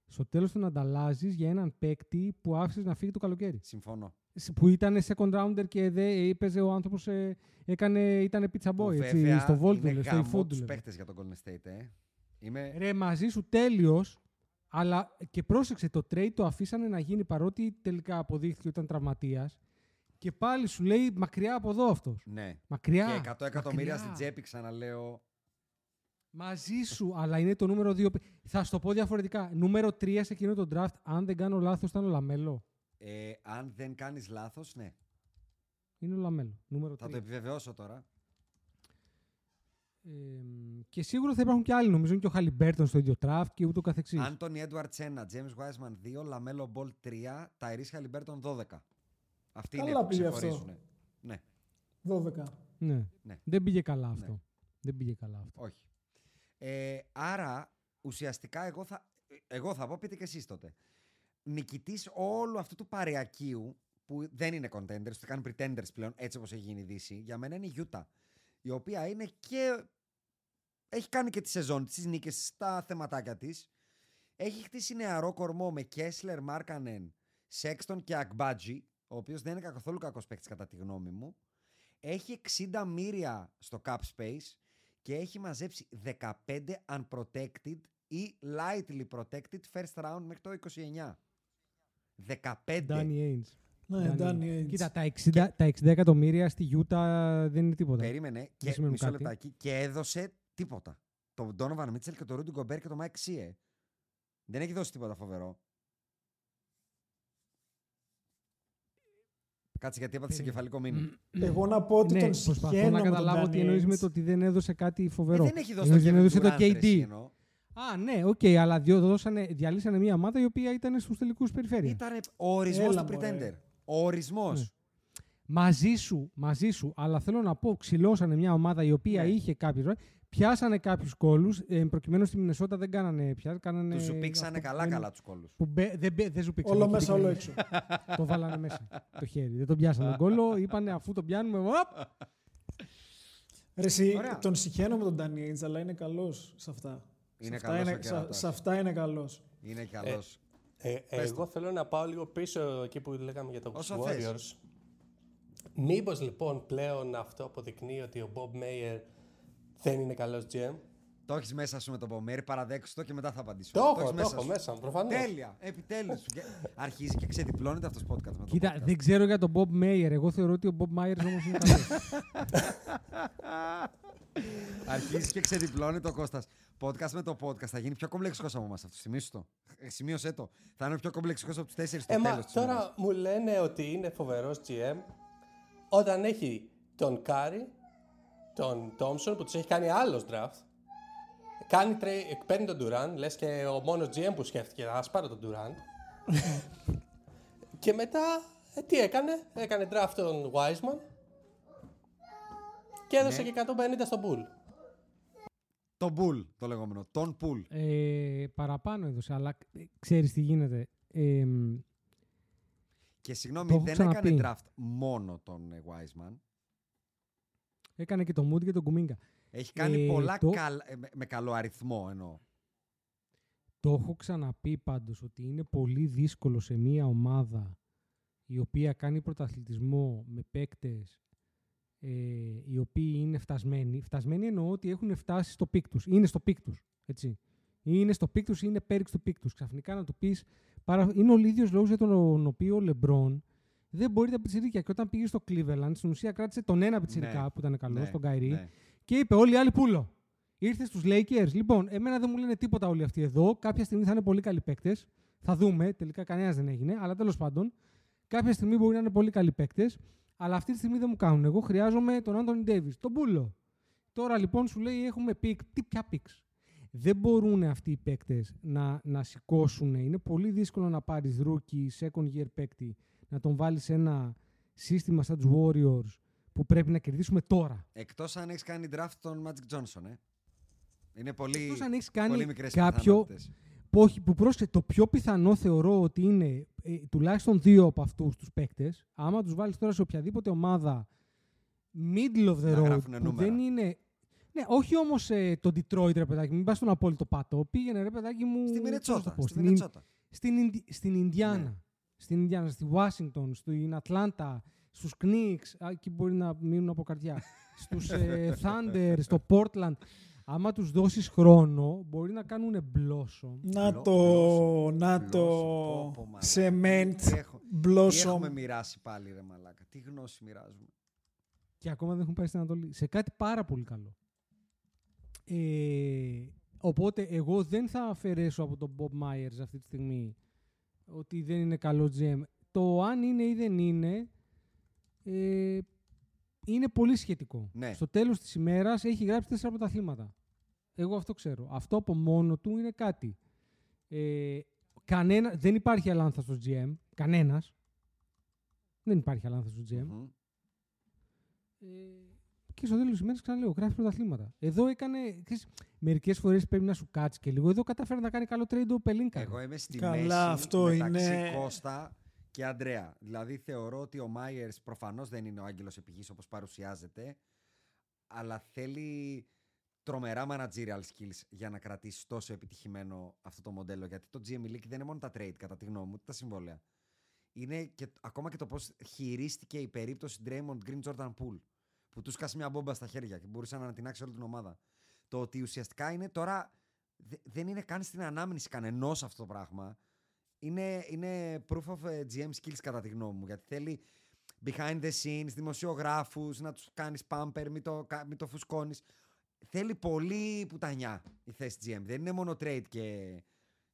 στο τέλος τον ανταλλάζεις για έναν παίκτη που άφησες να φύγει το καλοκαίρι. Συμφωνώ. Σ- Που ήταν second rounder και δε, έπαιζε ο άνθρωπος, ε, έκανε, ήταν pizza Που boy, έτσι, βέβαια στο Volt, είναι στο γαμό eFood. τους δηλαδή. παίχτες για τον Golden State, ε. Είμαι... Ρε, μαζί σου τέλειος, αλλά και πρόσεξε, το trade το αφήσανε να γίνει παρότι τελικά αποδείχθηκε ότι ήταν τραυματίας και πάλι σου λέει μακριά από εδώ αυτός. Ναι. Μακριά. Και 100 εκατομμύρια μακριά. στην τσέπη, ξαναλέω. Μαζί σου, αλλά είναι το νούμερο 2. Θα σου το πω διαφορετικά. Νούμερο 3 σε εκείνο το draft, αν δεν κάνω λάθος, ήταν ο LaMelo. Ε, αν δεν κάνεις λάθος, ναι. Είναι ο LaMelo. Νούμερο 3. Θα το επιβεβαιώσω τώρα. Ε, και σίγουρα θα υπάρχουν και άλλοι, νομίζω, είναι και ο Χαλιμπέρτον στο ίδιο draft και ούτω καθεξής. Anthony Edwards 1, James Wiseman 2, LaMelo Ball 3, Tyrese Haliburton 12. Αυτοί είναι Καλά που πήγε αυτό. ξεχωρίζουν. Ναι, 12. Ναι. Ναι. Δεν πήγε καλά αυτό. Δεν πήγε καλά αυτό. όχι. Ε, άρα, ουσιαστικά, εγώ θα, εγώ θα πω, πείτε και εσείς τότε. Νικητής όλου αυτού του παρεακίου, που δεν είναι contenders, το κάνουν pretenders πλέον, έτσι όπως έχει γίνει η Δύση, για μένα είναι η Utah. Η οποία είναι και... Έχει κάνει και τη σεζόν της, τις νίκες στα θεματάκια της. Έχει χτίσει νεαρό κορμό με Κέσλερ, Μάρκανεν, Σέξτον και Ακμπάτζι, ο οποίος δεν είναι καθόλου κακός παίκτης κατά τη γνώμη μου. Έχει 60 μύρια στο cap space και έχει μαζέψει 15 unprotected ή lightly protected first round μέχρι το 29. 15. Danny Ainge. Ναι, Danny Danny Ainge. Ainge. Κοίτα, τα 60, τα 60 εκατομμύρια στη Utah δεν είναι τίποτα. Περίμενε και σημαίνουν μισό κάτι. λεπτάκι και έδωσε τίποτα. Τον Donovan Mitchell και τον Rudy Gobert και τον Mike Shea. Δεν έχει δώσει τίποτα φοβερό. Κάτσε γιατί έπαθε εγκεφαλικό μήνυμα. Εγώ να πω ότι ναι, τον προσπαθώ συγχαίρω να με τον καταλάβω τι Danny εννοείς με Ainge. το ότι δεν έδωσε κάτι φοβερό. Ε, δεν έχει δώσει Εννοείς το δεν έδωσε το Kevin Durant, ρε, εσύ KD. εννοώ. Α, ναι, οκ, αλλά δυο, δώσανε, διαλύσανε μια ομάδα η οποία ήταν στους τελικούς περιφέρεια. Ήταν ο ορισμός Έλα, του μωρέ. Pretender. Ο ορισμός. Ναι. Μαζί σου, μαζί σου, αλλά θέλω να πω, ξυλώσανε μια ομάδα η οποία Ναι. είχε κάποιους. Πιάσανε κάποιους κόλου. Ε, προκειμένου στη Μινεσότα δεν κάνανε πια. Κάνανε Τους ζουπήξανε αυτό που καλά λένε- καλά τους κόλους. Που μπε- δεν, μπε- δεν ζουπήξανε. Όλο εκεί μέσα, την όλο κάνανε. έξω. το βάλανε μέσα το χέρι. Δεν τον πιάσανε τον κόλλο. Είπανε αφού τον πιάνουμε. οπ, Ρε, εσύ, Ωραία. τον συγχαίρω με τον Danny Ainge, αλλά είναι καλός σε αυτά. Είναι σε, καλός αυτά ο είναι, σε, κερατάς. σε αυτά είναι καλός. Είναι καλός. Ε, Πες εγώ θέλω να πάω λίγο πίσω εκεί που λέγαμε για το Όσο Warriors. θες. Μήπως λοιπόν πλέον αυτό αποδεικνύει ότι ο Bob Mayer δεν είναι καλός GM. Το έχεις μέσα σου με τον Πομέρι, παραδέξου το και μετά θα απαντήσω. Το έχω, έχεις το έχω σου. μέσα μου, προφανώς. Τέλεια. Επιτέλους. Αρχίζει και ξεδιπλώνεται αυτός το podcast. Με το Κοίτα, podcast. δεν ξέρω για τον Bob Mayer. Εγώ θεωρώ ότι ο Bob Myers όμως είναι καλός. Αρχίζει και ξεδιπλώνεται ο Κώστας. Podcast με το podcast θα γίνει πιο κομπλεξικός από εμάς αυτό. Σημείωσε το. Ε, Σημείωσε το. Θα είναι πιο κομπλεξικός από του τέσσερις στο Ε, μα τέλος. τώρα μου λένε ότι είναι φοβερός GM όταν έχει τον Κάρι, τον Thompson που τους έχει κάνει άλλος draft. Κάνει τρε... παίρνει τον Durant, λες και ο μόνος GM που σκέφτηκε, ας πάρω τον Durant. και μετά, ε, τι έκανε, έκανε draft τον Wiseman και έδωσε Ναι. και 150 στον Poole. Τον Πουλ, το λεγόμενο. Τον Πουλ. ε, παραπάνω έδωσε, αλλά ξέρεις τι γίνεται. Ε, μ, Και συγγνώμη, Το έχω δεν ξαναπεί. έκανε draft μόνο τον ε, Wiseman. έκανε και το Moody και τον Κουμίγκα. Έχει κάνει Ε, πολλά το- καλ- ε, με, με καλό αριθμό εννοώ. Το έχω ξαναπεί πάντως ότι είναι πολύ δύσκολο σε μια ομάδα η οποία κάνει πρωταθλητισμό με παίκτες ε, οι οποίοι είναι φτασμένοι. Φτασμένοι εννοώ ότι έχουν φτάσει στο peak τους. Είναι στο peak τους. Έτσι. Ή είναι στο peak τους ή είναι πέριξ του peak τους. Ξαφνικά να του πεις... Παρα... Είναι ο ίδιος λόγος για τον οποίο ο Λεμπρόν δεν μπορεί τα πιτσιρίκια. Και όταν πήγε στο Cleveland, στην ουσία κράτησε τον ένα πιτσιρικά Ναι. που ήταν καλό, Ναι, τον Kyrie, ναι. και είπε όλοι οι άλλοι πούλο. Ήρθε στους Lakers. Λοιπόν, εμένα δεν μου λένε τίποτα όλοι αυτοί εδώ. Κάποια στιγμή θα είναι πολύ καλοί παίκτες. Θα δούμε. Τελικά κανένας δεν έγινε. Αλλά τέλος πάντων, κάποια στιγμή μπορεί να είναι πολύ καλοί παίκτες. Αλλά αυτή τη στιγμή δεν μου κάνουν. Εγώ χρειάζομαι τον Anthony Davis, τον πούλο. Τώρα λοιπόν σου λέει έχουμε picks. Τι πια picks; Δεν μπορούν αυτοί οι παίκτες να, να σηκώσουν. Είναι πολύ δύσκολο να πάρεις rookie, second year παίκτη, να τον βάλεις σε ένα σύστημα σαν τους Warriors που πρέπει να κερδίσουμε τώρα. Εκτός αν έχεις κάνει draft τον Magic Johnson, ε. Είναι πολύ, Εκτός αν έχεις πολύ κάνει μικρές κάποιο πιθανότητες. Που, όχι, που πρόσεχε, το πιο πιθανό θεωρώ ότι είναι ε, τουλάχιστον δύο από αυτούς τους παίκτες. Άμα τους βάλεις τώρα σε οποιαδήποτε ομάδα middle of the Να road γράφουνε που νούμερα. δεν είναι... Ναι, όχι όμως ε, το Detroit, ρε παιδάκι, μην πας στον απόλυτο πάτο. Πήγαινε, ρε παιδάκι μου... Στη πώς να το Μινετσότα. πω, Στη στην, Μινετσότα. στην, Ιντι- στην Ινδιάνα. Ναι. Στην Ινδιάνα, στη Washington, στην Ατλάντα, στους Knicks, α, εκεί μπορεί να μείνουν από καρδιά, στους ε, Thunder, στο Portland. Άμα τους δώσεις χρόνο, μπορεί να κάνουν blossom. Να Μπλο- το, μπλόσομ, να μπλόσομ, το πω, πω, μαλάκα. cement Τι έχω- Τι blossom. έχουμε μοιράσει πάλι ρε μαλάκα. Τι γνώση μοιράζουμε. Και ακόμα δεν έχουν πάει στην Ανατολή. Σε κάτι πάρα πολύ καλό. Ε, οπότε εγώ δεν θα αφαιρέσω από τον Bob Myers αυτή τη στιγμή ότι δεν είναι καλό GM. Το αν είναι ή δεν είναι ε, είναι πολύ σχετικό. Ναι. Στο τέλος της ημέρας έχει γράψει τέσσερα πρωταθλήματα. Εγώ αυτό ξέρω. Αυτό από μόνο του είναι κάτι. Ε, κανένα, δεν υπάρχει αλάνθαστος GM. Κανένας. Δεν υπάρχει αλάνθαστος GM. Μμμ. Ε, και στο τέλος της ημέρας ξαναλέω, γράφει πρωταθλήματα. Εδώ έκανε. Μερικές φορές πρέπει να σου κάτσει και λίγο. Εδώ κατάφερε να κάνει καλό trade ο Πελίνκα. Εγώ είμαι στη Καλά, μέση αυτό μεταξύ είναι- Κώστα και Αντρέα. Δηλαδή θεωρώ ότι ο Μάιερς προφανώς δεν είναι ο άγγελος επιγής όπως παρουσιάζεται, αλλά θέλει τρομερά managerial skills για να κρατήσεις τόσο επιτυχημένο αυτό το μοντέλο. Γιατί το GM League δεν είναι μόνο τα trade, κατά τη γνώμη μου, ούτε τα συμβόλαια. Είναι και, ακόμα και το πώς χειρίστηκε η περίπτωση Draymond Green Jordan Poole, που τους σκάσει μια μπόμπα στα χέρια και μπορούσε να ανατινάξει όλη την ομάδα. Το ότι ουσιαστικά είναι τώρα. δε- δεν είναι καν στην ανάμνηση κανενός αυτό το πράγμα. Είναι, είναι proof of ε, GM skills κατά τη γνώμη μου. Γιατί θέλει behind the scenes, δημοσιογράφους, να τους κάνεις pamper, μην το, κα- μην το φουσκώνεις. Θέλει πολύ πουτανιά η θέση GM. Δεν είναι μόνο trade και,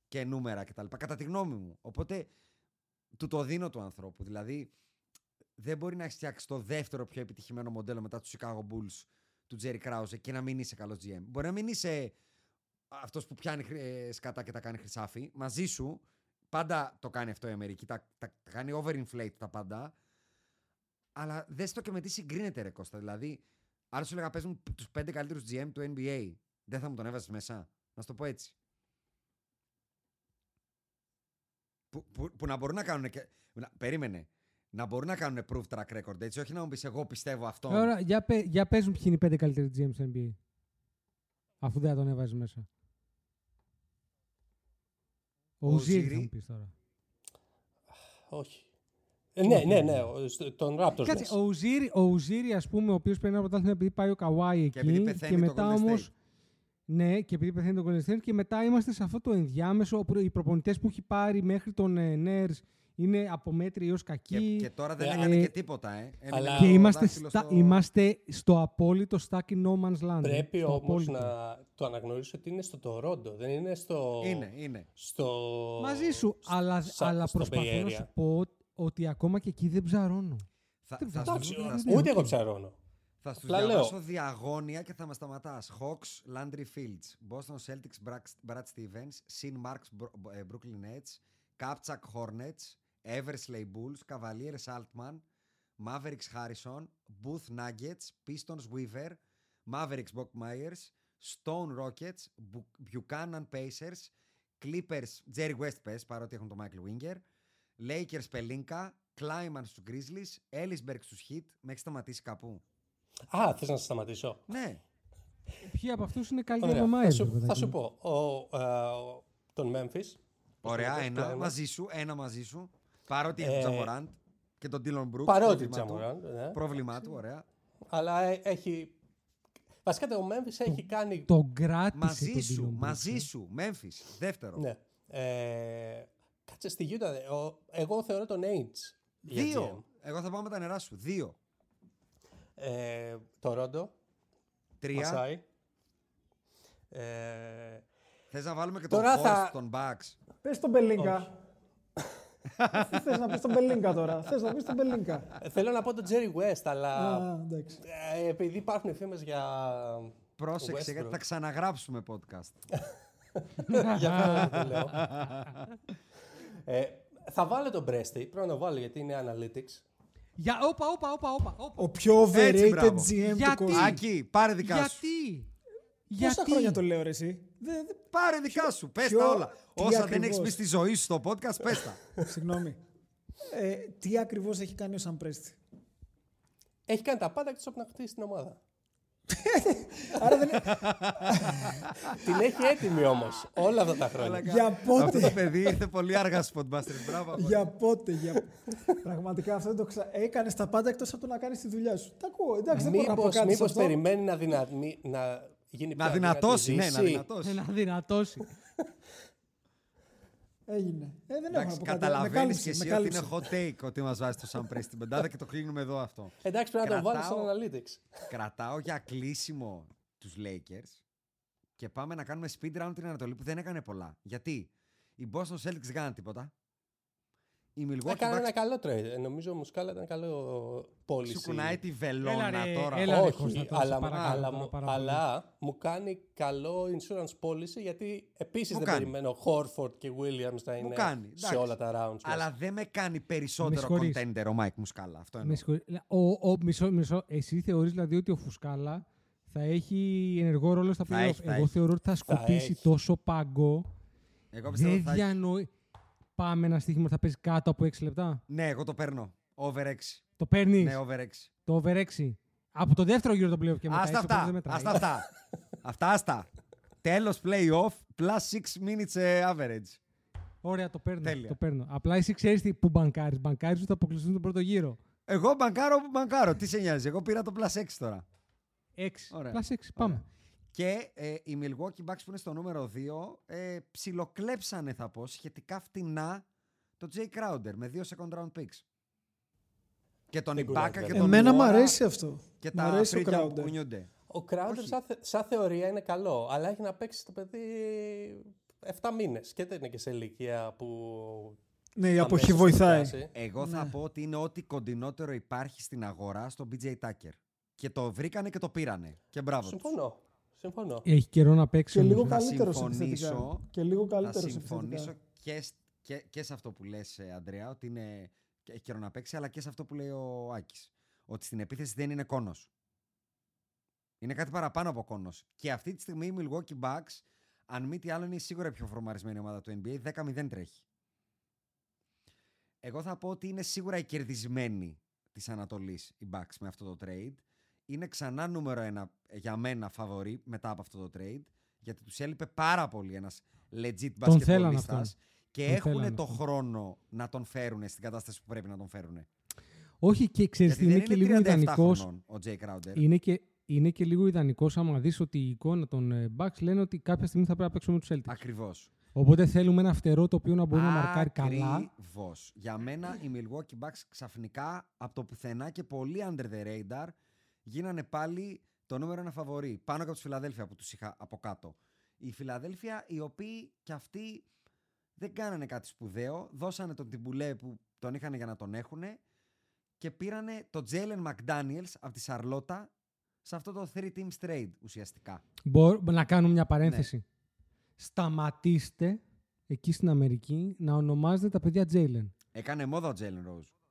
και νούμερα κτλ. Κατά τη γνώμη μου. Οπότε του το δίνω του ανθρώπου. Δηλαδή δεν μπορεί να έχεις φτιάξει το δεύτερο πιο επιτυχημένο μοντέλο μετά τους Chicago Bulls του Jerry Krause και να μην είσαι καλός GM. Μπορεί να μην είσαι αυτός που πιάνει χρ- ε, σκατά και τα κάνει χρυσάφι. Μαζί σου πάντα το κάνει αυτό η Αμερική. Τα, τα, τα κάνει overinflate τα πάντα. Αλλά δες το και με τι συγκρίνεται, ρε Κώστα. Δηλαδή, αν σου έλεγα παίζουν τους πέντε καλύτερους GM του NBA, δεν θα μου τον έβαζες μέσα. Να σου το πω έτσι. Που, που, που να μπορούν να κάνουν. Και, να, περίμενε. Να μπορούν να κάνουν proof track record. Έτσι, όχι να μου πεις εγώ πιστεύω αυτό. Τώρα, για, πε, για παίζουν ποιοι είναι οι πέντε καλύτεροι GM στο NBA. Αφού δεν θα τον έβαζες μέσα. Ο Ο Ουζίρι θα Ουζίρι. μου πεις τώρα. Όχι. Ε, ναι, ναι, ναι. ο- στο- Τον Raptors Κάτσε, μέσα. ο Ουζίρι, ο Ουζίρι, ας πούμε, ο οποίος παίρνει ένα πρωτάθλημα επειδή πάει ο Καουάι εκεί επειδή πεθαίνει και το μετά Golden όμως... State. Ναι, και επειδή πεθαίνει το Golden State και μετά είμαστε σε αυτό το ενδιάμεσο. όπου Οι προπονητές που έχει πάρει μέχρι τον ε, Ners είναι από μέτρη έως κακοί. Και, και τώρα δεν Ε, έκανε ε, και τίποτα, ε. Έμεινε αλλά- με Και το είμαστε, δάχτυλος στα, στο- είμαστε στο απόλυτο stuck in no man's land. Πρέπει στο όμως απόλυτο. να το αναγνωρίσω ότι είναι στο Τορόντο, δεν είναι στο... Είναι, είναι. Στο... Μαζί σου, αλλά, σα- αλλά στο προσπαθώ Bay να Area. σου πω ότι ακόμα και εκεί δεν ψαρώνω. Θα, Δεν θα, ξέρω. στους- Εντάξει, θα, Ναι, ούτε οκ. εγώ ψαρώνω. θα στους Απλά λέω. διαβάσω διαγώνια και θα με σταματάς. Hawks, Landry Fields, Boston Celtics, Brax- Brad Stevens, Sin Marks, Bro- ε, Brooklyn Nets, Kapchak Hornets, Eversley Bulls, Cavaliers Altman, Mavericks Harrison, Booth Nuggets, Pistons Weaver, Mavericks Bockmeyers, Stone Rockets, Bu- Buchanan Pacers, Clippers Jerry West πες, παρότι έχουν τον Michael Winger, Lakers Pelinka, Kleiman στους Grizzlies, Ellisberg στους Heat, με έχεις σταματήσει κάπου; Α, θες να σε σταματήσω. Ναι, Ποιοι από αυτούς είναι καλύτεροι Ωραία. από Θα Myers, σου, ρε παιδάκι θα σου μου; πω. Ο, ε, ο- τον Memphis. ωραία, Πώς ένα το λέμε. μαζί σου, ένα μαζί σου. Παρότι έχει Ε, τον Τζαμοράντ και τον Dylan Brooks. Παρότι πρόβλημά του. Τζαμοράν. Ναι. Πρόβλημά του, ωραία. Αλλά ε, έχει... Βασικά το Memphis έχει κάνει... Τον κράτησε Μαζί τον σου, Dylan Brooks, μαζί ε. σου, Memphis, δεύτερο. Ναι. Ε, κάτσε στη Utah. Ο, εγώ θεωρώ τον Ainge. για GM. Δύο. Εγώ θα πάω με τα νερά σου. Δύο. Ε, το Ρόντο. Τρία. Μασάι. Ε, Θες να βάλουμε και τον Τώρα Horst, θα- τον Bucks; Πες τον Μπελίνκα. Τι θες να πεις τον Μπελίνκα τώρα; Θες να πεις τον Μπελίνκα. θέλω να πω τον Jerry West, αλλά Α, εντάξει. ε, επειδή υπάρχουν φήμες για... Πρόσεξε, Westbrook. γιατί θα ξαναγράψουμε podcast. για αυτό το λέω. ε, θα βάλω τον Πρέστη. Πρέπει να το βάλω γιατί είναι analytics. Για, όπα, όπα, όπα, όπα, όπα. Ο πιο Έτσι, overrated μπράβο. GM Γιατί; του κόσμου. Άκη, πάρε δικά σου. Γιατί; Πόσα Γιατί; χρόνια το λέω ρε εσύ; Δεν- δεν- Πάρε δικά σου. Πες ποιο- τα όλα. τι Όσα δεν ακριβώς; έχεις πει στη ζωή σου στο podcast, πες τα. Συγγνώμη. Ε, τι ακριβώς έχει κάνει ο Σαν Πρέστη; έχει κάνει τα πάντα εκτός από να χτίσει την ομάδα. Άρα δεν... την έχει έτοιμη όμως όλα αυτά τα χρόνια. για Αυτό το πότε. παιδί ήρθε πολύ αργά στου Podbusters. Μπράβο. αγόρι. για πότε. Για... Πραγματικά αυτό δεν το ξα... Έκανες τα πάντα εκτός από το να κάνεις τη δουλειά σου. Τα ακούω. Εντάξει, δεν μπορώ να πω Μήπως, κάτι σε μήπως αυτό. περιμένει να, δυνα... μη- να γίνει Να πιο δυνατώσει, ναι, αδυνατή να δύση. δυνατώσει. Να δυνατώσει. Έγινε. Ε, δεν έχω Εντάξει, να πω κάτι. Με καταλαβαίνεις κάλυψε, και εσύ με ότι είναι κάλυψε. hot take ότι μας βάζει το Sam Presti στην πεντάδα και το κλείνουμε εδώ αυτό. Εντάξει, πρέπει να το βάλει στο Κρατάω- analytics. Κρατάω για κλείσιμο τους Lakers και πάμε να κάνουμε speed round την Ανατολή που δεν έκανε πολλά. Γιατί οι Boston Celtics δεν κάνανε τίποτα. Οι Milwaukee Έκανε Bucks ένα καλό trade. Ε, Νομίζω ο Μουσκάλα ήταν καλό πώληση. σου κουνάει τη Έλα, βελόνα ρε, τώρα. έλα, ρε, Όχι, Κώστα, τώρα, αλλά, σε παρακαλώ, αλλά, τώρα, μου- πάρα πολύ. αλλά μου κάνει καλό insurance policy γιατί επίσης Μου δεν κάνει. περιμένω Χόρφορντ και Williams να είναι κάνει, σε εντάξει. όλα τα rounds. Αλλά δεν με κάνει περισσότερο συγχωρείς. contender ο Mike Muscala. Αυτό Με εννοώ. συγχωρεί. Ο, ο, μισό, μισό. Εσύ θεωρείς δηλαδή ότι ο Φουσκάλα θα έχει ενεργό ρόλο στα Θα playoff; έχει, θα Εγώ έχει. θεωρώ ότι θα σκοπίσει έχει. τόσο πάγκο. Εγώ πιστεύω Δεν ότι θα έχει. διανοεί. Πάμε ένα στοίχημα ότι θα παίζει κάτω από 6 λεπτά. Ναι, εγώ το παίρνω. Over 6. Το παίρνεις; Ναι, over 6. Το over 6. Από το δεύτερο γύρο το playoff και μετά. Άστα έτσι, οπότε αυτά. δεν μετράει. Άστα αυτά. αυτά, άστα. Τέλος playoff plus 6 minutes ε, average. Ωραία, το παίρνω. Τέλεια. Το παίρνω. Απλά εσύ ξέρεις που μπανκάρεις. Μπανκάρεις ότι θα αποκλειστούν τον πρώτο γύρο. Εγώ μπανκάρω που μπανκάρω. Τι σε νοιάζει. Εγώ πήρα το plus 6 τώρα. 6. Ωραία. Plus 6. Πάμε. Ωραία. Και ε, οι Milwaukee Bucks που είναι στο νούμερο 2 ε, ψιλοκλέψανε θα πω σχετικά φτηνά το Jay Crowder με δύο second round picks. Και τον Δεν Ibaka κουράζει, και βέβαια. τον Εμένα μου Mora αρέσει αυτό. και Μ' τα αρέσει ο φρύδια που Crowder. κουνιούνται. Ο Crowder Όχι. σαν, θε- σαν θεωρία είναι καλό, αλλά έχει να παίξει το παιδί 7 μήνες και δεν είναι και σε ηλικία που Ναι, η αποχή αμέσως βοηθάει. θα πιάσει. Εγώ θα Ναι. πω ότι είναι ό,τι κοντινότερο υπάρχει στην αγορά στο BJ Tucker. Και το βρήκανε και το πήρανε. Και μπράβο. τους. Συμφωνώ. Συμφωνώ. Έχει καιρό να παίξει. Και όμως, λίγο ε. Θα καλύτερος συμφωνήσω. επιθετικά. Και λίγο Θα καλύτερος συμφωνήσω επιθετικά. και, σ- και, και σε αυτό που λες, ε, Αντρέα, ότι είναι, και- έχει καιρό να παίξει, αλλά και σε αυτό που λέει ο Άκης. Ότι στην επίθεση δεν είναι κόνος. Είναι κάτι παραπάνω από κόνος. Και αυτή τη στιγμή η Milwaukee Bucks, αν μη τι άλλο, είναι σίγουρα η πιο φορμαρισμένη ομάδα του NBA. 10-0 τρέχει. Εγώ θα πω ότι είναι σίγουρα η κερδισμένη της Ανατολής η Bucks με αυτό το trade. Είναι ξανά νούμερο ένα ε, για μένα φαβορή μετά από αυτό το trade. Γιατί τους έλειπε πάρα πολύ ένας legit Τον θέλαν μπασκετμπολίστας αυτόν. και Τον έχουν θέλαν το αυτόν. χρόνο να τον φέρουν στην κατάσταση που πρέπει να τον φέρουν. Όχι, και ξέρεις Γιατί τι δεν είναι και είναι λίγο 37 ιδανικό. χρονών ο Jay Crowder. Είναι και, είναι και λίγο ιδανικός άμα δεις ότι η εικόνα των ε, Bucks λένε ότι κάποια στιγμή θα πρέπει να παίξουμε τους Celtics. Ακριβώς. Οπότε θέλουμε ένα φτερό το οποίο να μπορεί να μαρκάρει καλά. Ακριβώς. Για μένα οι Milwaukee Bucks ξαφνικά από το πουθενά και πολύ under the radar γίνανε πάλι το νούμερο ένα φαβορή. Πάνω και από τη Φιλαδέλφια που τους είχα από κάτω. Η Φιλαδέλφια οι οποίοι κι αυτοί δεν κάνανε κάτι σπουδαίο. Δώσανε τον Τιμπουλέ που τον είχαν για να τον έχουνε και πήρανε τον Jalen McDaniels από τη Σαρλότα σε αυτό το 3 team trade ουσιαστικά. Μπορώ να κάνουμε μια παρένθεση. Ναι. Σταματήστε εκεί στην Αμερική να ονομάζετε τα παιδιά Jalen. Έκανε μόδα ο Jalen Rose.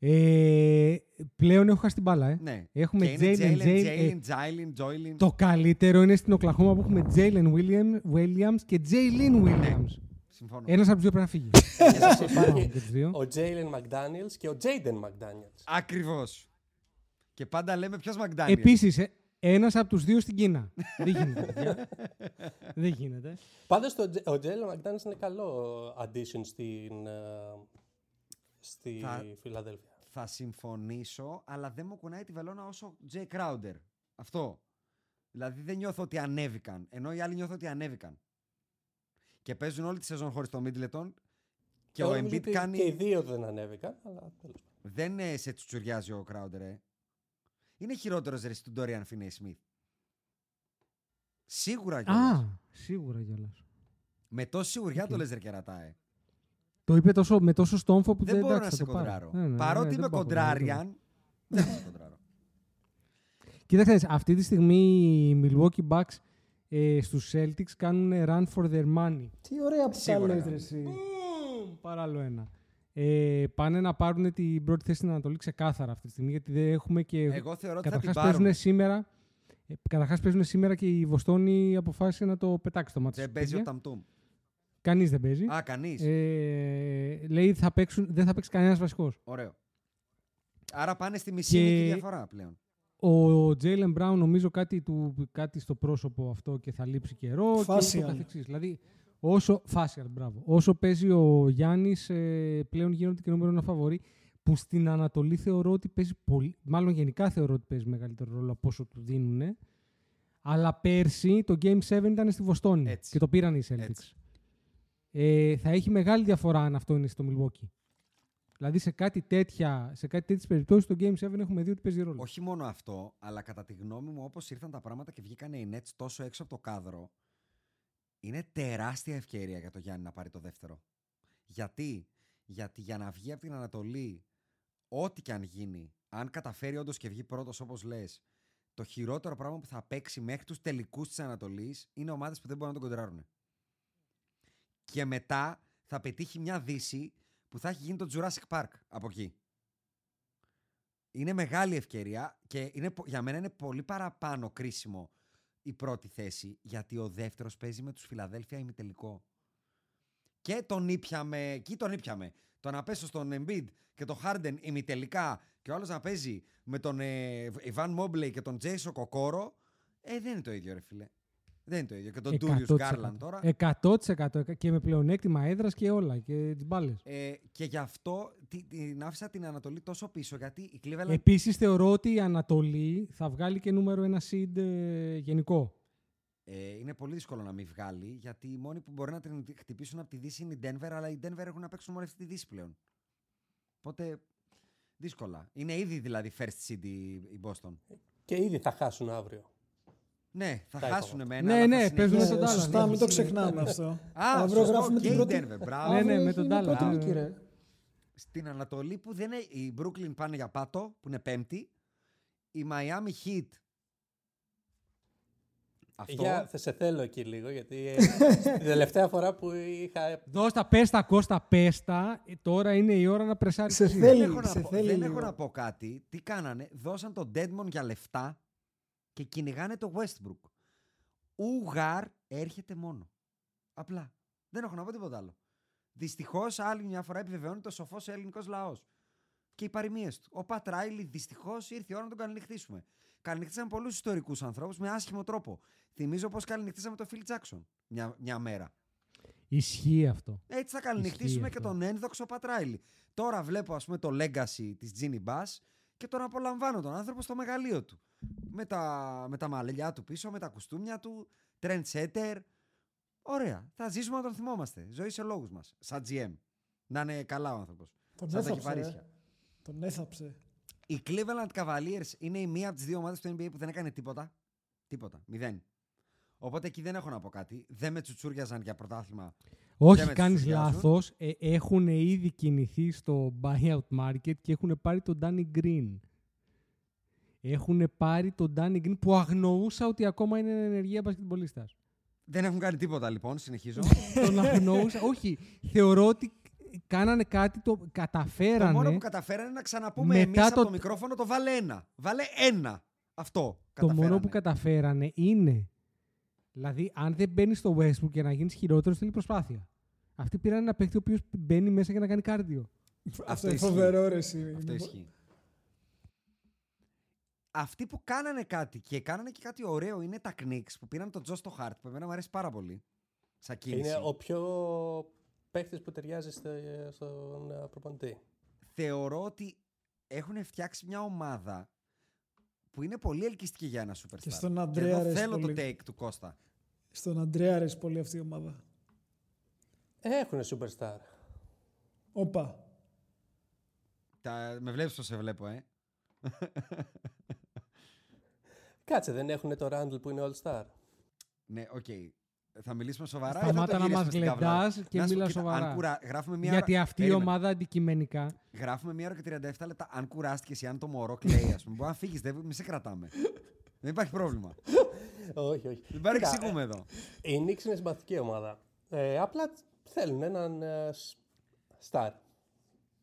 Ε, πλέον έχω χάσει την μπάλα, ε. Ναι. Έχουμε και είναι Jalen, Jalen, Jalen, Jalen, Jalen, Joylin. Το καλύτερο είναι στην Οκλαχώμα που έχουμε Jalen William, Williams και Jalen Williams. Συμφωνώ. Ένας από τους δύο πρέπει να φύγει. Και σας υπάρχει Πάμε και τους δύο. ο Jalen McDaniels και ο Jaden McDaniels. Ακριβώς. Και πάντα λέμε ποιος McDaniel. Επίσης, ένας από τους δύο στην Κίνα. Δεν γίνεται. παιδιά. Δεν γίνεται. Πάντως το, J- ο Jalen McDaniels είναι καλό addition στην, ε, στη Θα- Φιλαδέλφια. Θα συμφωνήσω, αλλά δεν μου κουνάει τη βελόνα όσο Jay Crowder. Αυτό. Δηλαδή δεν νιώθω ότι ανέβηκαν, ενώ οι άλλοι νιώθω ότι ανέβηκαν. Και παίζουν όλη τη σεζόν χωρίς το Middleton και ο Εγώ νομίζω Embiid ότι κάνει... Και οι δύο δεν ανέβηκαν, αλλά τέλος πάντων. Δεν ε, σε τσουτσουριάζει ο Crowder, ε. Είναι χειρότερος ρε του Dorian Finney-Smith. Σίγουρα κιόλας. Α, σίγουρα κιόλας. Με τόση σιγουριά Οκ. το λες ρε κερατά, ε. Το είπε τόσο, με τόσο στόμφο που Δεν δεν, μπορώ να εντάξει, σε θα το πάρω. κοντράρω. Ναι, ναι, ναι, Παρότι ναι, είμαι δεν πάω κοντράρω, δεν κοντράρω, δεν θα σε κοντράρω. Κοίταξε, αυτή τη στιγμή οι Milwaukee Bucks ε, στους Celtics κάνουν run for their money. Τι ωραία που τα Σίγουρα λες, κάνουν. ρε εσύ. Μμμ, Παράλληλο ένα. Ε, πάνε να πάρουν την πρώτη θέση στην Ανατολή ξεκάθαρα αυτή τη στιγμή γιατί δεν έχουμε και. Εγώ θεωρώ ότι θα την Καταρχάς πάρουν. παίζουν σήμερα. Ε, καταρχάς παίζουν σήμερα και η Βοστόνη αποφάσισε να το πετάξει το μάτι. Δεν παίζει ο Ταμτούμ. Κανείς δεν παίζει. Α, κανείς. Ε, λέει θα παίξουν, δεν θα παίξει κανένας βασικός. Ωραίο. Άρα πάνε στη μισή Και- νίκη διαφορά πλέον. Ο Τζέιλεν Μπράουν νομίζω κάτι, του, κάτι στο πρόσωπο αυτό και θα λείψει καιρό και Facial. ούτω καθεξής. Δηλαδή, όσο, facial, μπράβο. όσο παίζει ο Γιάννης πλέον γίνονται και νούμερο ένα φαβορή που στην Ανατολή θεωρώ ότι παίζει πολύ, μάλλον γενικά θεωρώ ότι παίζει μεγαλύτερο ρόλο από όσο του δίνουν. Αλλά πέρσι το Game 7 ήταν στη Βοστόνη Έτσι. και το πήραν οι Celtics. Έτσι. Ε, θα έχει μεγάλη διαφορά αν αυτό είναι στο Milwaukee. Δηλαδή σε κάτι τέτοια, σε κάτι τέτοιες περιπτώσεις το Game 7 έχουμε δει ότι παίζει ρόλο. Όχι μόνο αυτό, αλλά κατά τη γνώμη μου, όπως ήρθαν τα πράγματα και βγήκαν οι Nets τόσο έξω από το κάδρο, είναι τεράστια ευκαιρία για το Γιάννη να πάρει το δεύτερο. Γιατί, Γιατί για να βγει από την Ανατολή, ό,τι και αν γίνει, αν καταφέρει όντως και βγει πρώτος όπως λες, το χειρότερο πράγμα που θα παίξει μέχρι τους τελικούς της Ανατολής είναι ομάδες που δεν μπορούν να τον κοντράρουν. Και μετά θα πετύχει μια δύση που θα έχει γίνει το Jurassic Park από εκεί. Είναι μεγάλη ευκαιρία και είναι, πο- για μένα είναι πολύ παραπάνω κρίσιμο η πρώτη θέση γιατί ο δεύτερος παίζει με τους Φιλαδέλφια ημιτελικό. Και τον ήπιαμε, εκεί τον ήπιαμε. Το να πέσω στον Embiid και τον Harden ημιτελικά και ο άλλος να παίζει με τον ε, Ιβάν Μόμπλεϊ και τον Jason Κοκόρο, ε, δεν είναι το ίδιο ρε φίλε. Δεν είναι το ίδιο. Και τον Ντούριους 100%. Γκάρλαν τώρα. 100% και με πλεονέκτημα έδρας και όλα και τις μπάλες. Ε, και γι' αυτό τη- την άφησα την Ανατολή τόσο πίσω γιατί η Cleveland Επίσης θεωρώ ότι η Ανατολή θα βγάλει και νούμερο ένα seed ε, γενικό. Ε, είναι πολύ δύσκολο να μην βγάλει γιατί οι μόνοι που μπορεί να την χτυπήσουν από τη Δύση είναι η Denver, αλλά οι Denver έχουν να παίξουν μόνο αυτή τη Δύση πλέον. Οπότε δύσκολα. Είναι ήδη δηλαδή first seed η, η Boston. Και ήδη θα χάσουν αύριο. Ναι, θα Τα χάσουν είπαμε. εμένα. Ναι, αλλά ναι, θα παίζουν με συνεχίσουν. τον Ε, Dallas, Σωστά, ναι. μην το ξεχνάμε αυτό. Α, Αύριο σωστό, γράφουμε και την η πρώτη... Denver, μπράβο. Ναι, ναι, Αύριο με έχει τον μια Dallas. πρώτη Ναι, νίκη, ναι. ρε. Στην Ανατολή που δεν είναι, η Brooklyn πάνε για πάτο, που είναι πέμπτη. Η Miami Heat. Αυτό. Για, θα σε θέλω εκεί λίγο, γιατί ε, την τελευταία φορά που είχα... Δώστα, πέστα, Κώστα, πέστα. Ε, Τώρα είναι η ώρα να πρεσάρεις. Σε εσύ. θέλει. δεν έχω, να σε πω, θέλει δεν λίγο. έχω να πω κάτι. Τι κάνανε. Δώσαν τον Deadmon για λεφτά και κυνηγάνε το Westbrook. Ουγάρ έρχεται μόνο. Απλά. Δεν έχω να πω τίποτα άλλο. Δυστυχώς, άλλη μια φορά επιβεβαιώνει το σοφός ελληνικός λαός. Και οι παροιμίες του. Ο Πατ Ράιλι δυστυχώς ήρθε η ώρα να τον καληνυχτήσουμε. Καληνυχτήσαμε πολλούς ιστορικούς ανθρώπους με άσχημο τρόπο. Θυμίζω πω καληνυχτήσαμε τον Φιλ Τζάξον μια, μια μέρα. Ισχύει αυτό. Έτσι θα καληνυχτήσουμε Ισχύει και αυτό. τον ένδοξο Πατράιλι. Τώρα βλέπω ας πούμε το legacy της Ginny Bass και τον απολαμβάνω τον άνθρωπο στο μεγαλείο του. Με τα, με τα μαλλιά του πίσω, με τα κουστούμια του, trendsetter. Ωραία. Θα ζήσουμε να τον θυμόμαστε. Ζωή σε λόγους μας. Σαν GM. Να είναι καλά ο άνθρωπος. Τον Σαν τα έθαψε, κυπαρίσια. ε. Τον έθαψε. Οι Cleveland Cavaliers είναι η μία από τις δύο ομάδες του NBA που δεν έκανε τίποτα. Τίποτα. Μηδέν. Οπότε εκεί δεν έχω να πω κάτι. Δεν με τσουτσούριαζαν για πρωτάθλημα. Όχι, με κάνεις τσουτσουριάζουν. λάθος. Ε, έχουν ήδη κινηθεί στο buyout market και έχουν πάρει τον Danny Green. Έχουν πάρει τον Danny Green που αγνοούσα ότι ακόμα είναι ενεργεία μπασκετμπολίστας. Δεν έχουν κάνει τίποτα λοιπόν. Συνεχίζω. τον αγνοούσα. Όχι, θεωρώ ότι κάνανε κάτι, το Το καταφέρανε. μόνο που καταφέρανε είναι να ξαναπούμε Μετά εμείς από το- το μικρόφωνο το βάλε ένα. Βάλε ένα. Αυτό. Το καταφέρανε. μόνο που καταφέρανε είναι. Δηλαδή, αν δεν μπαίνεις στο Westbrook για να γίνεις χειρότερος, θέλει προσπάθεια. Αυτοί πήραν ένα παίκτη ο οποίος μπαίνει μέσα για να κάνει κάρδιο. Αυτό είναι ισχύει. φοβερό, ρε, εσύ. Αυτό ισχύει. Αυτοί που κάνανε κάτι και κάνανε και κάτι ωραίο είναι τα Knicks που πήραν τον Τζο στο Χάρτ που εμένα μου αρέσει πάρα πολύ. Σαν κίνηση. Είναι ο πιο παίχτης που ταιριάζει στο, στον ε, προπονητή. Θεωρώ ότι έχουν φτιάξει μια ομάδα που είναι πολύ ελκυστική για ένα superstar. Και στον Και Αντρέα εδώ αρέσει θέλω πολύ. το take του Κώστα. Στον Αντρέα αρέσει πολύ αυτή η ομάδα. Έχουν superstar. Όπα. Τα... Με βλέπεις πως σε βλέπω, ε. Κάτσε, δεν έχουν το Randall που είναι All-Star. Ναι, οκ. Θα μιλήσουμε σοβαρά. ή θα Σταμάτα το να γυρίσουμε μας στην καβλά? γλεντάς και Να σου πω, μίλα κοίτα, σοβαρά. Αν κουρα... Γράφουμε μία Γιατί ώρα... αυτή η Περίμενε. ομάδα αντικειμενικά. Γράφουμε μία ώρα και 37 λεπτά. Αν κουράστηκε ή αν το μωρό κλαίει, α πούμε. Μπορεί να φύγει, δεν μη σε κρατάμε. δεν υπάρχει πρόβλημα. όχι, όχι. Δεν Κοίτα, παρεξηγούμε εδώ. ε, Η Knicks είναι συμπαθητική ομάδα. Ε, απλά θέλουν έναν ε, σ- star.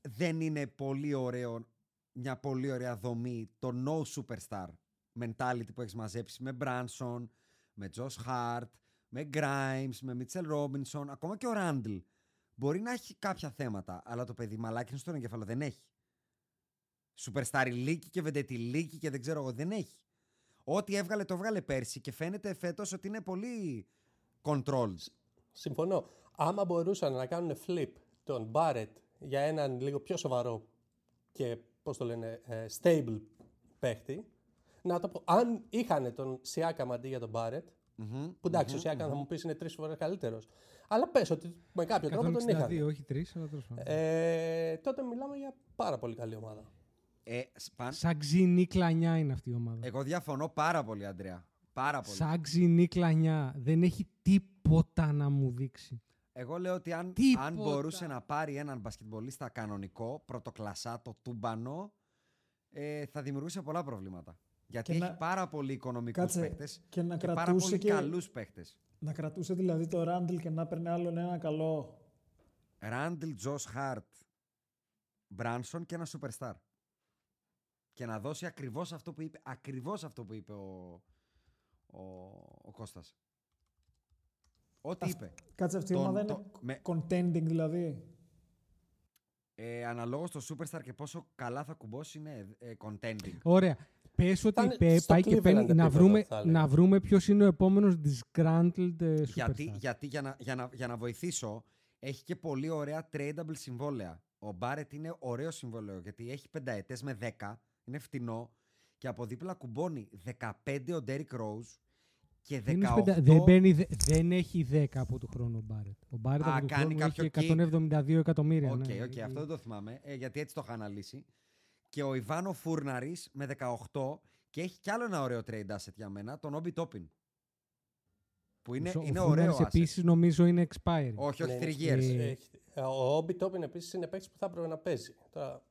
Δεν είναι πολύ ωραίο, μια πολύ ωραία δομή το no superstar mentality που έχεις μαζέψει με Branson, με Josh Hart, με Grimes, με Mitchell Robinson, ακόμα και ο Randall. Μπορεί να έχει κάποια θέματα, αλλά το παιδί μαλάκι στον εγκέφαλο δεν έχει. Σουπερστάρι λύκη και βεντετιλίκη και δεν ξέρω εγώ. Δεν έχει. Ό,τι έβγαλε το έβγαλε πέρσι και φαίνεται φέτος ότι είναι πολύ controlled. Συμφωνώ. Άμα μπορούσαν να κάνουν flip τον Barrett για έναν λίγο πιο σοβαρό και πώς το λένε, ε, stable παίχτη, να το πω, αν είχαν τον Siakam αντί για τον Barrett, που εντάξει, ο Siakam θα μου πεις είναι τρεις φορές καλύτερος. Αλλά πες ότι με κάποιο τρόπο τον είχαν. 162, όχι 3, αλλά τέλος πάντων. Ε, τότε μιλάμε για πάρα πολύ καλή ομάδα. Ε, σπαν... Σαν ξινή κλανιά είναι αυτή η ομάδα. Εγώ διαφωνώ πάρα πολύ, Αντρέα. Πάρα πολύ. Σαν ξινή κλανιά. Δεν έχει τίποτα να μου δείξει. Εγώ λέω ότι αν, Τίποτα. αν μπορούσε να πάρει έναν μπασκετμπολίστα κανονικό, πρωτοκλασσά, το τούμπανο, ε, θα δημιουργούσε πολλά προβλήματα. Γιατί Και έχει να- πάρα πολύ οικονομικούς Κάτσε, παίχτε και να πάρα κρατούσε πολύ και- καλούς παίχτε. Να κρατούσε δηλαδή το Ράντλ και να παίρνει άλλον ένα καλό. Ράντλ, Τζος Χάρτ, Μπράνσον και ένα superstar. Και να δώσει ακριβώς αυτό που είπε, ακριβώς αυτό που είπε ο, ο, ο Κώστας. Ό,τι είπε. Κάτσε αυτή η Τον- ομάδα είναι το- με- contending δηλαδή. Ε, αναλόγως το superstar και πόσο καλά θα κουμπώσει είναι ε, contending. Ωραία. Πες ότι Ήταν η ΠΕ στο πάει και Cleveland παίρνει. Να επίπεδο, βρούμε, θα έλεγα. να βρούμε ποιος είναι ο επόμενος disgruntled ε, superstar. Γιατί, γιατί για, να, για, να, για να βοηθήσω, έχει και πολύ ωραία tradable συμβόλαια. Ο Μπάρετ είναι ωραίο συμβόλαιο γιατί έχει πενταετές με 10, είναι φτηνό και από δίπλα κουμπώνει 15 ο Derrick Rose και 18. Δεν, είναι σπεντα- δεν, παίρνει δε- δεν έχει 10 από του χρόνου ο Μπάρετ. Ο Μπάρετ Α, από του κάνει χρόνου κάποιο έχει 172 εκατομμύρια. Οκ, ναι. οκ, αυτό δεν το θυμάμαι, ε, γιατί έτσι το είχα αναλύσει. Και ο Evan Fournier με 18 και έχει κι άλλο ένα ωραίο trade asset για μένα, τον Όμπι Τόπιν. Που είναι, Ο είναι Fournier ωραίο asset. επίσης νομίζω είναι expiring. Όχι, όχι, Ναι, 3 είναι- years. Ε, Έχει- Ο Όμπι Τόπιν επίσης είναι παίκτης που θα έπρεπε να παίζει. Τώρα,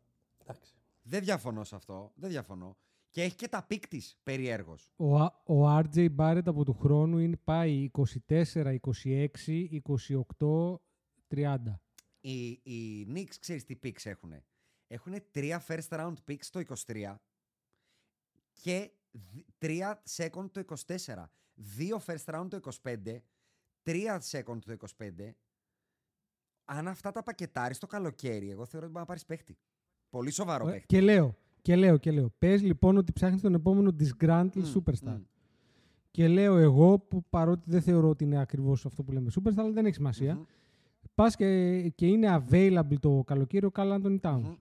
εντάξει. Δεν διαφωνώ σε αυτό. Δεν διαφωνώ. Και έχει και τα picks της περιέργως. Ο, Α- ο RJ Barrett από του χρόνου είναι, πάει 24, 26, 28, 30. Οι, οι Knicks, ξέρεις τι picks έχουν. Έχουν τρία first round picks το 23 και δι- τρία second το 24. Δύο first round το 25, τρία second το 25. Αν αυτά τα πακετάρεις το καλοκαίρι, εγώ θεωρώ ότι μπορεί να πάρεις παίχτη. Πολύ σοβαρό Ε, παίχτη. Και λέω, και λέω, και λέω. Πες λοιπόν ότι ψάχνεις τον επόμενο disgruntled Μμ, superstar. μμ. Και λέω εγώ, που παρότι δεν θεωρώ ότι είναι ακριβώς αυτό που λέμε superstar, αλλά δεν έχει σημασία. Μμμ, Πας και, και είναι available το καλοκαίρι ο Karl-Anthony Towns. μμμ.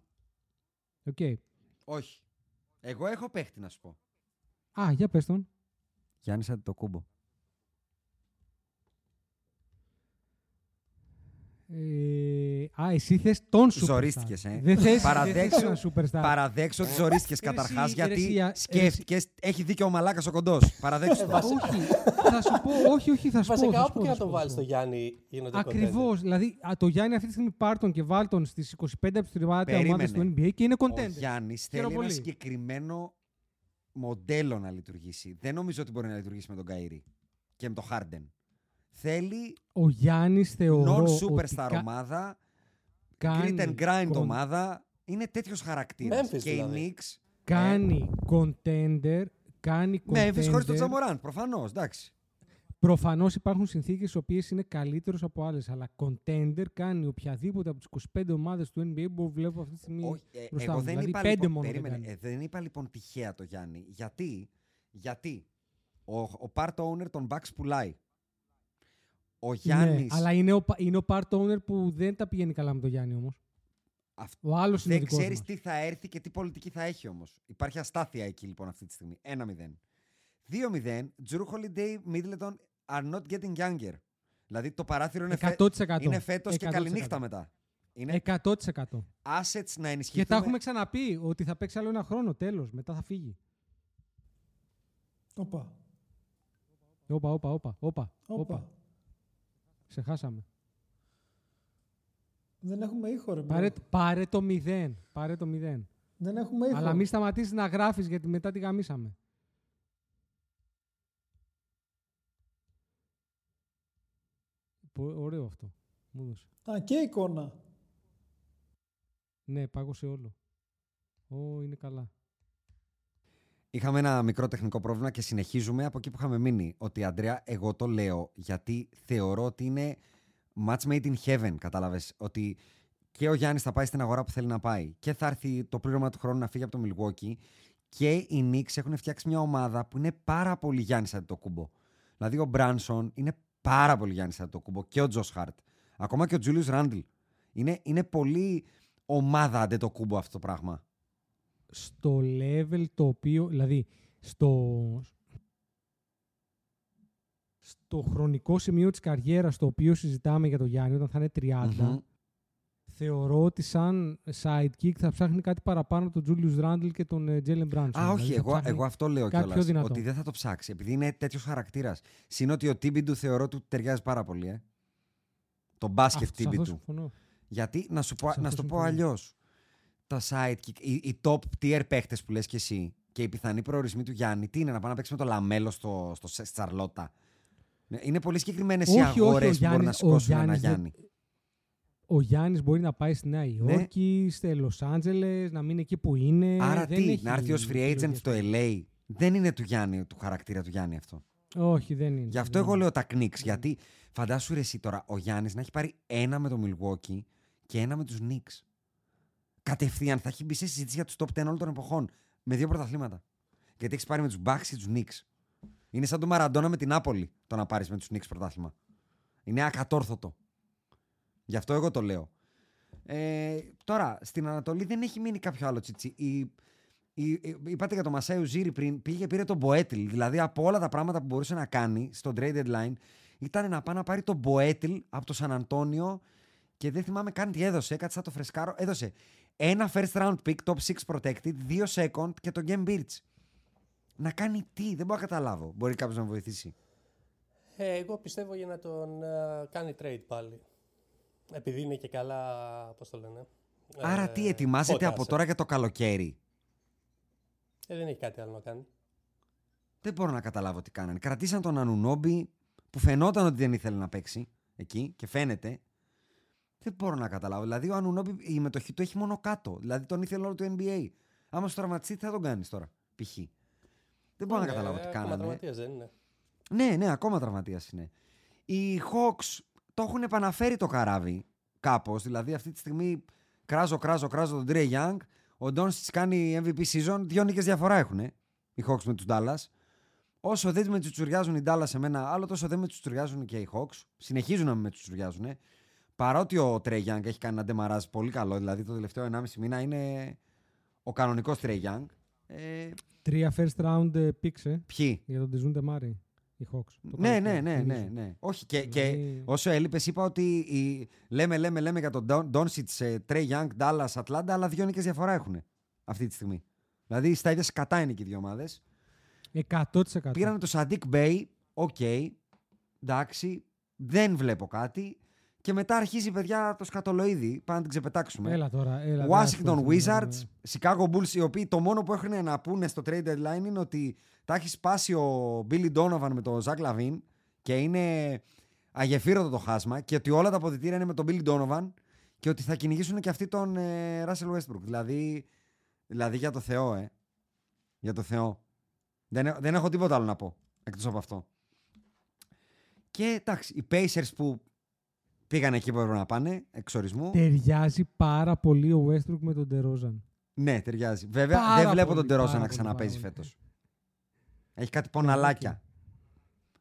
Οκ. Όχι. Εγώ έχω παίχτη να σου πω. Α, για πες τον. Γιάννης Αντετοκούνμπο. Ε, α, εσύ θες τον superstar. Ζορίστηκες, ε. Δεν θες, Παραδέξου- δεν θες έναν superstar. Παραδέξω ότι ζορίστηκες Ρε καταρχάς εσύ, ρε γιατί εσύ, α- σκέφτηκε. Έχει δίκιο ο Μαλάκας ο κοντός. Παραδέξου το. όχι, θα σου πω, όχι, όχι, θα σου πω. Βασικά, θα σου όπου πω, και θα να σου το πω, θα βάλεις σου το πω. Γιάννη, γίνονται Ακριβώς. Δηλαδή, α, το Γιάννη αυτή τη στιγμή πάρ' τον και βάλ τον στις 25 από τι 30 ομάδε του NBA και είναι Ο contender. Γιάννης Χαίρομαι θέλει ένα πολύ. συγκεκριμένο μοντέλο να λειτουργήσει. Δεν νομίζω ότι μπορεί να λειτουργήσει με τον Καΐρη και με τον Χάρντεν. Θέλει Ο Γιάννης θεωρώ ότι non-superstar κα- ομάδα, κάνει, grit and grind con- ομάδα. Είναι τέτοιος χαρακτήρας. Memphis Και οι δηλαδή. Knicks. κάνει contender, κάνει Με έβει χωρίς τον contender. Τζαμοράν, προφανώς. Εντάξει. Προφανώς υπάρχουν συνθήκες οι οποίες είναι καλύτερες από άλλες. Αλλά contender κάνει οποιαδήποτε από τις 25 ομάδες του NBA που βλέπω αυτή τη στιγμή. Όχι, ε, μπροστά εγώ μου. δεν δηλαδή, είπα, πέντε λοιπόν, μόνο δεν περίμενε, κάνει. ε, δεν είπα λοιπόν τυχαία το Γιάννη. Γιατί, γιατί ο, ο part owner των Bucks πουλάει. Ο Γιάννης, Ναι, αλλά είναι ο, πα- είναι ο part owner που δεν τα πηγαίνει καλά με τον Γιάννη όμως. αυ- Ο άλλος είναι ο δεν δικός ξέρεις μας. τι θα έρθει και τι πολιτική θα έχει όμως. Υπάρχει αστάθεια εκεί λοιπόν αυτή τη στιγμή. 1-0. 2-0. Drew Holiday, Middleton are not getting younger. Δηλαδή το παράθυρο είναι, φε... 100%. είναι φέτος και 100%. καληνύχτα μετά. Είναι 100%. assets να ενισχυθούν. Και τα έχουμε ξαναπεί ότι θα παίξει άλλο ένα χρόνο. Τέλος. Μετά θα φύγει. Όπα. Όπα, όπα, όπα. όπα, όπα. Όπα. Ξεχάσαμε. Δεν έχουμε ήχο, ρε. bro. Πάρε, πάρε το 0. Πάρε το 0. Δεν έχουμε ήχο. Αλλά μην σταματήσεις να γράφεις γιατί μετά τη γαμίσαμε. Πο- Ωραίο αυτό. Μου έδωσε. Α, και εικόνα. Ναι, πάγωσε όλο. Ω, είναι καλά. Είχαμε ένα μικρό τεχνικό πρόβλημα και συνεχίζουμε από εκεί που είχαμε μείνει. Ότι Αντρέα, εγώ το λέω γιατί θεωρώ ότι είναι match made in heaven. Κατάλαβες; Ότι και ο Γιάννης θα πάει στην αγορά που θέλει να πάει και θα έρθει το πλήρωμα του χρόνου να φύγει από το Milwaukee και οι Knicks έχουν φτιάξει μια ομάδα που είναι πάρα πολύ Γιάννης Αντιτοκούμπο. Δηλαδή ο Μπράνσον είναι πάρα πολύ Γιάννης Αντιτοκούμπο και ο Τζος Χάρτ. Ακόμα και ο Τζούλιου Ράντλ. Είναι, είναι πολύ ομάδα Αντιτοκούμπο αυτό το πράγμα. Στο level το οποίο, δηλαδή στο, στο χρονικό σημείο της καριέρας στο οποίο συζητάμε για τον Γιάννη όταν θα είναι 30, Μμμ. θεωρώ ότι σαν sidekick θα ψάχνει κάτι παραπάνω από τον Julius Randle και τον ε, Jalen Brunson. Α, όχι, Δηλαδή θα εγώ, ψάχνει εγώ αυτό λέω κάτι κιόλας. πιο δυνατό. Ότι δεν θα το ψάξει. Επειδή είναι τέτοιος χαρακτήρας. Συν ότι ο Τίμπι του θεωρώ του ταιριάζει πάρα πολύ, ε. Το μπάσκετ Αυτό- σε Τίμπι αυτό του. συμφωνώ. Γιατί, να σου πω, Σε να αυτό σου το πω συμφωνώ. Αλλιώ. Τα sidekick, οι, οι top tier παίχτες που λες και εσύ και οι πιθανοί προορισμοί του Γιάννη, τι είναι να πάει να παίξει με το λαμέλο στο, στο σε- στη Σαρλότα. Ναι, Είναι πολύ συγκεκριμένες οι Όχι, όχι, ο αγορέ που μπορεί να Γιάννης- ο σηκώσουν ένα Γιάννης δεν- Γιάννη. Ο Γιάννης μπορεί να πάει στη Ναι. Νέα Υόρκη, στη Λος Άντζελες, να μείνει εκεί που είναι. Άρα δεν τι, έχει να έρθει ως free agent επιλογές. στο LA. Δεν είναι του Γιάννη, του χαρακτήρα του Γιάννη αυτό. Όχι, δεν είναι. Γι' αυτό δεν εγώ είναι. λέω τα Knicks. Γιατί φαντάσου ρε εσύ τώρα, ο Γιάννης να έχει πάρει ένα με το Milwaukee και ένα με τους Knicks. Κατευθείαν θα έχει μπει σε συζήτηση για τους top 10 όλων των εποχών. Με δύο πρωταθλήματα. Γιατί έχεις πάρει με τους Bucks και τους Knicks. Είναι σαν το Μαραντόνα με την Νάπολη το να πάρεις με τους Knicks πρωτάθλημα. Είναι ακατόρθωτο. Γι' αυτό εγώ το λέω. Ε, τώρα, στην Ανατολή δεν έχει μείνει κάποιο άλλο τσιτσι. Η, η, η- είπατε για το Μασάι Ουζίρι πριν, πήγε πήρε τον Μποέτιλ. Δηλαδή από όλα τα πράγματα που μπορούσε να κάνει στο trade deadline ήταν να πάει να πάρει τον Μποέτιλ από το Σαν Αντώνιο και δεν θυμάμαι καν τι έδωσε. Κάτσε να το φρεσκάρω. Έδωσε ένα first round pick, top 6 protected, δύο second και τον Game Birch. Να κάνει τι, δεν μπορώ να καταλάβω. Μπορεί κάποιος να με βοηθήσει. Ε, εγώ πιστεύω για να τον ε, κάνει trade πάλι. Επειδή είναι και καλά, πώς το λένε. Άρα ε, τι, ετοιμάζεται hot από asset. τώρα για το καλοκαίρι; Ε, δεν έχει κάτι άλλο να κάνει. Δεν μπορώ να καταλάβω τι κάνανε. Κρατήσαν τον Ανουνόμπι που φαινόταν ότι δεν ήθελε να παίξει εκεί και φαίνεται. Δεν μπορώ να καταλάβω. Δηλαδή ο Ανουνόμπι η μετοχή του έχει μόνο κάτω. Δηλαδή τον ήθελε όλο το NBA. Άμα σου τραυματιστεί, τι θα τον κάνεις τώρα, π.χ. Δεν μπορώ να Είναι, καταλάβω τι Ε, ακόμα κάνανε. τραυματίας δεν είναι. Ναι, ναι, ακόμα τραυματίας είναι. Οι Hawks το έχουν επαναφέρει το καράβι κάπως. Δηλαδή αυτή τη στιγμή κράζω, κράζω, κράζω τον Trey Young. Ο Ντόνσιτ κάνει MVP season. Δύο νίκες διαφορά έχουν οι Hawks με τους Dallas. Όσο δεν με τσουτσουριάζουν οι Dallas σε μένα, άλλο τόσο δεν με τσουτσουριάζουν και οι Hawks. Συνεχίζουν να με τσουτσουριάζουν. Παρότι ο Trey Young έχει κάνει ένα ντεμαράζ πολύ καλό, δηλαδή το τελευταίο 1,5 μήνα είναι ο κανονικός Trey Young. Ε, Τρία first round ε, picks ε, ποιοι; για τον Dejounte Murray. Οι Hawks. Το Ναι, ναι, καλοκαίρι, ναι, ναι, θυμίζω. ναι. Όχι, και, και Δηλαδή- όσο έλειπες, είπα ότι η... λέμε, λέμε, λέμε για τον Ντόνσιτς, Trae Young, Dallas, Ατλάντα, αλλά δύο νίκες διαφορά έχουν αυτή τη στιγμή. Δηλαδή στα ίδια σκατά είναι και οι δύο ομάδες. 100%. Πήραν το Saddiq Bey, οκ, εντάξει, δεν βλέπω κάτι. Και μετά αρχίζει, παιδιά, το σκατολοΐδι. Πάμε να την ξεπετάξουμε. Έλα τώρα. Έλα, δεν Washington ασχοληθούμε, Wizards, ναι. Chicago Bulls, οι οποίοι το μόνο που έχουν να πούνε στο trade deadline είναι ότι τα έχει σπάσει ο Billy Donovan με τον Zach Lavin και είναι αγεφύρωτο το χάσμα και ότι όλα τα αποδητήρια είναι με τον Billy Donovan και ότι θα κυνηγήσουν και αυτοί τον ε, Russell Westbrook. Δηλαδή, δηλαδή για το Θεό, ε. Για το Θεό. Δεν, έ- δεν έχω τίποτα άλλο να πω εκτός από αυτό. Και εντάξει, οι Pacers που πήγαν εκεί που έπρεπε να πάνε, εξορισμού. Ταιριάζει πάρα πολύ ο Westbrook με τον DeRozan. Ναι, ταιριάζει. Βέβαια, Πάρα δεν βλέπω πολύ, τον Τερόσα πάρα να πολύ, ξαναπέζει πάρα φέτος. Έχει κάτι ποναλάκια.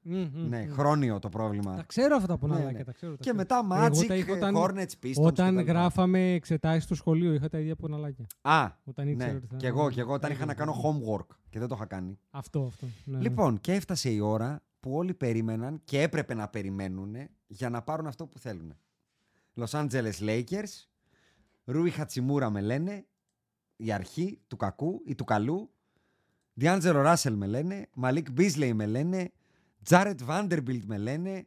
Μμμ, Ναι, μμμ. χρόνιο το πρόβλημα. Τα ξέρω αυτά που Ναι, είναι ναι. τα ξέρω. τα Και ξέρω. μετά Εγώ Magic, τα είχα όταν- Hornets, Pistons. Όταν κτλ. γράφαμε εξετάσεις στο σχολείο, είχα τα ίδια ποναλάκια. Α, Όταν ήξερα ναι. ότι θα- Και εγώ, και εγώ όταν θα είχα να είχα- κάνω homework και δεν το είχα κάνει. Αυτό, αυτό. Ναι, ναι. Λοιπόν, και έφτασε η ώρα που όλοι περίμεναν και έπρεπε να περιμένουν για να πάρουν αυτό που θέλουν. Los Angeles Lakers, Ρούι Χατσιμούρα με λένε, η αρχή του κακού ή του καλού, Διάντζελο Ράσελ με λένε, Μαλίκ Μπίσλεϊ με λένε, Τζάρετ Βάντερμπιλτ με λένε.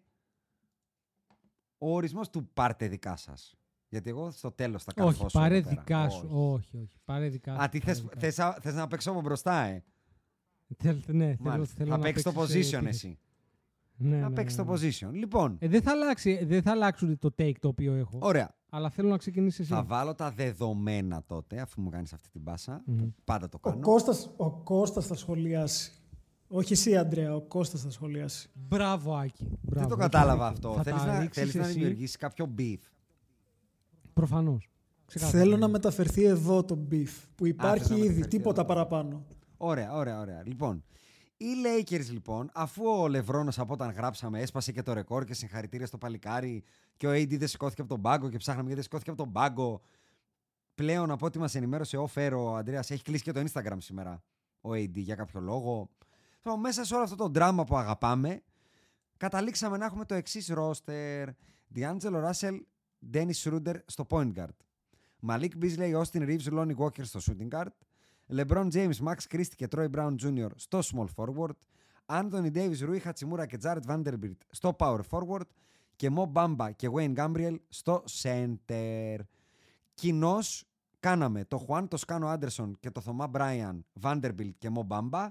Ο ορισμός του πάρτε δικά σας. Γιατί εγώ στο τέλος θα όχι, καρφώσω. πάρε εδώ πέρα. δικά σου. Όχι. Όχι, όχι. Πάρε δικά σου. Α, τι πάρε θες, δικά θες, θες να παίξω από μπροστά, ε. Σου. Θέλ- ναι, θέλω, Μάλιστα. θέλω θα να παίξεις το παίξεις, ε, position επίθεση. εσύ. Ναι, να ναι, παίξεις ναι, το ναι. position. Λοιπόν, Ε, δεν, θα αλλάξει, δεν θα αλλάξουν το take το οποίο έχω. ωραία. Αλλά θέλω να ξεκινήσεις εσύ. Θα βάλω τα δεδομένα τότε, αφού μου κάνεις αυτή την πάσα. Μμμ. Πάντα το Ο κάνω. Κώστας, ο Κώστας θα σχολιάσει. Όχι εσύ, Αντρέα, ο Κώστας θα σχολιάσει. Μπράβο, Άκη. Δεν Μπράβο, το έχει κατάλαβα δίκιο. αυτό. Θα Θέλεις τα να, ρίξεις θέλεις να εσύ; δημιουργήσεις κάποιο beef; Προφανώς. Ξεκάθαρα. Θέλω να μεταφερθεί εδώ το beef που υπάρχει θες να ήδη, μεταφερθεί τίποτα εδώ. παραπάνω. Ωραία, ωραία, ωραία. Λοιπόν, οι Lakers λοιπόν, αφού ο Λευρόνος από όταν γράψαμε έσπασε και το ρεκόρ και συγχαρητήρια στο παλικάρι και ο AD δεν σηκώθηκε από τον πάγκο και ψάχναμε γιατί δεν σηκώθηκε από τον πάγκο. Πλέον από ό,τι μας ενημέρωσε ο Φέρο, ο Αντρέα, έχει κλείσει και το Instagram σήμερα ο AD για κάποιο λόγο. Λοιπόν, μέσα σε όλο αυτό το δράμα που αγαπάμε, καταλήξαμε να έχουμε το εξής ρόστερ. D'Angelo Russell, Dennis Schroeder στο point guard. Malik Beasley, Austin Reeves, Lonnie Walker στο shooting guard. LeBron James, Max Christie και Troy Brown Jr. στο small forward. Anthony Davis, Rui Hachimura και Jared Vanderbilt στο power forward. Και Mo Bamba και Wayne Gabriel στο center. Κοινώ κάναμε το Juan Toscano Anderson και το Θωμά Brian Vanderbilt και Mo Bamba.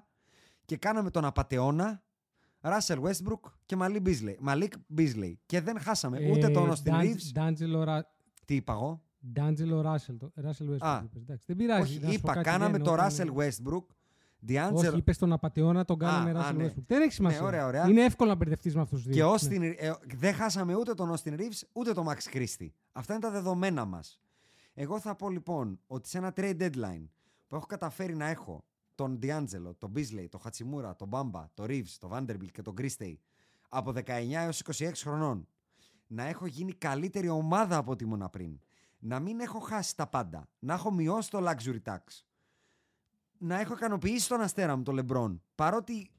Και κάναμε τον Απατεώνα Russell Westbrook και Malik Beasley. Malik Beasley. Και δεν χάσαμε ούτε τον Austin Reeves. D'Angelo, Ra- Τι είπα εγώ. D'Angelo Russell. το- Russell Westbrook. Α. είπες. Εντάξει, δεν πειράζει. Όχι, να σου πω είπα, κάτι, κάναμε ναι, το εννοώ, Russell ναι. Westbrook. Όχι, D'Angelo είπες τον απαταιώνα, τον κάναμε Α, α, Russell ναι. Westbrook. Δεν έχει σημασία. Ναι, ωραία, ωραία. Είναι εύκολο να μπερδευτείς με αυτούς τους δύο. και Ναι. Austin, ε, δεν χάσαμε ούτε τον Austin Reeves ούτε τον Max Christie. Αυτά είναι τα δεδομένα μας. Εγώ θα πω λοιπόν ότι σε ένα trade deadline που έχω καταφέρει να έχω τον D'Angelo, τον Beasley, τον Hachimura, τον Bamba, τον Reeves, τον Vanderbilt και τον Christie από 19 έως 26 χρονών να έχω γίνει καλύτερη ομάδα από ό,τι ήμουν πριν. Να μην έχω χάσει τα πάντα. Να έχω μειώσει το luxury tax. Να έχω ικανοποιήσει τον αστέρα μου, τον Λεμπρόν. Παρότι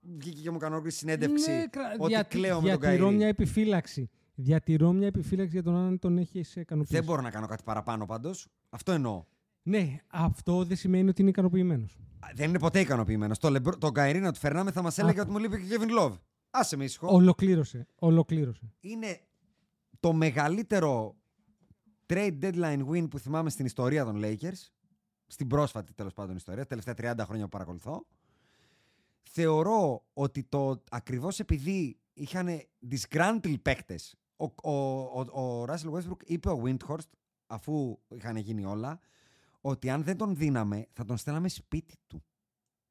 βγήκε και μου έκανε όλη συνέντευξη Ναι, κρα- ότι διατη- κλαίω με τον Διατηρώ Καϊρή. μια επιφύλαξη. Διατηρώ μια επιφύλαξη για τον αν τον έχει ικανοποιήσει. Δεν μπορώ να κάνω κάτι παραπάνω πάντως. Αυτό εννοώ. Ναι, αυτό δεν σημαίνει ότι είναι ικανοποιημένος. Α, Δεν είναι ποτέ ικανοποιημένος. Το Λεμπρό, τον Καϊρή να του φερνάμε θα μας έλεγε Άκου. ότι μου λείπει και ο Kevin Love. Άσε με ήσυχο. Ολοκλήρωσε. Ολοκλήρωσε. Είναι το μεγαλύτερο trade deadline win που θυμάμαι στην ιστορία των Lakers. Στην πρόσφατη τέλος πάντων ιστορία, τα τελευταία 30 χρόνια που παρακολουθώ. Θεωρώ ότι το ακριβώς επειδή είχαν disgruntled παίκτες. Ο, ο, ο, ο Russell Westbrook είπε ο Windhorst, αφού είχαν γίνει όλα, ότι αν δεν τον δίναμε, θα τον στέλναμε σπίτι του.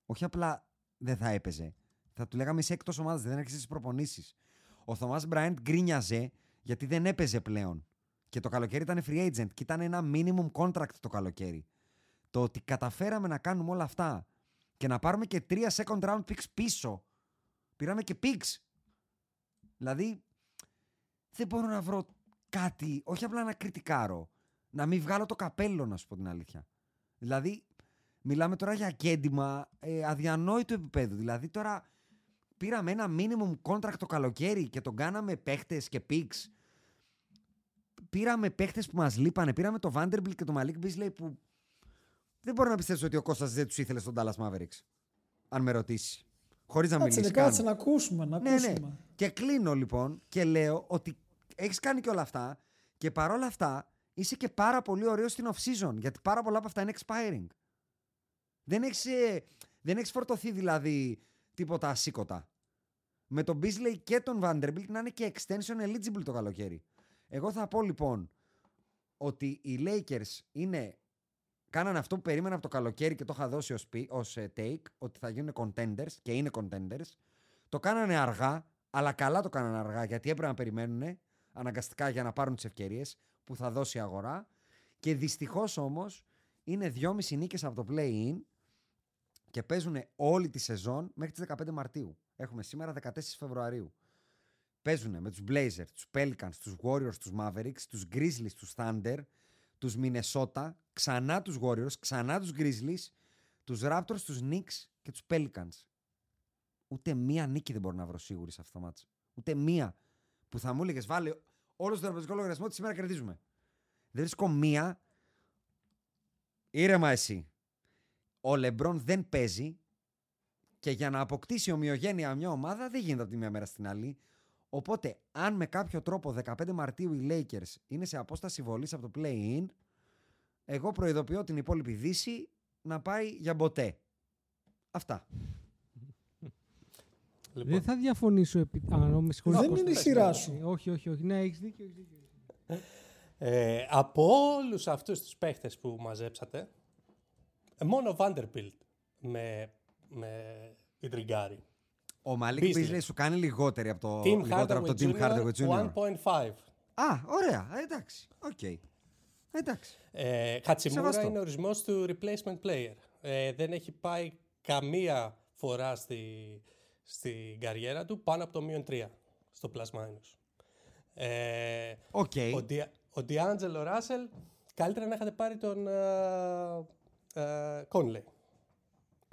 Όχι απλά δεν θα έπαιζε. Θα του λέγαμε είσαι εκτός ομάδας, δεν έρχεσαι στι προπονήσεις. Ο Θωμάς Μπράιντ γκρίνιαζε γιατί δεν έπαιζε πλέον. Και το καλοκαίρι ήταν free agent και ήταν ένα minimum contract το καλοκαίρι. Το ότι καταφέραμε να κάνουμε όλα αυτά και να πάρουμε και τρία second round picks πίσω. Πήραμε και picks. Δηλαδή, δεν μπορώ να βρω κάτι, όχι απλά να κριτικάρω, να μην βγάλω το καπέλο, να σου πω την αλήθεια. Δηλαδή, μιλάμε τώρα για κέντημα ε, αδιανόητου επίπεδου. Δηλαδή, τώρα πήραμε ένα minimum contract το καλοκαίρι και τον κάναμε παίχτες και picks. Πήραμε παίχτες που μας λείπανε. Πήραμε το Vanderbilt και το Malik Beasley που δεν μπορώ να πιστέψω ότι ο Κώστας δεν τους ήθελε στον Dallas Mavericks. Αν με ρωτήσεις. Χωρίς να Κάτσε, μιλήσεις ρε, κάτσε καν. να ακούσουμε, να Ναι, ακούσουμε. ναι. Και κλείνω λοιπόν και λέω ότι έχεις κάνει και όλα αυτά και παρόλα αυτά είσαι και πάρα πολύ ωραίος στην off-season γιατί πάρα πολλά από αυτά είναι expiring. Δεν έχεις, ε, δεν έχεις φορτωθεί δηλαδή τίποτα ασήκωτα. Με τον Beasley και τον Vanderbilt να είναι και extension eligible το καλοκαίρι. Εγώ θα πω λοιπόν ότι οι Lakers είναι, κάνανε αυτό που περίμενα από το καλοκαίρι και το είχα δώσει ως, πι- ως ε, take, ότι θα γίνουν contenders και είναι contenders. Το κάνανε αργά, αλλά καλά το κάνανε αργά γιατί έπρεπε να περιμένουν αναγκαστικά για να πάρουν τις ευκαιρίες που θα δώσει η αγορά. Και δυστυχώς όμως είναι δυόμιση νίκες από το play-in και παίζουν όλη τη σεζόν μέχρι τις 15 Μαρτίου. Έχουμε σήμερα 14 Φεβρουαρίου. Παίζουν με τους Blazers, τους Pelicans, τους Warriors, τους Mavericks, τους Grizzlies, τους Thunder, τους Minnesota, ξανά τους Warriors, ξανά τους Grizzlies, τους Raptors, τους Knicks και τους Pelicans. Ούτε μία νίκη δεν μπορώ να βρω σίγουρη σε αυτό το μάτς. Ούτε μία που θα μου έλεγες βάλε όλο τον τραπεζικό λογαριασμό ότι σήμερα κερδίζουμε. Δεν βρίσκω μία. Ήρεμα εσύ. Ο Λεμπρόν δεν παίζει και για να αποκτήσει ομοιογένεια μια ομάδα δεν γίνεται από τη μία μέρα στην άλλη. Οπότε, αν με κάποιο τρόπο 15 Μαρτίου οι Lakers είναι σε απόσταση βολής από το play-in, εγώ προειδοποιώ την υπόλοιπη Δύση να πάει για μποτέ. Αυτά. Λοιπόν, Δεν θα διαφωνήσω. Επί... Α, νο, με συγχωρείς, Δεν Κώστα. είναι η σειρά σου. Όχι, όχι, όχι. Ναι, έχεις δίκιο. Έχεις δίκιο. ε, από όλους αυτούς τους παίχτες που μαζέψατε, ε, μόνο ο Vanderbilt με, με τριγκάρι. Ο Μαλίκ Beasley. Beasley σου κάνει λιγότερη από το, Team λιγότερο από το Hardaway Team Hardaway Jr. Jr. 1.5. Α, ωραία. Ε, εντάξει. Οκ. Εντάξει. Ε, Χατσιμούρα Σεβαστό. είναι ορισμός του replacement player. Ε, δεν έχει πάει καμία φορά στη, στην καριέρα του πάνω από το μείον 3 στο plus minus. Ε, Οκ. ο, Δια, ο D'Angelo Russell καλύτερα να είχατε πάρει τον ε, ε, Conley.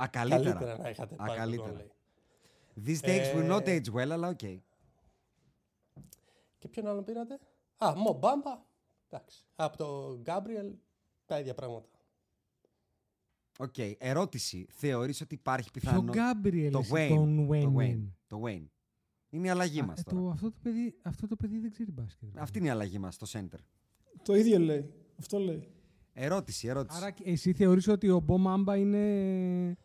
Α, καλύτερα. Καλύτερα να είχατε Α, πάρει τον καλύτερα. Conley. These takes will not Ε, age well, αλλά οκ. Και ποιον άλλον πήρατε; Α, Μο Μπάμπα. Εντάξει. Από το Gabriel τα ίδια πράγματα. Οκ. Ερώτηση. Θεωρείς ότι υπάρχει Ποιο πιθανό... Gabriel, Το εσύ, Wayne. τον Το Wayne. Wayne. Το Wayne. Είναι η αλλαγή Α, μας ε, τώρα. το, αυτό, το παιδί, αυτό το παιδί δεν ξέρει μπάσκετ. ρε. Αυτή είναι η αλλαγή μας στο center. Το ίδιο λέει. Αυτό λέει. Ερώτηση, ερώτηση. Άρα εσύ θεωρείς ότι ο Μο Μπάμπα είναι...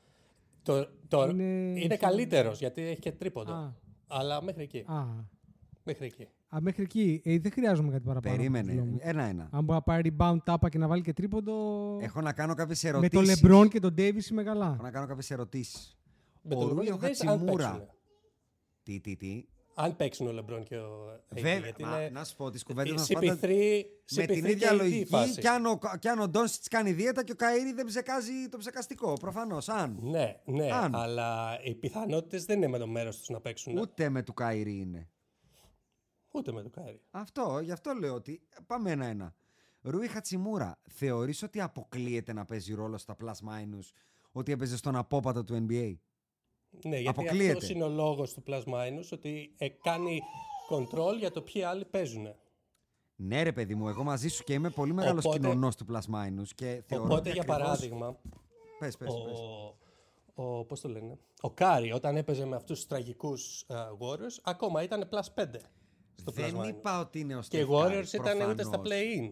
Το, το, Είναι- είναι, καλύτερος γιατί έχει και τρίποντο. Α. Αλλά μέχρι εκεί. Α, Μέχρι εκεί. α μέχρι εκεί. Ε, δεν χρειάζομαι κάτι παραπάνω. Περίμενε. από τους λόγους. Ένα-ένα. Αν μπορεί να πάρει rebound τάπα και να βάλει και τρίποντο... Έχω να κάνω κάποιες με ερωτήσεις. τον LeBron και τον Davis είμαι καλά. Έχω να κάνω κάποιες ερωτήσεις. Με Ο τον Ρούι LeBron ο δεν είσαι- αν Χατσιμούρα. παίξουνε. Τι, τι, τι. Αν παίξουν ο Λεμπρόν και ο AD, Βέβαια, γιατί μα, είναι να σου πω τις κουβέντες η μας πάντα CP3 με την CP3 ίδια και AD λογική φάση. κι αν ο, κι αν ο Ντόνσιτς κάνει δίαιτα και ο Καΐρη δεν ψεκάζει το ψεκαστικό. Προφανώς, αν. Ναι, ναι, Αν. αλλά οι πιθανότητες δεν είναι με το μέρος τους να παίξουν. Ούτε, Ούτε με του Καΐρη είναι. με το Κάιρι. Αυτό, γι' αυτό λέω ότι πάμε ένα-ένα. Ρούι Χατσιμούρα, θεωρείς ότι αποκλείεται να παίζει ρόλο στα plus minus ότι έπαιζε στον απόπατο του NBA. Ναι, γιατί Αποκλείεται. αυτό είναι ο λόγος του Plus Minus, ότι ε, κάνει control για το ποιοι άλλοι παίζουν. Ναι, ρε παιδί μου, εγώ μαζί σου και είμαι πολύ μεγάλος Οπότε- κοινωνός του plus minus και θεωρώ Οπότε, ότι για ακριβώς- παράδειγμα, Πες, πες, ο, πες. ο, πώς το λένε, ο Κάρι όταν έπαιζε με αυτούς τους τραγικούς uh, Warriors, ακόμα ήταν plus 5 στο Δεν Plus Minus. είπα ότι είναι ο Και οι Steph Curry, Warriors ήταν ούτε στα προφανώς. play-in.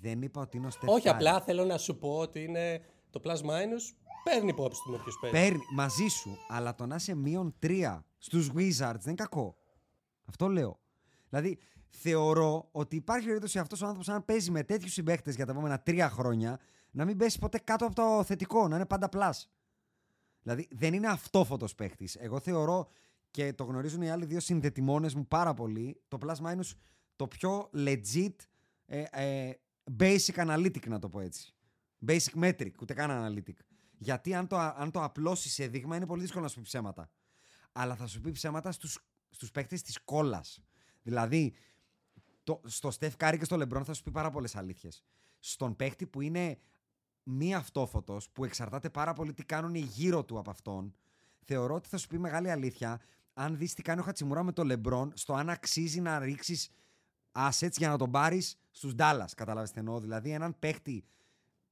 Δεν είπα ότι είναι ο Steph Όχι, Curry. απλά θέλω να σου πω ότι είναι το plus minus παίρνει υπόψη του με ποιους παίζει. Παίρνει μαζί σου, αλλά το να είσαι μείον τρία στους Wizards δεν είναι κακό. Αυτό λέω. Δηλαδή, θεωρώ ότι υπάρχει περίπτωση αυτός ο άνθρωπος, αν παίζει με τέτοιους συμπαίχτε για τα επόμενα τρία χρόνια, να μην πέσει ποτέ κάτω από το θετικό, να είναι πάντα plus. Δηλαδή, δεν είναι αυτόφωτος παίχτη. Εγώ θεωρώ και το γνωρίζουν οι άλλοι δύο συνδετημόνες μου πάρα πολύ. Το plus minus το πιο legit ε, ε, basic analytic, να το πω έτσι. Basic metric, ούτε καν analytic. Γιατί αν το, αν το απλώσεις σε δείγμα είναι πολύ δύσκολο να σου πει ψέματα. Αλλά θα σου πει ψέματα στους, στους παίκτες της κόλλας. Δηλαδή, το, στο Στεφ Κάρη και στο Λεμπρόν θα σου πει πάρα πολλές αλήθειες. Στον παίκτη που είναι μη αυτόφωτος, που εξαρτάται πάρα πολύ τι κάνουν οι γύρω του από αυτόν, θεωρώ ότι θα σου πει μεγάλη αλήθεια αν δεις τι κάνει ο Χατσιμουρά με τον Λεμπρόν, στο αν αξίζει να ρίξεις assets για να τον πάρεις στους Dallas. Κατάλαβες τι εννοώ; Δηλαδή, έναν παίκτη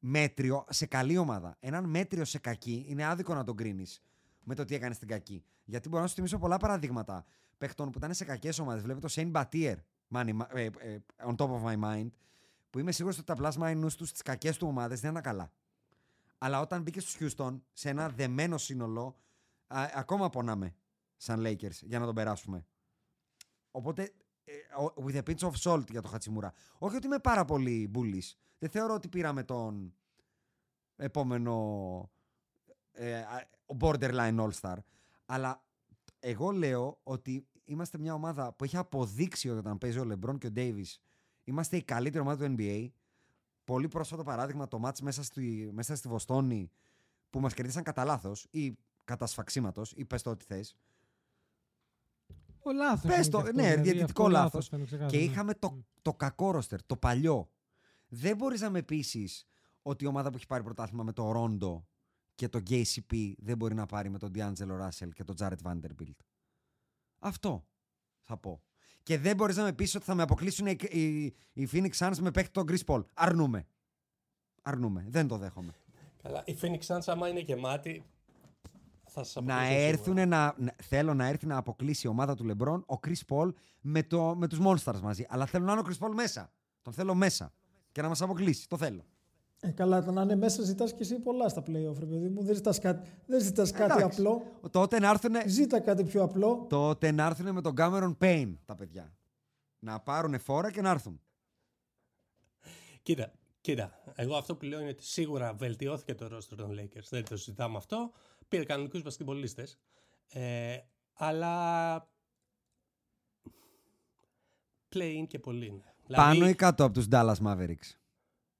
μέτριο σε καλή ομάδα. Έναν μέτριο σε κακή είναι άδικο να τον κρίνεις με το τι έκανες στην κακή. Γιατί μπορώ να σου θυμίσω πολλά παραδείγματα παίχτων που ήταν σε κακές ομάδες. Βλέπετε το Shane Battier, money, ε, ε, on top of my mind, που είμαι σίγουρος ότι τα plus minus τους στι κακές του ομάδες δεν ήταν καλά. Αλλά όταν μπήκες στους Houston σε ένα δεμένο σύνολο, α, ακόμα πονάμε σαν Lakers για να τον περάσουμε. Οπότε, ε, ο- with a pinch of salt για το Χατσιμούρα. Όχι ότι είμαι πάρα πολύ bullish. Δεν θεωρώ ότι πήραμε τον επόμενο ε, α, borderline all-star. Αλλά εγώ λέω ότι είμαστε μια ομάδα που έχει αποδείξει ότι όταν παίζει ο LeBron και ο Davis είμαστε η καλύτερη ομάδα του NBA. Πολύ πρόσφατο παράδειγμα το μάτς μέσα στη, μέσα στη Βοστόνη που μας κερδίσαν κατά λάθος ή κατά σφαξίματος ή πες το ό,τι θες. Ο λάθος Πες είναι το, και αυτό, ναι, δηλαδή, διαιτητικό αυτό λάθος. ήταν ξεκάθαρο, Και ναι. είχαμε το, το κακό ρόστερ, το παλιό. Δεν μπορείς να με πείσεις ότι η ομάδα που έχει πάρει πρωτάθλημα με το Ρόντο και το KCP δεν μπορεί να πάρει με τον D'Angelo Russell και τον Jared Vanderbilt. Αυτό θα πω. Και δεν μπορείς να με πείσεις ότι θα με αποκλείσουν οι, οι, οι Phoenix Suns με παίχτη τον Chris Paul. Αρνούμε. Αρνούμε. Δεν το δέχομαι. Καλά, οι Phoenix Suns άμα είναι γεμάτοι θα σας να αποκλείσουν έρθουν σίγουρα. να, να- Θέλω να έρθει να αποκλείσει η ομάδα του LeBron ο Chris Paul με, το, με τους Monsters μαζί. Αλλά θέλω να είναι ο Chris Paul μέσα. Τον θέλω μέσα. Και να μας αποκλείσει. Το θέλω. Ε, καλά, το να είναι μέσα ζητάς και εσύ πολλά στα playoff, ρε παιδί μου. Δεν ζητάς κάτι, δεν ζητάς κάτι Εντάξει. απλό. Τότε να έρθουν Ζήτα κάτι πιο απλό. τότε να έρθουν με τον Cameron Payne τα παιδιά. Να πάρουν φόρα και να έρθουν. Κοίτα, κοίτα, εγώ αυτό που λέω είναι ότι σίγουρα βελτιώθηκε το roster των Lakers. Δεν το συζητάμε αυτό. Πήρε κανονικούς μπασκετμπολίστες. Ε, αλλά play-in και πολύ είναι. Πάνω Δηλαδή, ή κάτω από τους Dallas Mavericks;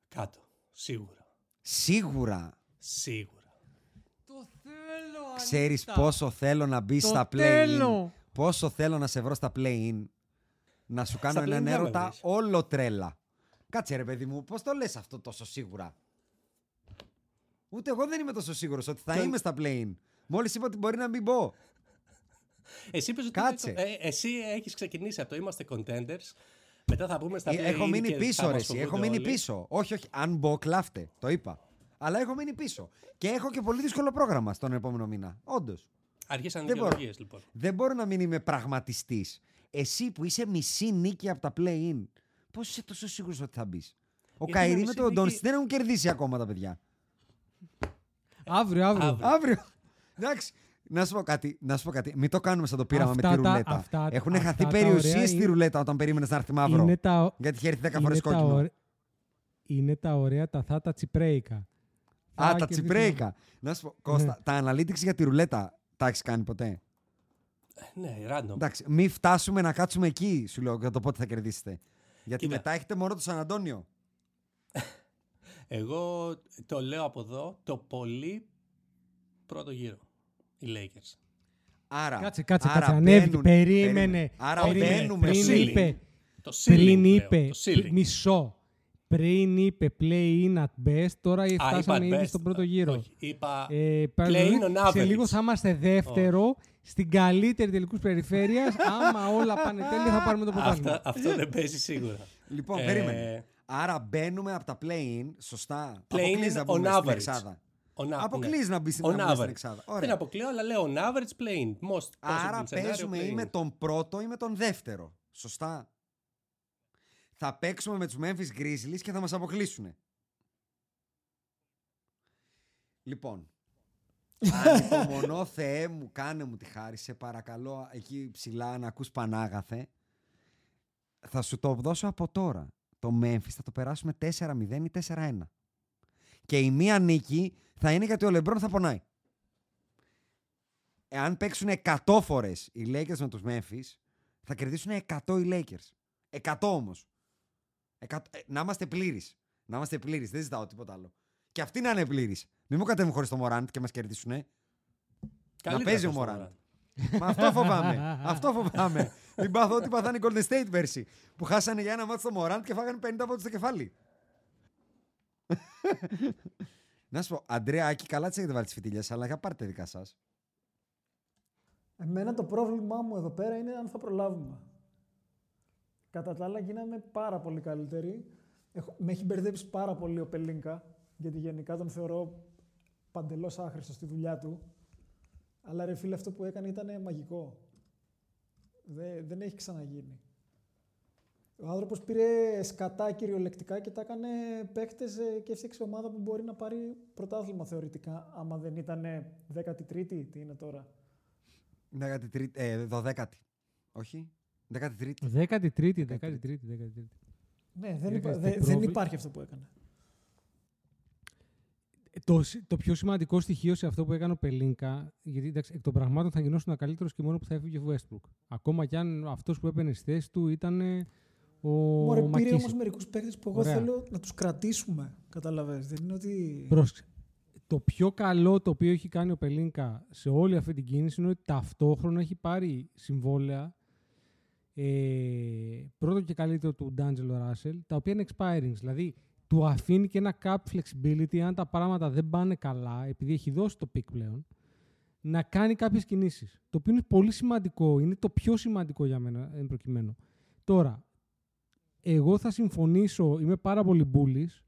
Κάτω. Σίγουρα. Σίγουρα. Σίγουρα. Το θέλω, Ξέρεις Ανίτα. πόσο θέλω να μπει Το στα play-in; θέλω. Πόσο θέλω να σε βρω στα play-in; Να σου κάνω Στα έναν play-in δεν με έρωτα βρεις. όλο τρέλα. Κάτσε ρε παιδί μου, πώς το λες αυτό τόσο σίγουρα; Ούτε εγώ δεν είμαι τόσο σίγουρος ότι θα Και- είμαι στα play-in. Μόλις είπα ότι μπορεί να μην μπω. Εσύ είπες ότι Κάτσε. είναι το- ε, εσύ έχεις ξεκινήσει από το είμαστε contenders. Μετά θα πούμε στα Ε, play-in έχω μείνει και πίσω, θα ρε. μας εσύ. φοβούνται Έχω μείνει όλοι. πίσω. Όχι, όχι. Αν μπω, κλάφτε. Το είπα. Αλλά έχω μείνει πίσω. Και έχω και πολύ δύσκολο πρόγραμμα στον επόμενο μήνα. Όντως. Αρχίσαν Δεν μπορώ. δικαιολογίες λοιπόν. Δεν μπορώ να μην είμαι πραγματιστής. Εσύ που είσαι μισή νίκη από τα play-in, πώς είσαι τόσο σίγουρος ότι θα μπεις; Ο Γιατί Καϊρή είναι με μισή τον νίκη- Ντόνσιτ δεν έχουν κερδίσει ακόμα τα παιδιά. Αύριο, αύριο. Αύριο. Αύριο. Εντάξει. Να σου πω κάτι. Να σου πω κάτι. Μην το κάνουμε σαν το πείραμα με Αυτά τη τα- ρουλέτα. αυτά- Έχουν αυτά χαθεί τα περιουσίες ωραία στη είναι- ρουλέτα όταν περίμενες να έρθει μαύρο. Είναι τα, Γιατί είχε έρθει 10 είναι φορές τα κόκκινο. ωρα- είναι τα ωραία τα θα τα τσιπρέικα. Α, Θα τα κερδίσουμε. τσιπρέικα. Να σου πω, Κώστα, τα analytics για τη ρουλέτα τα έχεις κάνει ποτέ; Ναι, random. Εντάξει, μην φτάσουμε να κάτσουμε εκεί, σου λέω, για το πότε θα κερδίσετε. Γιατί Κοίτα. μετά έχετε μόνο το Σαν Αντώνιο. Εγώ το λέω από εδώ το πολύ πρώτο γύρο. Οι Lakers. Άρα, Κάτσε, κάτσε, άρα κάτσε. Ανέβηκε. μπαίνουν- Περίμενε. Άρα περίμενε. μπαίνουμε Πριν στο ceiling. είπε, Το ceiling πριν λέω, είπε, το ceiling. μισό. Πριν είπε play-in at best, τώρα Α, είπα φτάσαμε ήδη best. στον πρώτο γύρο. Όχι, είπα Ε, play-in παραδείγματος, on σε average. λίγο θα είμαστε δεύτερο στην καλύτερη τελικούς περιφέρειας. Άμα όλα πάνε τέλεια, θα πάρουμε το πρωτάθλημα. Αυτά, αυτό δεν παίζει σίγουρα. Λοιπόν, Ε, περίμενε. Άρα μπαίνουμε από τα play-in, σωστά. Play-in Αποκλείς να on μπούμε στην average. εξάδα. On a- Αποκλείς ναι. να μπεις στην, On να μπούμε στην average. εξάδα. Δεν Ωραία. αποκλείω, αλλά λέω on average playing. Most Άρα possible scenario παίζουμε ή playing. με τον πρώτο ή με τον δεύτερο. Σωστά. Θα παίξουμε με τους Memphis Grizzlies και θα μας αποκλείσουν. Λοιπόν, ανυπομονώ Θεέ μου, κάνε μου τη χάρη, σε παρακαλώ εκεί ψηλά να ακούς Πανάγαθε. Θα σου το δώσω από τώρα. Το Memphis θα το περάσουμε 4-0 ή 4-1. Και η μία νίκη θα είναι γιατί ο Λεμπρόν θα πονάει. Εάν παίξουν 100 φορές οι Lakers με τους Memphis, θα κερδίσουν 100 οι Lakers. 100 όμως. 100 ε, να είμαστε πλήρεις. Να είμαστε πλήρεις. Δεν ζητάω τίποτα άλλο. Και αυτοί να είναι πλήρεις. Μην μου κατέβουν χωρίς το Morant και μας κερδίσουν. Να Καλύτερα παίζει ο στο Morant. Morant. Μα αυτό φοβάμαι. αυτό φοβάμαι. Μην πάθω ότι παθάνε οι Golden State πέρσι. Που χάσανε για ένα μάτι στο Morant και φάγανε 50 από στο κεφάλι. Να σου πω, Αντρέα, Άκη, καλά τις έχετε βάλει τις φιτίλε, αλλά για πάρτε δικά σας. Εμένα το πρόβλημά μου εδώ πέρα είναι αν θα προλάβουμε. Κατά τα άλλα γίναμε πάρα πολύ καλύτεροι. Έχω, με έχει μπερδέψει πάρα πολύ ο Πελίνκα, γιατί γενικά τον θεωρώ παντελώς άχρηστο στη δουλειά του. Αλλά ρε φίλε, αυτό που έκανε ήταν μαγικό. Δε, δεν έχει ξαναγίνει. Ο άνθρωπος πήρε σκατά κυριολεκτικά και τα έκανε παίκτες ε, και έφτιαξε ομάδα που μπορεί να πάρει πρωτάθλημα θεωρητικά, άμα δεν ήταν 13η, τι είναι τώρα; 13η, ε, 12η. Όχι. 13η. 13η, 13η, 13η. Ναι, δεν, Έκανε υπά- το δε- δεν πρόβλημα. υπάρχει αυτό που έκανε. Το, σ- το πιο σημαντικό στοιχείο σε αυτό που έκανε ο Πελίνκα, γιατί εντάξει, εκ των πραγμάτων θα γινόταν ο καλύτερο και μόνο που θα έφυγε ο Westbrook. Ακόμα κι αν αυτός που έπαιρνε στη θέση του ήταν ο Μωρέ, πήρε Μακίσικ. όμως μερικούς παίκτες που εγώ Ωραία. θέλω να τους κρατήσουμε. Καταλαβες. Δεν είναι ότι. Πρόσεξε. Το πιο καλό το οποίο έχει κάνει ο Πελίνκα σε όλη αυτή την κίνηση είναι ότι ταυτόχρονα έχει πάρει συμβόλαια ε, πρώτο και καλύτερο του Ντάντζελο Ράσελ, τα οποία είναι expiring. Δηλαδή, του αφήνει και ένα cap flexibility αν τα πράγματα δεν πάνε καλά, επειδή έχει δώσει το pick πλέον, να κάνει κάποιες κινήσεις. Το οποίο είναι πολύ σημαντικό, είναι το πιο σημαντικό για μένα εν προκειμένου. Τώρα, εγώ θα συμφωνήσω, είμαι πάρα πολύ bullish,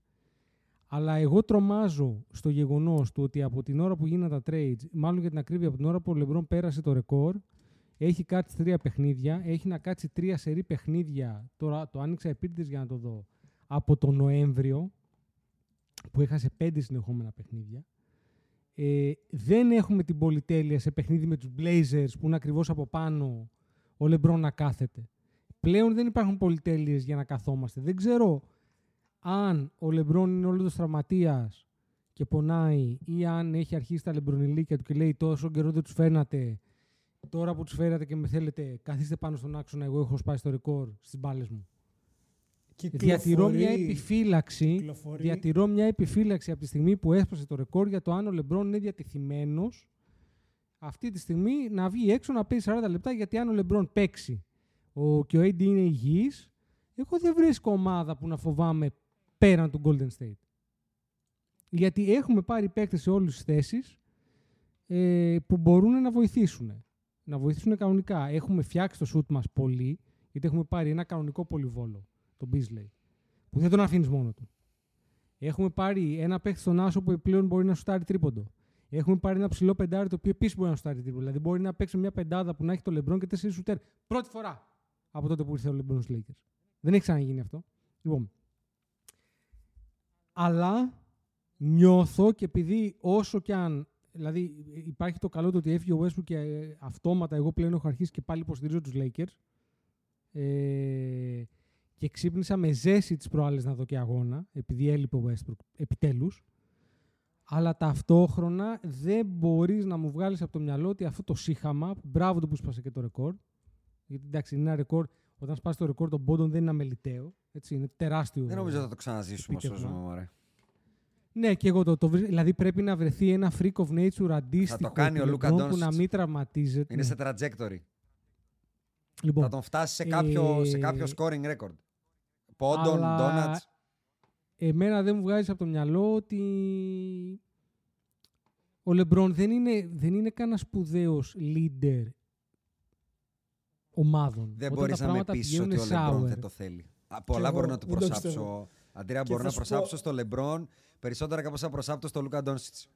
αλλά εγώ τρομάζω στο γεγονός του ότι από την ώρα που γίνανε τα trades, μάλλον για την ακρίβεια, από την ώρα που ο Λεμπρόν πέρασε το ρεκόρ, έχει κάτσει τρία παιχνίδια, έχει να κάτσει τρία σερή παιχνίδια, τώρα το άνοιξα επίτηδες για να το δω, από τον Νοέμβριο, που έχασε πέντε συνεχόμενα παιχνίδια. Ε, δεν έχουμε την πολυτέλεια σε παιχνίδι με τους Blazers που είναι ακριβώς από πάνω ο Λεμπρόν να κάθεται. Πλέον δεν υπάρχουν πολυτέλειες για να καθόμαστε. Δεν ξέρω αν ο Λεμπρόν είναι όλος τραυματίας και πονάει ή αν έχει αρχίσει τα λεμπρονιλίκια του και λέει τόσο καιρό δεν τους φέρνατε τώρα που τους φέρατε και με θέλετε καθίστε πάνω στον άξονα εγώ έχω σπάσει το ρεκόρ στις μπάλες μου. Διατηρώ μια Κυκλοφορεί- επιφύλαξη. κυκλοφορεί- Διατηρώ μια επιφύλαξη από τη στιγμή που έσπασε το ρεκόρ για το αν ο Λεμπρόν είναι διατηθειμένο αυτή τη στιγμή να βγει έξω να παίζει 40 λεπτά. Γιατί αν ο Λεμπρόν παίξει ο, και ο AD είναι υγιής, εγώ δεν βρίσκω ομάδα που να φοβάμαι πέραν του Golden State. Γιατί έχουμε πάρει παίκτες σε όλες τις θέσεις ε, που μπορούν να βοηθήσουν. Να βοηθήσουν κανονικά. Έχουμε φτιάξει το σουτ μας πολύ, γιατί έχουμε πάρει ένα κανονικό πολυβόλο, τον Beasley, που δεν τον αφήνεις μόνο του. Έχουμε πάρει ένα παίκτη στον Άσο που πλέον μπορεί να σουτάρει τρίποντο. Έχουμε πάρει ένα ψηλό πεντάρι το οποίο επίσης μπορεί να σουτάρει τρίποντο. Δηλαδή μπορεί να παίξει μια πεντάδα που να έχει το Λεμπρόν και τέσσερις σουτέρ. Πρώτη φορά από τότε που ήρθε ο Λεμπρόν στους Lakers. Δεν έχει ξαναγίνει αυτό. Λοιπόν. Αλλά νιώθω και επειδή όσο κι αν. Δηλαδή υπάρχει το καλό το ότι έφυγε ο Westbrook και ε, αυτόματα εγώ πλέον έχω αρχίσει και πάλι υποστηρίζω τους Lakers. Ε, και ξύπνησα με ζέση τις προάλλες να δω και αγώνα, επειδή έλειπε ο Westbrook επιτέλους. Αλλά ταυτόχρονα δεν μπορείς να μου βγάλεις από το μυαλό ότι αυτό το σύχαμα, μπράβο του που σπάσε και το ρεκόρ, γιατί εντάξει είναι ένα ρεκόρ, όταν σπάσει το ρεκόρ των πόντων δεν είναι αμεληταίο, έτσι, είναι τεράστιο. Δεν νομίζω θα το ξαναζήσουμε όσο επίτευγμα. ζούμε, μωρέ. Ναι, και εγώ το, το βρι- Δηλαδή πρέπει να βρεθεί ένα freak of nature αντίστοιχο κάνει του ο Λούκα LeBron που να Ντόνσιτς. μην τραυματίζεται. Είναι Ναι. σε trajectory. Λοιπόν, Θα τον φτάσει σε κάποιο, σε ε, κάποιο scoring record. Πόντων, αλλά donuts. Εμένα δεν μου βγάζει από το μυαλό ότι ο Λεμπρόν δεν είναι, δεν είναι κανένας σπουδαίος leader ομάδων. Δεν Όταν μπορείς τα να με πράγματα πείσει ότι ο πηγαίνουν Λεμπρόν sour. δεν το θέλει. Α, Πολλά εγώ μπορώ να του δεν το προσάψω. πιστεύω. Αντρέα, Και μπορώ θα να σου πω- προσάψω στο Λεμπρόν περισσότερα από όσα προσάπτω στο Λούκα Ντόνσιτς.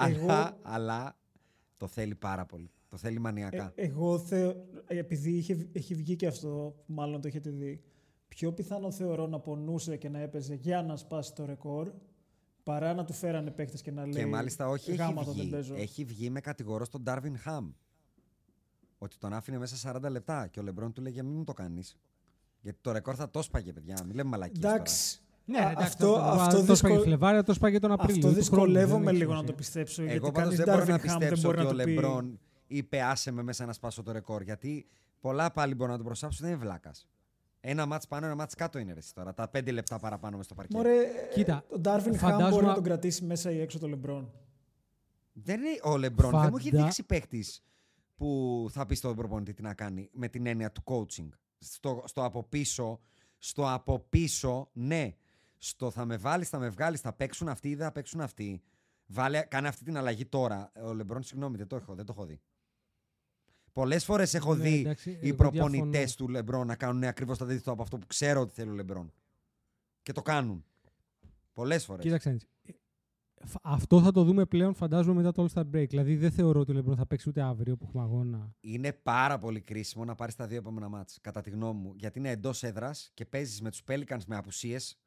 Εγώ- Αλλά, αλλά το θέλει πάρα πολύ. Το θέλει μανιακά. Ε, εγώ θεω... επειδή είχε, έχει βγει και αυτό, μάλλον το έχετε δει, πιο πιθανό θεωρώ να πονούσε και να έπαιζε για να σπάσει το ρεκόρ, παρά να του φέρανε παίχτε και να λέει και μάλιστα όχι έχει «Γάμα το, δεν βγει. παίζω». Έχει βγει με κατηγορό στον Ντάρβιν Χαμ. Ότι τον άφηνε μέσα 40 λεπτά. Και ο Λεμπρόν του λέγε μην μου το κάνεις. Γιατί το ρεκόρ θα το σπάγε, παιδιά. Μην λέμε μαλακίες Εντάξει. Ναι, Α, εντάξει, αυτό, το, αυτό, το σπάγε δυσκολ- Φλεβάρι, το σπάγε τον Απρίλιο. αυτό του χρόνου, δυσκολεύομαι δεν έχει λίγο να σημασία. το πιστέψω. Εγώ γιατί πάντως κανείς δεν μπορώ να Darvin Ham δεν πιστέψω μπορεί ότι να ο το πει. Λεμπρόν είπε άσε με μέσα να σπάσω το ρεκόρ. Γιατί πολλά πάλι μπορούν να τον προσάψουν, δεν είναι βλάκας. Ένα μάτς πάνω, ένα μάτς κάτω είναι ρε, εσύ τώρα. Τα πέντε λεπτά παραπάνω μες στο παρκέ. Μωρέ, Κοίτα, ο Ντάρβιν Χαμ φαντάζομαι- μπορεί να τον κρατήσει μέσα ή έξω το Λεμπρόν. Δεν είναι ο Λεμπρόν. Δεν μου έχει Φαντα- δείξει παίχτης που θα πει στον προπονητή τι να κάνει με την έννοια του coaching. Στο, στο από πίσω, στο από πίσω, ναι. Στο θα με βάλεις, θα με βγάλεις, θα παίξουν αυτοί ή δεν θα παίξουν αυτοί. Βάλε, κάνε αυτή την αλλαγή τώρα. Ο Λεμπρόν, συγγνώμη, δεν το έχω, δεν το έχω δει. Πολλές φορές έχω Ναι, δει εντάξει, οι εγώ προπονητές διαφωνώ. του Λεμπρόν να κάνουν ακριβώς το αντίθετο από αυτό που ξέρω ότι θέλει ο Λεμπρόν. Και το κάνουν. Πολλές φορές. Κοίταξε. να δεις. Ε, φ- Αυτό θα το δούμε πλέον, φαντάζομαι, μετά το All-Star Break. Δηλαδή, δεν θεωρώ ότι ο Λεμπρόν θα παίξει ούτε αύριο που έχουμε αγώνα. Είναι πάρα πολύ κρίσιμο να πάρεις τα δύο επόμενα μάτς, κατά τη γνώμη μου. Γιατί είναι εντός έδρας και παίζεις με τους Pelicans με απουσίες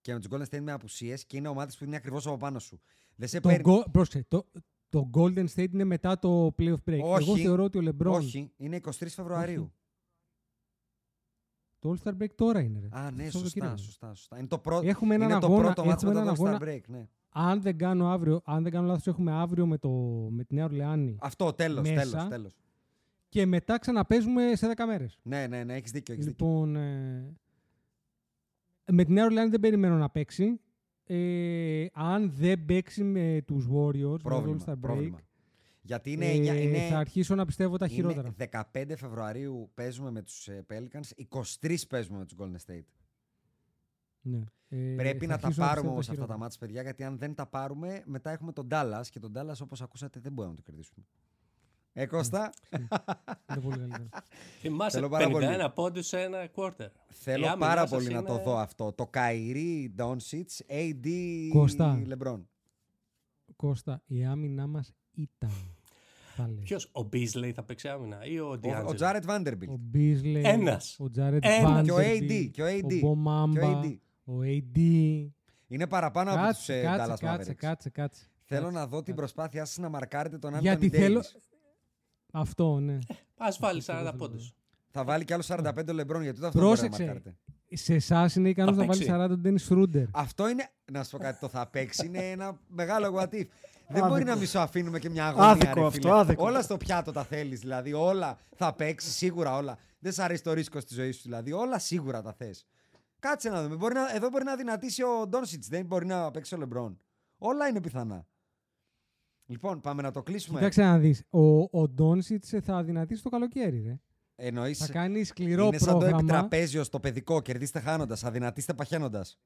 και με τους Golden State με απουσίες και είναι ομάδες που είναι ακριβώς από πάνω σου. Δεν σε Το, παίρνει. Go- πρόσεξε, το, το Golden State είναι μετά το playoff break. Όχι. Εγώ θεωρώ ότι ο Λεμπρόν. Όχι, είναι 23 Φεβρουαρίου. Το All-Star break τώρα είναι. Ρε. Α, ναι, Το σωστά, Σαββατοκύριακο. σωστά, σωστά. Είναι το πρώτο, Έχουμε έναν είναι το αγώνα- πρώτο μάτς έχουμε μετά το έναν All-Star αγώνα- Break. Ναι. Αν δεν κάνω αύριο, αν δεν κάνω λάθος, έχουμε αύριο με, το, με τη Νέα Ορλεάνη. Αυτό, τέλος, Μέσα. τέλος, τέλος. Και μετά ξαναπέζουμε σε 10 μέρες. Ναι, ναι, ναι, έχεις δίκιο, έχεις δίκιο. Λοιπόν, ε, με τη Νέα Ορλεάνη δεν περιμένω να παίξει. Ε, αν δεν παίξει με τους Warriors, Πρόβλημα, με το All-Star Break, πρόβλημα. Γιατί είναι, ε, εννιά- είναι, θα αρχίσω να πιστεύω τα είναι χειρότερα. 15 Φεβρουαρίου παίζουμε με τους ε, Pelicans, 23 παίζουμε με τους Golden State. Ναι. Ε, Πρέπει θα να τα αρχίσω πάρουμε πιστεύω όμως αυτά τα χειρότερα. μάτια, παιδιά, γιατί αν δεν τα πάρουμε, μετά έχουμε τον Dallas και τον Dallas, όπως ακούσατε, δεν μπορούμε να το κερδίσουμε. Ε, Κώστα, Είναι πολύ καλύτερο. Θυμάσαι Θέλω πάρα 51 πολύ. πόντους σε ένα quarter. Η θέλω άμυνά πάρα σας πολύ να είναι- το δω αυτό. Το Καϊρή, Doncic, AD, Κώστα. LeBron. Κώστα, η άμυνά μας ήταν. Θα λέει. Ποιος, ο Beasley θα παίξει άμυνα ή ο Ο, D'Angelo. ο Jared Vanderbilt. Ο Beasley, Ένας. ο Jared Ένας. Και ο Vanderbilt, AD, και ο AD, ο Μπομάμπα, και ο AD. ο AD. Είναι παραπάνω από τους Κάτσε, ε, κάτσε, Dallas κάτσε, Mavericks. κάτσε, κάτσε. Θέλω Κάτσε, να δω την κάτσε. προσπάθειά σας να μαρκάρετε τον Anthony Γιατί Davis. θέλω... Αυτό, ναι. Ας βάλει Αυτό 40 θέλω να πόντους. Θα βάλει κι άλλο 45 ο LeBron, γιατί ούτε αυτό δεν μπορεί να Πρόσεξε. μαρκάρετε. Σε εσάς είναι ικανός Θα να βάλει παίξει. 40 τον Dennis Schroeder. Αυτό είναι, να σου πω κάτι, το θα παίξει είναι ένα μεγάλο what if. Δεν Άδικο. μπορεί να μη σου αφήνουμε και μια αγωνία. Άδικο ρε, αυτό, φίλε. άδικο. Όλα στο πιάτο τα θέλεις. Δηλαδή, όλα θα παίξει, σίγουρα όλα. Δεν σ' αρέσει το ρίσκο στη ζωή σου, δηλαδή. Όλα σίγουρα τα θες. Κάτσε να δούμε. Μπορεί να, εδώ μπορεί να δυνατήσει ο Ντόνσιτς. Δεν μπορεί να παίξει ο Λεμπρόν. Όλα είναι πιθανά. Λοιπόν, πάμε να το κλείσουμε. Κοίταξε να δεις. Ο, ο Ντόνσιτς θα δυνατήσει το καλοκαίρι, ρε. Εννοείς, Θα κάνει σκληρό είναι σαν το πρόγραμμα. επιτραπέζιο στο παιδικό. Κερδίστε χάνοντας, αδυνατήστε παχαίνοντας.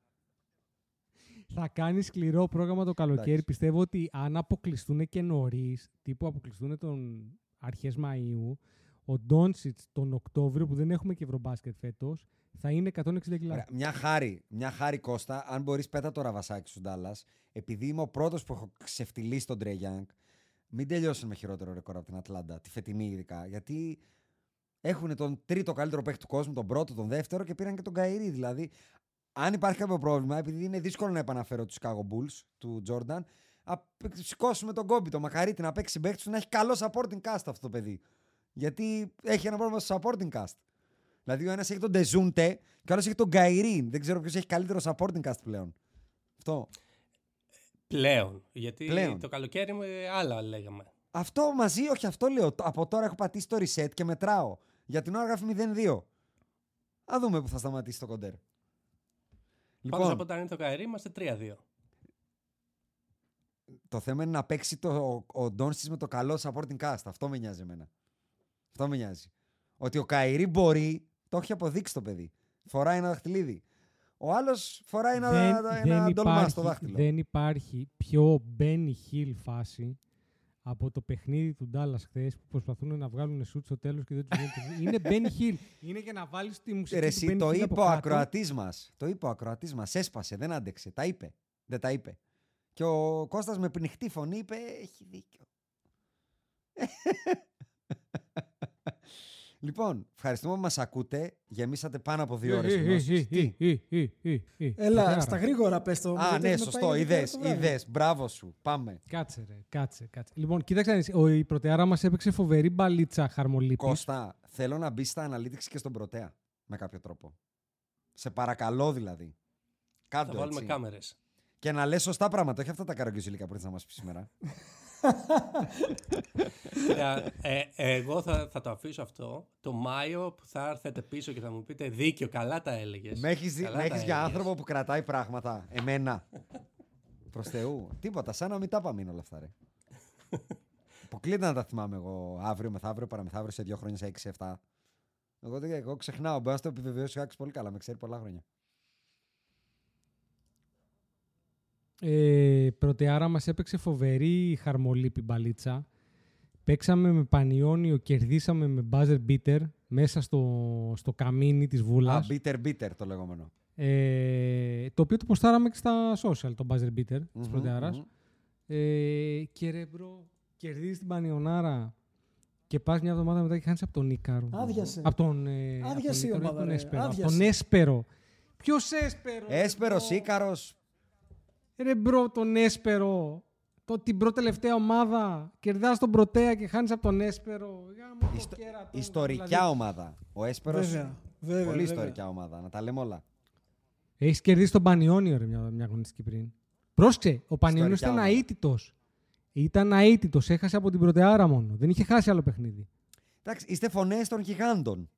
Θα κάνει σκληρό πρόγραμμα το καλοκαίρι. Εντάξει. Πιστεύω ότι αν αποκλειστούν και νωρίς, τύπου αποκλειστούν τον αρχές Μαΐου, ο Ντόνσιτς τον Οκτώβριο που δεν έχουμε και ευρωμπάσκετ φέτος, θα είναι 160 κιλά. Ωραία, Μια χάρη, μια χάρη Κώστα, αν μπορείς πέτα το ραβασάκι σου Ντάλλας, επειδή είμαι ο πρώτος που έχω ξεφτιλίσει τον Trae Young, μην τελειώσουν με χειρότερο ρεκόρ από την Ατλάντα, τη φετινή ειδικά. Γιατί έχουν τον τρίτο καλύτερο παίκτη του κόσμου, τον πρώτο, τον δεύτερο και πήραν και τον Kyrie. Δηλαδή, αν υπάρχει κάποιο πρόβλημα, επειδή είναι δύσκολο να επαναφέρω τους Chicago Bulls του Τζόρνταν, α σηκώσουμε τον κόμπι, τον Μακαρίτη να παίξει παίκτη του να έχει καλό supporting cast αυτό το παιδί. Γιατί έχει ένα πρόβλημα στο supporting cast. Δηλαδή, ο ένας έχει τον Ντεζούντε και ο άλλος έχει τον Γκαϊρή. Δεν ξέρω ποιος έχει καλύτερο supporting cast πλέον. Αυτό. Πλέον. Γιατί Πλέον. το καλοκαίρι με άλλα λέγαμε. Αυτό μαζί, όχι αυτό λέω. Το- Από τώρα έχω πατήσει το reset και μετράω. Για την ώρα γράφει 0-2. Α δούμε που θα σταματήσει το κοντέρ. Πάντως Λοιπόν, από όταν είναι το Καερί είμαστε 3-2. το θέμα είναι να παίξει το, ο Ντόνσιτς με το καλό supporting cast. Αυτό με νοιάζει εμένα. Αυτό με νοιάζει. Ότι ο Καϊρή μπορεί, το έχει αποδείξει το παιδί. Φοράει ένα δαχτυλίδι. Ο άλλος φοράει ένα, ένα ντολμά στο δάχτυλο. δεν υπάρχει πιο Benny Hill φάση από το παιχνίδι του Ντάλλα χθες που προσπαθούν να βγάλουν σουτ στο τέλος και δεν τους γίνεται. είναι Benny Hill. Είναι για να βάλεις τη μουσική Ρε, του εσύ, Benny το Hill είπε από ο κάτω. ακροατής μας. Το είπε ο ακροατής μας. Έσπασε, δεν άντεξε. Τα είπε. Δεν τα είπε. Και ο Κώστας με πνιχτή φωνή είπε: Έχει δίκιο. Λοιπόν, ευχαριστούμε που μας ακούτε. Γεμίσατε πάνω από δύο ώρες. Τι; Έλα, Φωτιάρα. στα γρήγορα πες το. Α, γιατί ναι, έχουμε σωστό. πάει Είδε, το βράδυ. είδε. Μπράβο σου. Πάμε. Κάτσε, ρε, κάτσε, κάτσε. Λοιπόν, κοίταξε, να δεις, ο, η πρωτεάρα μας έπαιξε φοβερή μπαλίτσα χαρμολύπης. Κώστα, θέλω να μπει στα analytics και στον πρωτέα. Με κάποιο τρόπο. Σε παρακαλώ δηλαδή. Θα Κάντο βάλουμε έτσι. κάμερες. Και να λες σωστά πράγματα, όχι αυτά τα καραγκιόζηλικα που ήρθες να μας πεις σήμερα. ε, ε, εγώ θα, θα το αφήσω αυτό το Μάιο που θα έρθετε πίσω και θα μου πείτε δίκιο, καλά τα έλεγες. με έχεις, δει- Καλά με τα έχεις για έλεγες. άνθρωπο που κρατάει πράγματα. Εμένα. Προς Θεού. Τίποτα, σαν να μην τα πάμε είναι όλα αυτά, ρε. Αποκλείται να τα θυμάμαι εγώ αύριο, μεθαύριο, παραμεθαύριο, σε δύο χρόνια, σε 6-7. Εγώ, δεν- εγώ ξεχνάω. Μπορεί να το επιβεβαιώσει ο Άκης πολύ καλά, με ξέρει πολλά χρόνια. Ε, πρωτεάρα μας έπαιξε φοβερή χαρμολύπη μπαλίτσα. Παίξαμε με Πανιόνιο, κερδίσαμε με buzzer beater μέσα στο, στο καμίνι της Α, Βούλας. bitter bitter το λεγόμενο. Ε, το οποίο το ποστάραμε και στα social, το buzzer beater της Μμμ, πρωτεάρας. μμμ. Ε, και ρε μπρο, κερδίζεις την Πανιονάρα και πας μια εβδομάδα μετά και χάνεις από τον Νίκαρο. Άδειασε. Από τον, ε, από τον Άδειασε η Νίκαρο ή ομάδα, τον ρε. Έσπερο. Από Άδειασε. τον Έσπερο. Ποιος Έσπερο. ρε, Έσπερος, μπρο; Ίκαρος. Ρε μπρο, τον Έσπερο. Το, την πρώτη τελευταία ομάδα. Κερδάς τον Πρωτέα και χάνεις από τον Έσπερο. Γάμο το Ιστο- κέρατο μου, Ιστορικιά δηλαδή. ομάδα. Ο Έσπερος, Βέβαια, βέβαια, πολύ βέβαια. ιστορικιά ομάδα. Να τα λέμε όλα. Έχεις κερδίσει τον Πανιόνιο, ρε, μια, μια αγωνιστική πριν. Πρόσεξε, ο Πανιόνιος Ιστορικά ήταν ομάδα. αίτητος. Ήταν αίτητος, έχασε από την Πρωτεάρα μόνο. Δεν είχε χάσει άλλο παιχνίδι. Εντάξει, είστε φωνές των γιγάντων.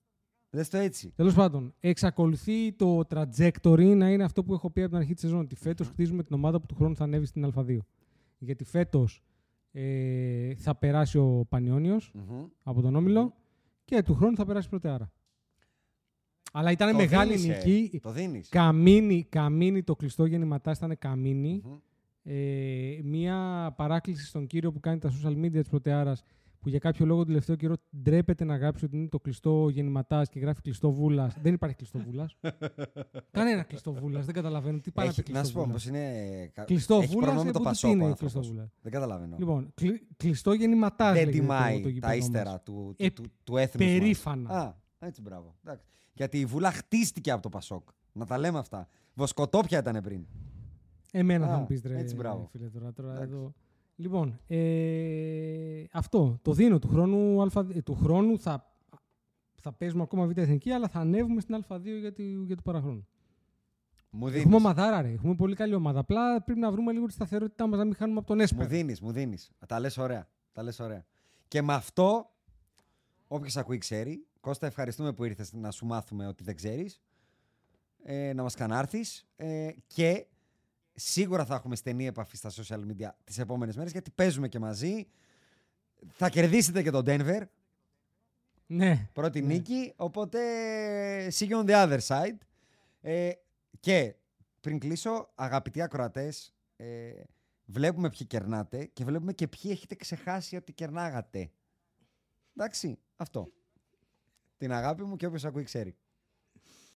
Δες το έτσι. Τέλος πάντων, εξακολουθεί το trajectory να είναι αυτό που έχω πει από την αρχή της σεζόν. Ότι φέτος χτίζουμε την ομάδα που του χρόνου θα ανέβει στην Α2. Γιατί φέτος ε, θα περάσει ο Πανιόνιος Μμμ. από τον Όμιλο και του χρόνου θα περάσει η Πρωτεάρα. Αλλά ήταν Το μεγάλη δίνεις, ε. νική. Το δίνεις. Καμίνη, καμίνη, το κλειστό γεννηματάς ήταν καμίνη. Μμμ. Ε, μία παράκληση στον κύριο που κάνει τα social media της Πρωτεάρας που για κάποιο λόγο τον τελευταίο καιρό ντρέπεται να γράψει ότι είναι το κλειστό γεννηματάς και γράφει κλειστό βούλα. δεν υπάρχει κλειστό βούλα. Κανένα κλειστό βούλα. Δεν καταλαβαίνω τι πάει να πει Έχει, να σου κλειστό πω βούλας. πώ είναι. κα- Κλειστό έχει βούλας, πρόβλημα με ε, το που τι Πασόκ. είναι ο κλειστό άνθρωπος. βούλας. Δεν καταλαβαίνω. Λοιπόν, κλει- κλειστό γεννηματάς. δεν λέγεται τιμάει το, το τα γήπεδο μας. ύστερα του, του, Ε, του, του έθνους μας. περήφανα. Α, έτσι μπράβο. Εντάξει. Γιατί η Βούλα χτίστηκε από το Πασόκ. Να τα λέμε αυτά. Βοσκοτόπια ήταν πριν. Εμένα Α, θα μου πεις ρε, έτσι, μπράβο. φίλε τώρα. τώρα Εντάξει. εδώ. Λοιπόν, ε, αυτό το δίνω του χρόνου. αλφα, ε, του χρόνου θα, θα παίζουμε ακόμα β' εθνική, αλλά θα ανέβουμε στην Α2 για, τη, για το παραχρόνου. Μου Έχουμε δίνεις. ομαδάρα, ρε. Έχουμε πολύ καλή ομάδα. Απλά πρέπει να βρούμε λίγο τη σταθερότητά μας να μην χάνουμε από τον Μου Έσπερ. δίνεις, μου δίνεις. Τα λες ωραία. Τα λες ωραία. Και με αυτό, όποιος ακούει ξέρει. Κώστα, ευχαριστούμε που ήρθες να σου μάθουμε ότι δεν ξέρεις. ε, να μας κανάρθεις ε, και σίγουρα θα έχουμε στενή επαφή στα social media τις επόμενες μέρες γιατί παίζουμε και μαζί. Θα κερδίσετε και τον Denver. Ναι. Πρώτη νίκη, οπότε see you on the other side. Ε, και πριν κλείσω, αγαπητοί ακροατές, ε, βλέπουμε ποιοι κερνάτε και βλέπουμε και ποιοι έχετε ξεχάσει ότι κερνάγατε. Εντάξει, αυτό. Την αγάπη μου και όποιος ακούει ξέρει.